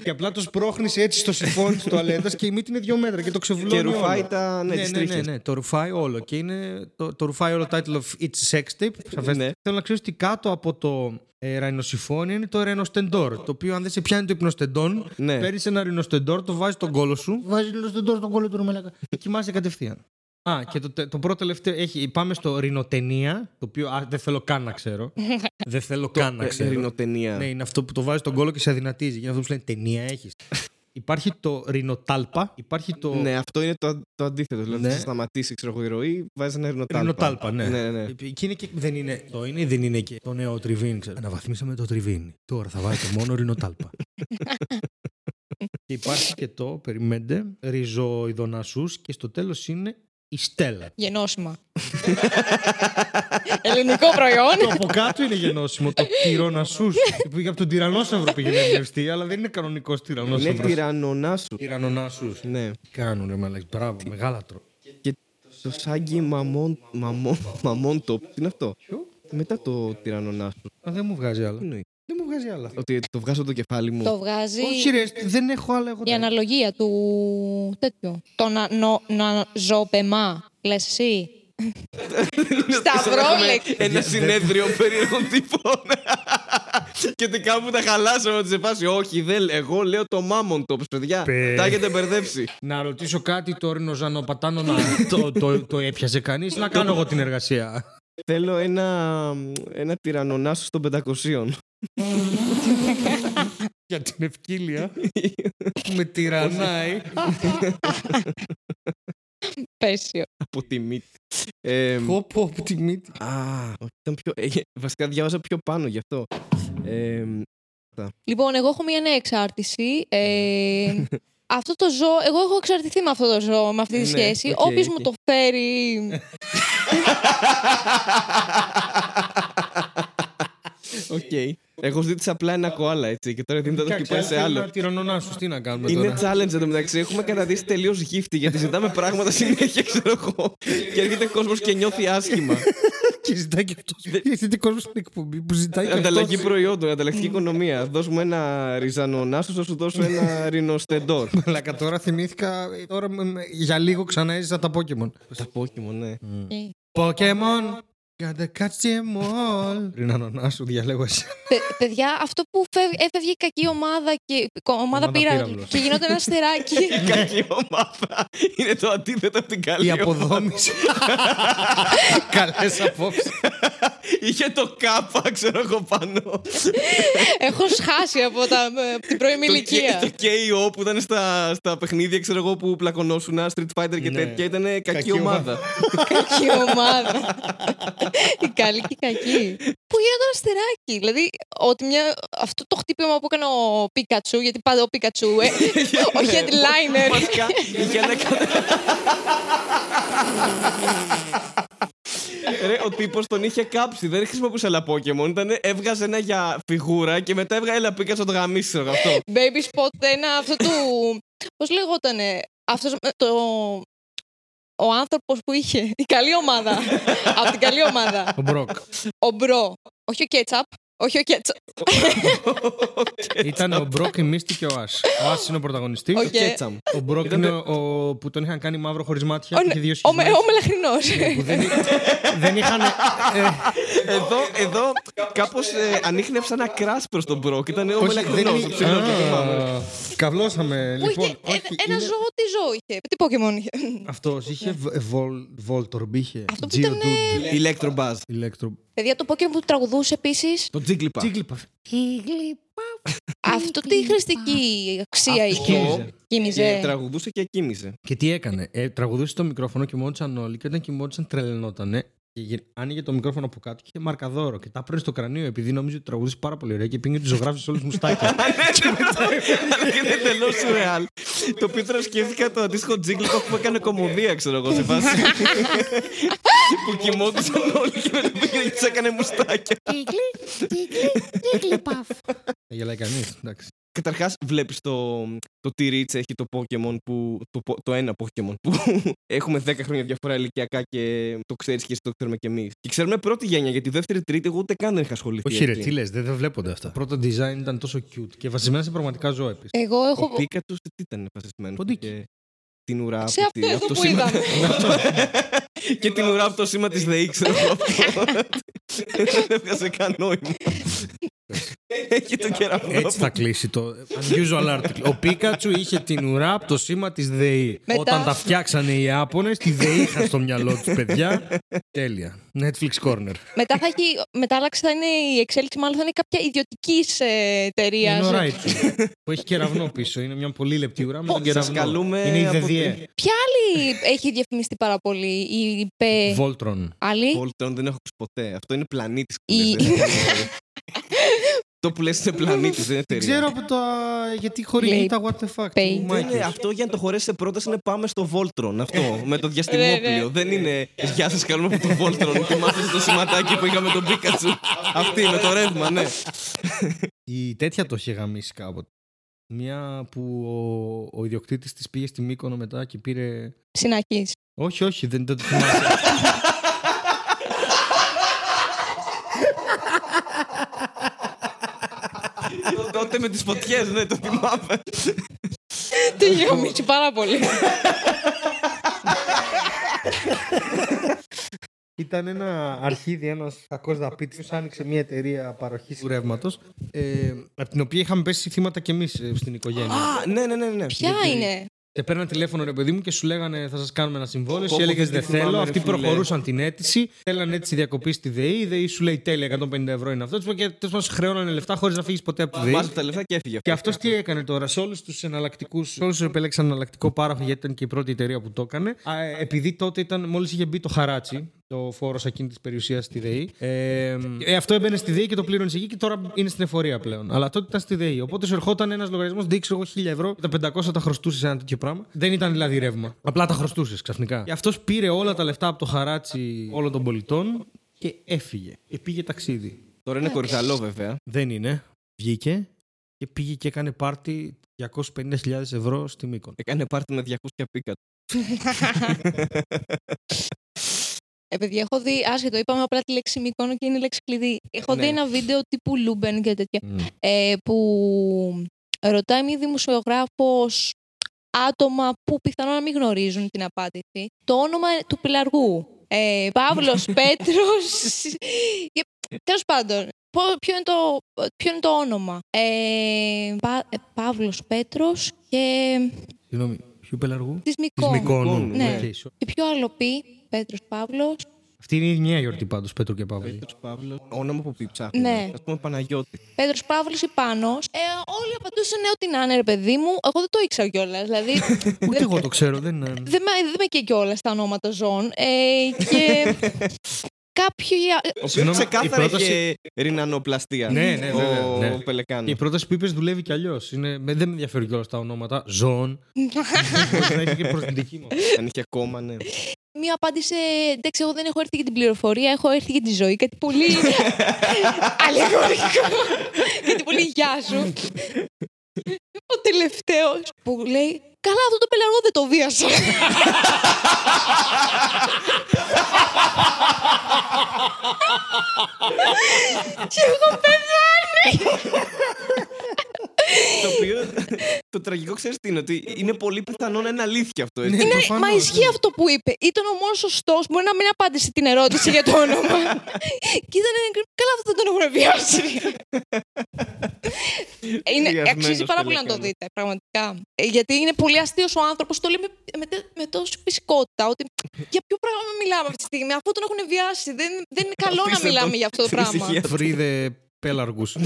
[SPEAKER 2] και απλά το σπρώχνεις έτσι στο συμφώνι της τουαλέτας και η μύτη είναι δύο μέτρα και το ξεβουλώνει.
[SPEAKER 1] Και ρουφάει
[SPEAKER 2] όλο.
[SPEAKER 1] τα- ναι,
[SPEAKER 2] ναι,
[SPEAKER 1] τις
[SPEAKER 2] ναι, ναι,
[SPEAKER 1] τρίχες.
[SPEAKER 2] ναι, Το ρουφάει όλο. Και είναι. Το, το ρουφάει όλο το title of It's Sex Tape. Σαφέστατα.
[SPEAKER 1] Ναι.
[SPEAKER 2] Θέλω να ξέρω ότι κάτω από το ε, ραϊνοσυφόνι είναι το ρενοστεντόρ. Το οποίο αν δεν σε πιάνει το υπνοστεντόν,
[SPEAKER 1] Ναι.
[SPEAKER 2] παίρνεις ένα ρενοστεντόρ, το βάζεις στον κόλο σου. Βάζει ρενοστεντόρ στον κόλο του ρομελάκα. Και κοιμάσαι κατευθείαν. Α, και το, τε- το πρώτο τελευταίο έχει. Πάμε στο ρινοτενία, το οποίο α, δεν θέλω καν να ξέρω. [laughs] δεν θέλω καν να
[SPEAKER 1] Ε,
[SPEAKER 2] ξέρω.
[SPEAKER 1] Ρινοτενία.
[SPEAKER 2] Ναι, είναι αυτό που το βάζει στον κόλο και σε αδυνατίζει. Και είναι αυτό που σου λένε ταινία έχεις. Υπάρχει το ρινοτάλπα, υπάρχει το.
[SPEAKER 1] Ναι, αυτό είναι το, το αντίθετο. Δηλαδή,
[SPEAKER 2] Ναι.
[SPEAKER 1] θα σταματήσει ξέρω, εγώ, η ροή, βάζεις ένα ρινοτάλπα.
[SPEAKER 2] Ρινοτάλπα, ναι.
[SPEAKER 1] ναι, ναι.
[SPEAKER 2] Εκεί είναι και, δεν είναι, το είναι ή δεν είναι και το νέο τριβίν. Ξέρω. Αναβαθμίσαμε το τριβίν. Τώρα θα βάλετε μόνο ρινοτάλπα. [laughs] και υπάρχει και το, περιμένετε, ριζοειδονασούς και στο τέλος είναι η στέλα.
[SPEAKER 3] Γενώσιμα. [laughs] Ελληνικό προϊόν.
[SPEAKER 2] το από κάτω είναι γενώσιμο, το τυρονασούς. που από τον τυρανόσαυρο πήγαινε εμπνευστεί, αλλά δεν είναι κανονικός
[SPEAKER 1] Είναι
[SPEAKER 2] τυρανόσαυρος.
[SPEAKER 1] τυραννονά σου.
[SPEAKER 2] Τυρανονάσους.
[SPEAKER 1] Ναι.
[SPEAKER 2] Τι κάνουν ρε μαλακ, μπράβο, μεγάλα τρο.
[SPEAKER 1] Και το σάγκι μαμόν, μαμόν, μαμόντο. Τι είναι αυτό; Μετά το τυραννονά σου.
[SPEAKER 2] Α, δεν μου βγάζει άλλα.
[SPEAKER 1] Τι εννοεί.
[SPEAKER 2] Δεν μου βγάζει άλλα.
[SPEAKER 1] Ότι το βγάζω από το κεφάλι μου.
[SPEAKER 3] Το βγάζει
[SPEAKER 2] Όχι ρε, δεν έχω άλλα εγώ.
[SPEAKER 3] η αναλογία του τέτοιου. Το να, νο, να ζωοπεμά. Λες εσύ; [laughs] Σταυρόλεξ.
[SPEAKER 1] Ένα συνέδριο περίεργων τύπων. [laughs] και ότι κάπου τα χαλάσαμε ότι σε φάση. Όχι, δεν, εγώ λέω το Mammon Tops, παιδιά.
[SPEAKER 2] Πε.
[SPEAKER 1] Τα έχετε μπερδέψει.
[SPEAKER 2] Να ρωτήσω κάτι, το ρινοζανοπατάνο να το, το, το έπιασε κανείς; Να κάνω εγώ την εργασία.
[SPEAKER 1] Θέλω ένα, ένα τυραννονάσο των 500. [laughs]
[SPEAKER 2] Για την ευκήλια. με τυραννάει.
[SPEAKER 3] Πέσιο.
[SPEAKER 1] από τη μύτη. Ε,
[SPEAKER 2] Πω πω από τη μύτη.
[SPEAKER 1] α, όχι, ήταν πιο, ε, βασικά διάβαζα πιο πάνω γι' αυτό. Ε,
[SPEAKER 3] Λοιπόν, εγώ έχω μία νέα εξάρτηση. Ε, [laughs] αυτό το ζώο, εγώ έχω εξαρτηθεί με αυτό το ζώο, με αυτή τη
[SPEAKER 1] Ναι,
[SPEAKER 3] σχέση.
[SPEAKER 1] οκ,
[SPEAKER 3] Όποιος
[SPEAKER 1] οκ.
[SPEAKER 3] μου το φέρει. [laughs]
[SPEAKER 1] Οκ. Εγώ ζήτησα απλά ένα κοάλα έτσι και τώρα δίνεται το και πάει σε άλλο.
[SPEAKER 2] Τυραννονάσου, τι να κάνουμε
[SPEAKER 1] Είναι
[SPEAKER 2] τώρα;
[SPEAKER 1] challenge εντωμεταξύ. Έχουμε καταδείξει τελείως γύφτοι γιατί ζητάμε πράγματα [laughs] συνέχεια, ξέρω εγώ. Και έρχεται κόσμος και νιώθει άσχημα.
[SPEAKER 2] Και ζητάει και αυτός. Γιατί κόσμος στην εκπομπή που ζητάει και
[SPEAKER 1] Ανταλλαγή
[SPEAKER 2] αυτός.
[SPEAKER 1] προϊόντων, ανταλλακτική οικονομία. Δώσουμε ένα τυραννονάσο, θα σου δώσω ένα [laughs] ρινοστεντόρ.
[SPEAKER 2] Μαλάκα τώρα θυμήθηκα. ε, Τώρα με- με- για λίγο ξανά έζησα τα Pokemon.
[SPEAKER 1] Τα Pokemon, ναι.
[SPEAKER 3] Ε,
[SPEAKER 2] Pokemon. Gotta catch them all. Ρινανονά σου, διαλέγω εσύ.
[SPEAKER 3] Παι- παιδιά, αυτό που φεύ- έφευγε η κακή ομάδα και ομάδα
[SPEAKER 2] Ομάδα
[SPEAKER 3] πύρα
[SPEAKER 2] πύραυλος.
[SPEAKER 3] και γινόταν ένα αστεράκι. [laughs]
[SPEAKER 1] Η κακή ομάδα είναι το αντίθετο από την καλή
[SPEAKER 2] Η
[SPEAKER 1] ομάδα.
[SPEAKER 2] αποδόμηση. [laughs] Καλές απόψεις.
[SPEAKER 1] Είχε το κάπα, ξέρω εγώ πάνω.
[SPEAKER 3] Έχω σχάσει από, τα, από την πρώιμη
[SPEAKER 1] Το
[SPEAKER 3] ηλικία.
[SPEAKER 1] K- Το KO που ήταν στα, στα παιχνίδια, ξέρω εγώ, που πλακωνόσουν Street Fighter και
[SPEAKER 2] Ναι.
[SPEAKER 1] τέτοια, ήταν κακή,
[SPEAKER 2] Κακή
[SPEAKER 1] ομάδα.
[SPEAKER 3] κακή ομάδα. [laughs] η καλή και η κακή. Που γινόταν αστεράκι. Δηλαδή, ότι μια, αυτό το χτύπημα που έκανε ο Πίκατσου, γιατί πάντα ο Πίκατσου, ε, [laughs] ο headliner.
[SPEAKER 1] Βασικά, είχε ένα Ρε, ο τύπος τον είχε κάψει. Δεν χρησιμοποιούσε άλλα Pokémon. Ήταν, έβγαζε ένα για φιγούρα και μετά έβγαζε ένα πίκα στο το γαμίσει, ξέρω εγώ, αυτό.
[SPEAKER 3] Baby spot ένα αυτό του. Πώς λεγότανε. Αυτός το. Ο άνθρωπος που είχε. Η καλή ομάδα. [laughs] Από την καλή ομάδα.
[SPEAKER 2] Ο Μπροκ.
[SPEAKER 3] Ο Μπρο. Όχι ο Κέτσαπ. Όχι ο Κέτσαπ. [laughs]
[SPEAKER 2] Ήταν ο Μπροκ, η Μίστη και ο Άσ. Ο Άσ είναι ο πρωταγωνιστής.
[SPEAKER 3] Ο
[SPEAKER 1] Το Ketchum.
[SPEAKER 2] Ο Μπροκ
[SPEAKER 1] Ήταν-
[SPEAKER 2] είναι ο που τον είχαν κάνει μαύρο χωρίς μάτια.
[SPEAKER 3] Ο,
[SPEAKER 2] και είχε δύο
[SPEAKER 3] ο, με-
[SPEAKER 2] σχισμούς.
[SPEAKER 3] ο μελαχρινός.
[SPEAKER 2] Που δεν, δεν είχαν. ε, [laughs]
[SPEAKER 1] Εδώ, εδώ κάπως ε, ανείχνευσα ένα crush προς τον Μπροκ. Ήταν ο
[SPEAKER 2] όχι,
[SPEAKER 1] μελαχρινός.
[SPEAKER 2] δεν είχε- Α, Καυλώσαμε.
[SPEAKER 3] Που είχε
[SPEAKER 2] Λοιπόν,
[SPEAKER 3] ένα,
[SPEAKER 2] όχι,
[SPEAKER 3] ένα
[SPEAKER 2] είναι-
[SPEAKER 3] ζώο, τι ζώο είχε; Τι Pokemon είχε;
[SPEAKER 2] Αυτός είχε β- βολ- Voltorb, είχε.
[SPEAKER 3] Αυτό που ήταν,
[SPEAKER 2] Geodude,
[SPEAKER 1] Electrobuzz.
[SPEAKER 2] Electro.
[SPEAKER 3] Παιδιά, το Pokemon που τραγουδούσε επίσης.
[SPEAKER 1] Το Jigglypuff.
[SPEAKER 2] Jigglypuff.
[SPEAKER 3] Αυτό τι χρηστική αξία είχε.
[SPEAKER 2] κοίμιζε.
[SPEAKER 1] Και
[SPEAKER 3] Κοίμιζε.
[SPEAKER 1] τραγουδούσε και κοίμησε.
[SPEAKER 2] Και τι έκανε. Ε, τραγουδούσε το μικρόφωνο, κοιμόντουσαν όλοι και όταν κοιμόντουσαν τρελαινότανε. Και γε- άνοιγε το μικρόφωνο από κάτω και είχε μαρκαδόρο. Και τα έπαιρνε στο κρανίο επειδή νόμιζε ότι τραγουδούσε πάρα πολύ ωραία και πήγαινε του ζωγράφησε όλους μουστάκια.
[SPEAKER 1] Αλλά και είναι εντελώ σουρεάλ. Το οποίο τώρα σκέφτηκα το αντίστοιχο Jigglypuff που έκανε κομμωδία, ξέρω εγώ, σε φάση. [laughs] που κοιμόντουσαν όλοι και μετά πήγαινε και τους έκανε μουστάκια.
[SPEAKER 2] Δεν γελάει κανείς. Εντάξει.
[SPEAKER 1] Καταρχάς, βλέπεις το, το T-Reach έχει το Pokémon που. Το, πο- το ένα Pokémon που [laughs] έχουμε 10 χρόνια διαφορά ηλικιακά και το ξέρεις και εσύ το ξέρουμε κι εμείς. Και ξέρουμε πρώτη γενιά γιατί δεύτερη, τρίτη, εγώ ούτε καν δεν είχα ασχοληθεί.
[SPEAKER 2] Όχι, ρε,
[SPEAKER 1] έτσι.
[SPEAKER 2] τι λες, δεν, δεν βλέπονται αυτά. Πρώτο design ήταν τόσο cute και βασισμένα σε πραγματικά ζώα επίσης.
[SPEAKER 3] Εγώ έχω.
[SPEAKER 1] Ο Πίκα του τι ήταν βασισμένος.
[SPEAKER 2] Ποντίκι.
[SPEAKER 1] Και την ουρά
[SPEAKER 3] Σε
[SPEAKER 1] από
[SPEAKER 3] αυτό
[SPEAKER 1] τη-
[SPEAKER 3] εδώ
[SPEAKER 1] από το
[SPEAKER 3] που
[SPEAKER 1] σήμα-
[SPEAKER 3] είδαμε. [laughs] [laughs]
[SPEAKER 1] και την ουρά από το σήμα της ΔΕΗ, ξέρω εγώ αυτό. Δεν έβγαζε καν νόημα. Έχει το κεραυνό.
[SPEAKER 2] Έτσι θα κλείσει το unusual article. Ο Πίκατσου είχε την ουρά από το σήμα της ΔΕΗ.
[SPEAKER 3] Μετά-
[SPEAKER 2] Όταν τα φτιάξανε οι Ιάπωνε, τη ΔΕΗ είχαν στο μυαλό τους, παιδιά. Τέλεια. Netflix Corner.
[SPEAKER 3] Μετά θα έχει. Μετάλλαξη θα είναι η εξέλιξη, μάλλον θα είναι κάποια ιδιωτικής εταιρείας.
[SPEAKER 2] Είναι ο Ράιτσου. που έχει κεραυνό πίσω. Είναι μια πολύ λεπτή ουρά με τον
[SPEAKER 1] Σας
[SPEAKER 2] κεραυνό.
[SPEAKER 1] καλούμε
[SPEAKER 2] Είναι η
[SPEAKER 1] από
[SPEAKER 2] ΔΕΔΙΕ.
[SPEAKER 3] Ποια άλλη έχει διαφημιστεί πάρα πολύ, η ΠΕ.
[SPEAKER 2] Voltron.
[SPEAKER 3] Άλλη;
[SPEAKER 1] Voltron δεν έχω ακούσει ποτέ. Αυτό είναι πλανήτης.
[SPEAKER 3] Η- [laughs]
[SPEAKER 1] Το που λες είναι πλανήτης, δεν είναι
[SPEAKER 2] Δεν
[SPEAKER 1] εταιρεία.
[SPEAKER 2] ξέρω από το. Γιατί χορηγεί
[SPEAKER 3] Λέει,
[SPEAKER 2] τα what the fuck.
[SPEAKER 3] pay.
[SPEAKER 2] του
[SPEAKER 1] Δεν είναι,
[SPEAKER 2] Microsoft.
[SPEAKER 1] αυτό για να το χωρέσει σε πρόταση είναι πάμε στο Voltron. Αυτό [laughs] με το
[SPEAKER 3] Ρε,
[SPEAKER 1] διαστημόπλιο.
[SPEAKER 3] ρε.
[SPEAKER 1] δεν είναι Γεια σας, καλούμε από το Voltron. Θυμάστε το σηματάκι που είχαμε τον Πίκατσου. Αυτή με το ρεύμα, ναι.
[SPEAKER 2] Η τέτοια το είχε γαμίσει κάποτε. Μια που ο, ο ιδιοκτήτης της πήγε στη Μύκονο μετά και πήρε...
[SPEAKER 3] Συναχή.
[SPEAKER 2] Όχι, όχι, δεν δεν το θυμάσαι. [laughs]
[SPEAKER 1] Τότε με τις φωτιές, ναι, το θυμάμαι.
[SPEAKER 3] Τι είχε γαμίσει πάρα πολύ.
[SPEAKER 2] Ήταν ένα αρχίδι, ένας κακός δαπίτης που άνοιξε μια εταιρεία παροχής ρεύματος. Ε, από την οποία είχαμε πέσει θύματα κι εμείς στην οικογένεια.
[SPEAKER 1] Α, ναι, ναι, ναι. ναι.
[SPEAKER 3] Ποια είναι;
[SPEAKER 2] Και παίρναν τηλέφωνο ρε παιδί μου και σου λέγανε θα σας κάνουμε ένα συμβόλαιο.
[SPEAKER 1] Πω,
[SPEAKER 2] Εσύ
[SPEAKER 1] πω,
[SPEAKER 2] έλεγες
[SPEAKER 1] δεν
[SPEAKER 2] δεν
[SPEAKER 1] τη θυμάμαι,
[SPEAKER 2] θέλω.
[SPEAKER 1] ρε
[SPEAKER 2] Αυτοί
[SPEAKER 1] φίλε.
[SPEAKER 2] προχωρούσαν την αίτηση. Θέλανε αίτηση διακοπή στη ΔΕΗ. Η ΔΕΗ σου λέει τέλεια 150 ευρώ είναι αυτό. Τους είπα, Και τέλος πάντων σου χρεώνανε λεφτά χωρίς να φύγεις ποτέ από τη ΔΕΗ.
[SPEAKER 1] Μάζεψε τα λεφτά και έφυγε.
[SPEAKER 2] Και αυτός τι έκανε τώρα, σε όλους τους εναλλακτικούς, σε όλους τους επέλεξαν εναλλακτικό πάροχο, γιατί ήταν και η πρώτη εταιρεία που το έκανε. Α, ε, επειδή τότε ήταν, μόλις είχε μπει το χαράτσι, το φόρο ακίνητη περιουσίας στη ΔΕΗ. Ε, ε, αυτό έμπαινε στη ΔΕΗ και το πλήρωνες εκεί και τώρα είναι στην εφορία πλέον. Αλλά τότε ήταν στη ΔΕΗ. Οπότε σου ερχόταν ένας λογαριασμός, δείξε εγώ 1000 ευρώ και τα 500 τα χρωστούσες ένα τέτοιο πράγμα. Δεν ήταν δηλαδή ρεύμα. Απλά τα χρωστούσες ξαφνικά. Και αυτός πήρε όλα τα λεφτά από το χαράτσι όλων των πολιτών και έφυγε. Και πήγε ταξίδι.
[SPEAKER 1] Τώρα είναι κορυδαλό βέβαια.
[SPEAKER 2] Δεν είναι. Βγήκε και πήγε και έκανε πάρτι 250.000 ευρώ στη Μύκονο.
[SPEAKER 1] Έκανε πάρτι με 200 και πίκα.
[SPEAKER 3] Επειδή έχω δει, άσχετο, είπαμε απλά τη λέξη Μυκόνο και είναι η λέξη κλειδί. Έχω
[SPEAKER 1] Ναι.
[SPEAKER 3] δει ένα βίντεο τύπου Λούμπεν και τέτοια.
[SPEAKER 2] Mm.
[SPEAKER 3] ε, που ρωτάει μια δημοσιογράφος άτομα που πιθανόν να μην γνωρίζουν την απάντηση. Το όνομα του πελαργού. Ε, Παύλος [laughs] Πέτρος. και- Τέλος πάντων, πο- ποιο είναι το, ποιο είναι το όνομα; Ε, Πα, ε, Παύλος Πέτρος και
[SPEAKER 2] Συγγνώμη, ποιου πελαργού;
[SPEAKER 3] της
[SPEAKER 2] Της
[SPEAKER 3] Μυκόνου.
[SPEAKER 2] Μυκόνου.
[SPEAKER 3] Ναι.
[SPEAKER 2] Οκ, sure.
[SPEAKER 3] Και ποιο άλλο πει, Πέτρος Παύλος.
[SPEAKER 2] Αυτή είναι η μια γιορτή πάντως, Πέτρο και Παύλου.
[SPEAKER 1] Πέτρος Παύλος. Όνομα που πει ψάχνουμε.
[SPEAKER 3] Ναι.
[SPEAKER 1] Α πούμε Παναγιώτη.
[SPEAKER 3] Πέτρος Παύλος ή Πάνος. Ε, όλοι απαντούσαν ναι, ό,τι να είναι, ρε παιδί μου. Εγώ δεν το ήξερα κιόλας. Δηλαδή, [laughs]
[SPEAKER 2] Ούτε εγώ το ξέρω, δεν είναι.
[SPEAKER 3] δεν με, δεν με και κιόλας τα ονόματα ζώων. Ε, και [laughs] κάποιοι.
[SPEAKER 1] Ο οποίος
[SPEAKER 2] Συγγνώμη,
[SPEAKER 1] ξεκάθαρα
[SPEAKER 2] η πρόταση-
[SPEAKER 1] είχε ρινανοπλαστεία.
[SPEAKER 2] Ναι, ναι, βέβαια,
[SPEAKER 1] Ο
[SPEAKER 2] ναι.
[SPEAKER 1] Πελεκάνος.
[SPEAKER 2] Και η πρόταση που είπες δουλεύει κι αλλιώς. Δεν με ενδιαφέρουν κιόλας τα ονόματα. Ζώων. Μπορεί να είναι και προσβλητική μου.
[SPEAKER 1] Αν είχε κόμμα, ναι.
[SPEAKER 3] Μία απάντησε, εντάξει, εγώ δεν έχω έρθει για την πληροφορία, έχω έρθει για τη ζωή. Κάτι πολύ [laughs] αλληγορικό. Κάτι πολύ γεια σου. Ο τελευταίος που λέει, καλά αυτό το πελαργό δεν το βίασα. Και έχω πεθάνει. [laughs]
[SPEAKER 1] το οποίο. το τραγικό ξέρεις τι είναι, ότι είναι πολύ πιθανό να είναι αλήθεια αυτό. έτσι.
[SPEAKER 2] Ναι.
[SPEAKER 3] Ναι,
[SPEAKER 2] προφανώς,
[SPEAKER 3] μα ισχύει
[SPEAKER 2] ναι.
[SPEAKER 3] αυτό που είπε. Ήταν ο μόνος σωστός. Μπορεί να μην απάντησε την ερώτηση για το [laughs] όνομα. και ήταν. Καλά, αυτό δεν τον έχουν βιάσει. είναι,
[SPEAKER 1] Διασμένος
[SPEAKER 3] αξίζει πάρα πολύ να το
[SPEAKER 1] Πελεκάνος.
[SPEAKER 3] δείτε, πραγματικά. Ε, γιατί είναι πολύ αστείο ο άνθρωπος. Το λέει με, με, τε- με τόση φυσικότητα. Ότι για ποιο πράγμα μιλάμε αυτή τη στιγμή, αφού τον έχουν βιάσει. Δεν, δεν είναι καλό να
[SPEAKER 1] Αφήστε
[SPEAKER 3] μιλάμε
[SPEAKER 1] τον
[SPEAKER 3] για αυτό το
[SPEAKER 1] στην
[SPEAKER 3] πράγμα.
[SPEAKER 1] ησυχία του.
[SPEAKER 2] Φρίδε πέλαργους. [laughs]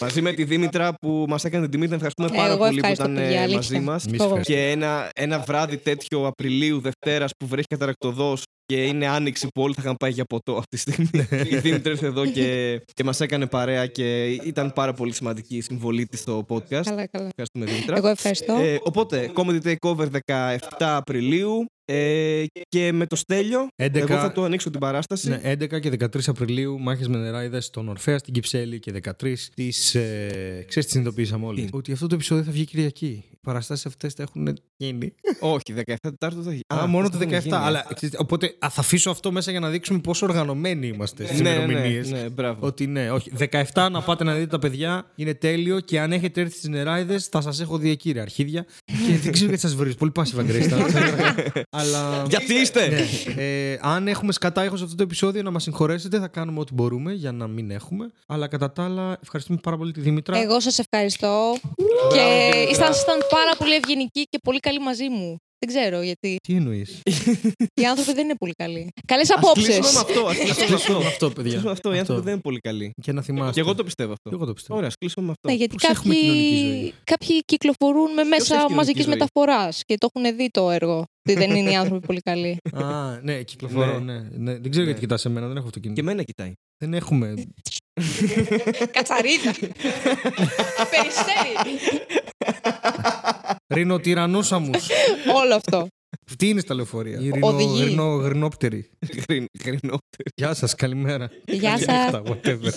[SPEAKER 1] Μαζί με τη Δήμητρα που μας έκανε την τιμή, την ευχαριστούμε
[SPEAKER 3] Ε,
[SPEAKER 1] πάρα
[SPEAKER 3] εγώ
[SPEAKER 1] πολύ που
[SPEAKER 3] ευχαριστώ,
[SPEAKER 1] ήταν
[SPEAKER 3] παιδιά,
[SPEAKER 1] ε,
[SPEAKER 3] αλήθεια.
[SPEAKER 1] μαζί μας.
[SPEAKER 2] Εμείς
[SPEAKER 3] Εγώ.
[SPEAKER 2] ευχαριστούμε.
[SPEAKER 1] Και ένα, ένα βράδυ τέτοιο Απριλίου, Δευτέρας που βρέχει καταρακτοδός και είναι άνοιξη που όλοι θα είχαν πάει για ποτό αυτή τη στιγμή. [laughs] η Δήμητρα ήρθε εδώ και, και μας έκανε παρέα και ήταν πάρα πολύ σημαντική η συμβολή της στο podcast.
[SPEAKER 3] Καλά, καλά.
[SPEAKER 1] Ευχαριστούμε, Δήμητρα.
[SPEAKER 3] Εγώ ευχαριστώ.
[SPEAKER 1] Ε, οπότε, Comedy Takeover 17 Απριλίου ε, και με το Στέλιο.
[SPEAKER 2] 11
[SPEAKER 1] Εγώ θα το ανοίξω την παράσταση.
[SPEAKER 2] Ναι, 11 και 13 Απριλίου, μάχες με νεράιδε στον Ορφαία στην Κυψέλη και 13 της. Ε, Ξέρεις τις συνειδητοποίησαμε όλοι.
[SPEAKER 1] Τι;
[SPEAKER 2] Ότι αυτό το επεισόδιο θα βγει Κυριακή. Οι παραστάσεις αυτές θα έχουν γίνει.
[SPEAKER 1] Όχι, 17 Τετάρτου θα γίνει.
[SPEAKER 2] Α, μόνο το
[SPEAKER 1] αυτό
[SPEAKER 2] 17.
[SPEAKER 1] θα γίνει.
[SPEAKER 2] Αλλά, ξέρετε, οπότε α, θα αφήσω αυτό μέσα για να δείξουμε πόσο οργανωμένοι είμαστε στις
[SPEAKER 1] Ναι,
[SPEAKER 2] ημερομηνίες.
[SPEAKER 1] ναι, ναι, μπράβο.
[SPEAKER 2] Ότι ναι, όχι. 17 να πάτε να δείτε τα παιδιά είναι τέλειο και αν έχετε έρθει στις νεράιδες θα σας έχω δει εκεί, ρε αρχίδια. [laughs] και δεν ξέρω γιατί σας βρει. Πολύ passive [laughs] aggressive. Αλλά.
[SPEAKER 1] Γιατί είστε!
[SPEAKER 2] Ναι. Ε, αν έχουμε σκατά ήχο σε αυτό το επεισόδιο, να μας συγχωρέσετε. Θα κάνουμε ό,τι μπορούμε για να μην έχουμε. Αλλά κατά τα άλλα, ευχαριστούμε πάρα πολύ τη Δήμητρα.
[SPEAKER 3] Εγώ σας ευχαριστώ. και ήσασταν ήσασταν πάρα πολύ ευγενικοί και πολύ καλοί μαζί μου. Δεν ξέρω γιατί.
[SPEAKER 2] Τι εννοείς;
[SPEAKER 3] Οι άνθρωποι δεν είναι πολύ καλοί. Καλές
[SPEAKER 1] Ας
[SPEAKER 3] απόψεις.
[SPEAKER 1] κλείσουμε με αυτό. Ας κλείσουμε με αυτό.
[SPEAKER 2] με αυτό, παιδιά.
[SPEAKER 1] Κλείσουμε με αυτό. Οι άνθρωποι
[SPEAKER 2] Αυτό.
[SPEAKER 1] δεν είναι πολύ καλοί.
[SPEAKER 2] Και να θυμάστε.
[SPEAKER 1] Και εγώ το πιστεύω αυτό.
[SPEAKER 2] Και εγώ το πιστεύω.
[SPEAKER 1] Ωραία, ας κλείσουμε με αυτό.
[SPEAKER 3] Ναι, γιατί
[SPEAKER 2] Πώς έχουμε κοινωνική
[SPEAKER 3] κάποιοι,
[SPEAKER 2] ζωή;
[SPEAKER 3] κάποιοι κυκλοφορούν με
[SPEAKER 1] έχει
[SPEAKER 3] μέσα
[SPEAKER 1] κοινωνική
[SPEAKER 3] μαζικής
[SPEAKER 1] ζωή;
[SPEAKER 3] μεταφοράς και το έχουν δει το έργο. Ότι δεν είναι οι [laughs] άνθρωποι πολύ καλοί.
[SPEAKER 2] Α, ναι, κυκλοφορώ. Ναι. Ναι. Δεν ξέρω
[SPEAKER 1] Ναι.
[SPEAKER 2] γιατί κοιτάς εμένα, δεν έχω αυτοκίνητο.
[SPEAKER 1] Και εμένα κοιτάει.
[SPEAKER 2] Δεν έχουμε. [laughs]
[SPEAKER 3] Κατσαρίδα. [laughs] Περιστέρι.
[SPEAKER 2] Ρινοτυρανούσαμου.
[SPEAKER 3] Όλο αυτό.
[SPEAKER 2] Τι είναι στα λεωφορεία. Η
[SPEAKER 3] Οδηγεί.
[SPEAKER 2] ρινο, γρινόπτερη.
[SPEAKER 1] Γριν- Γρινό.
[SPEAKER 2] Γεια σας, καλημέρα.
[SPEAKER 3] Γεια σας.
[SPEAKER 2] Καληνύχτα, whatever.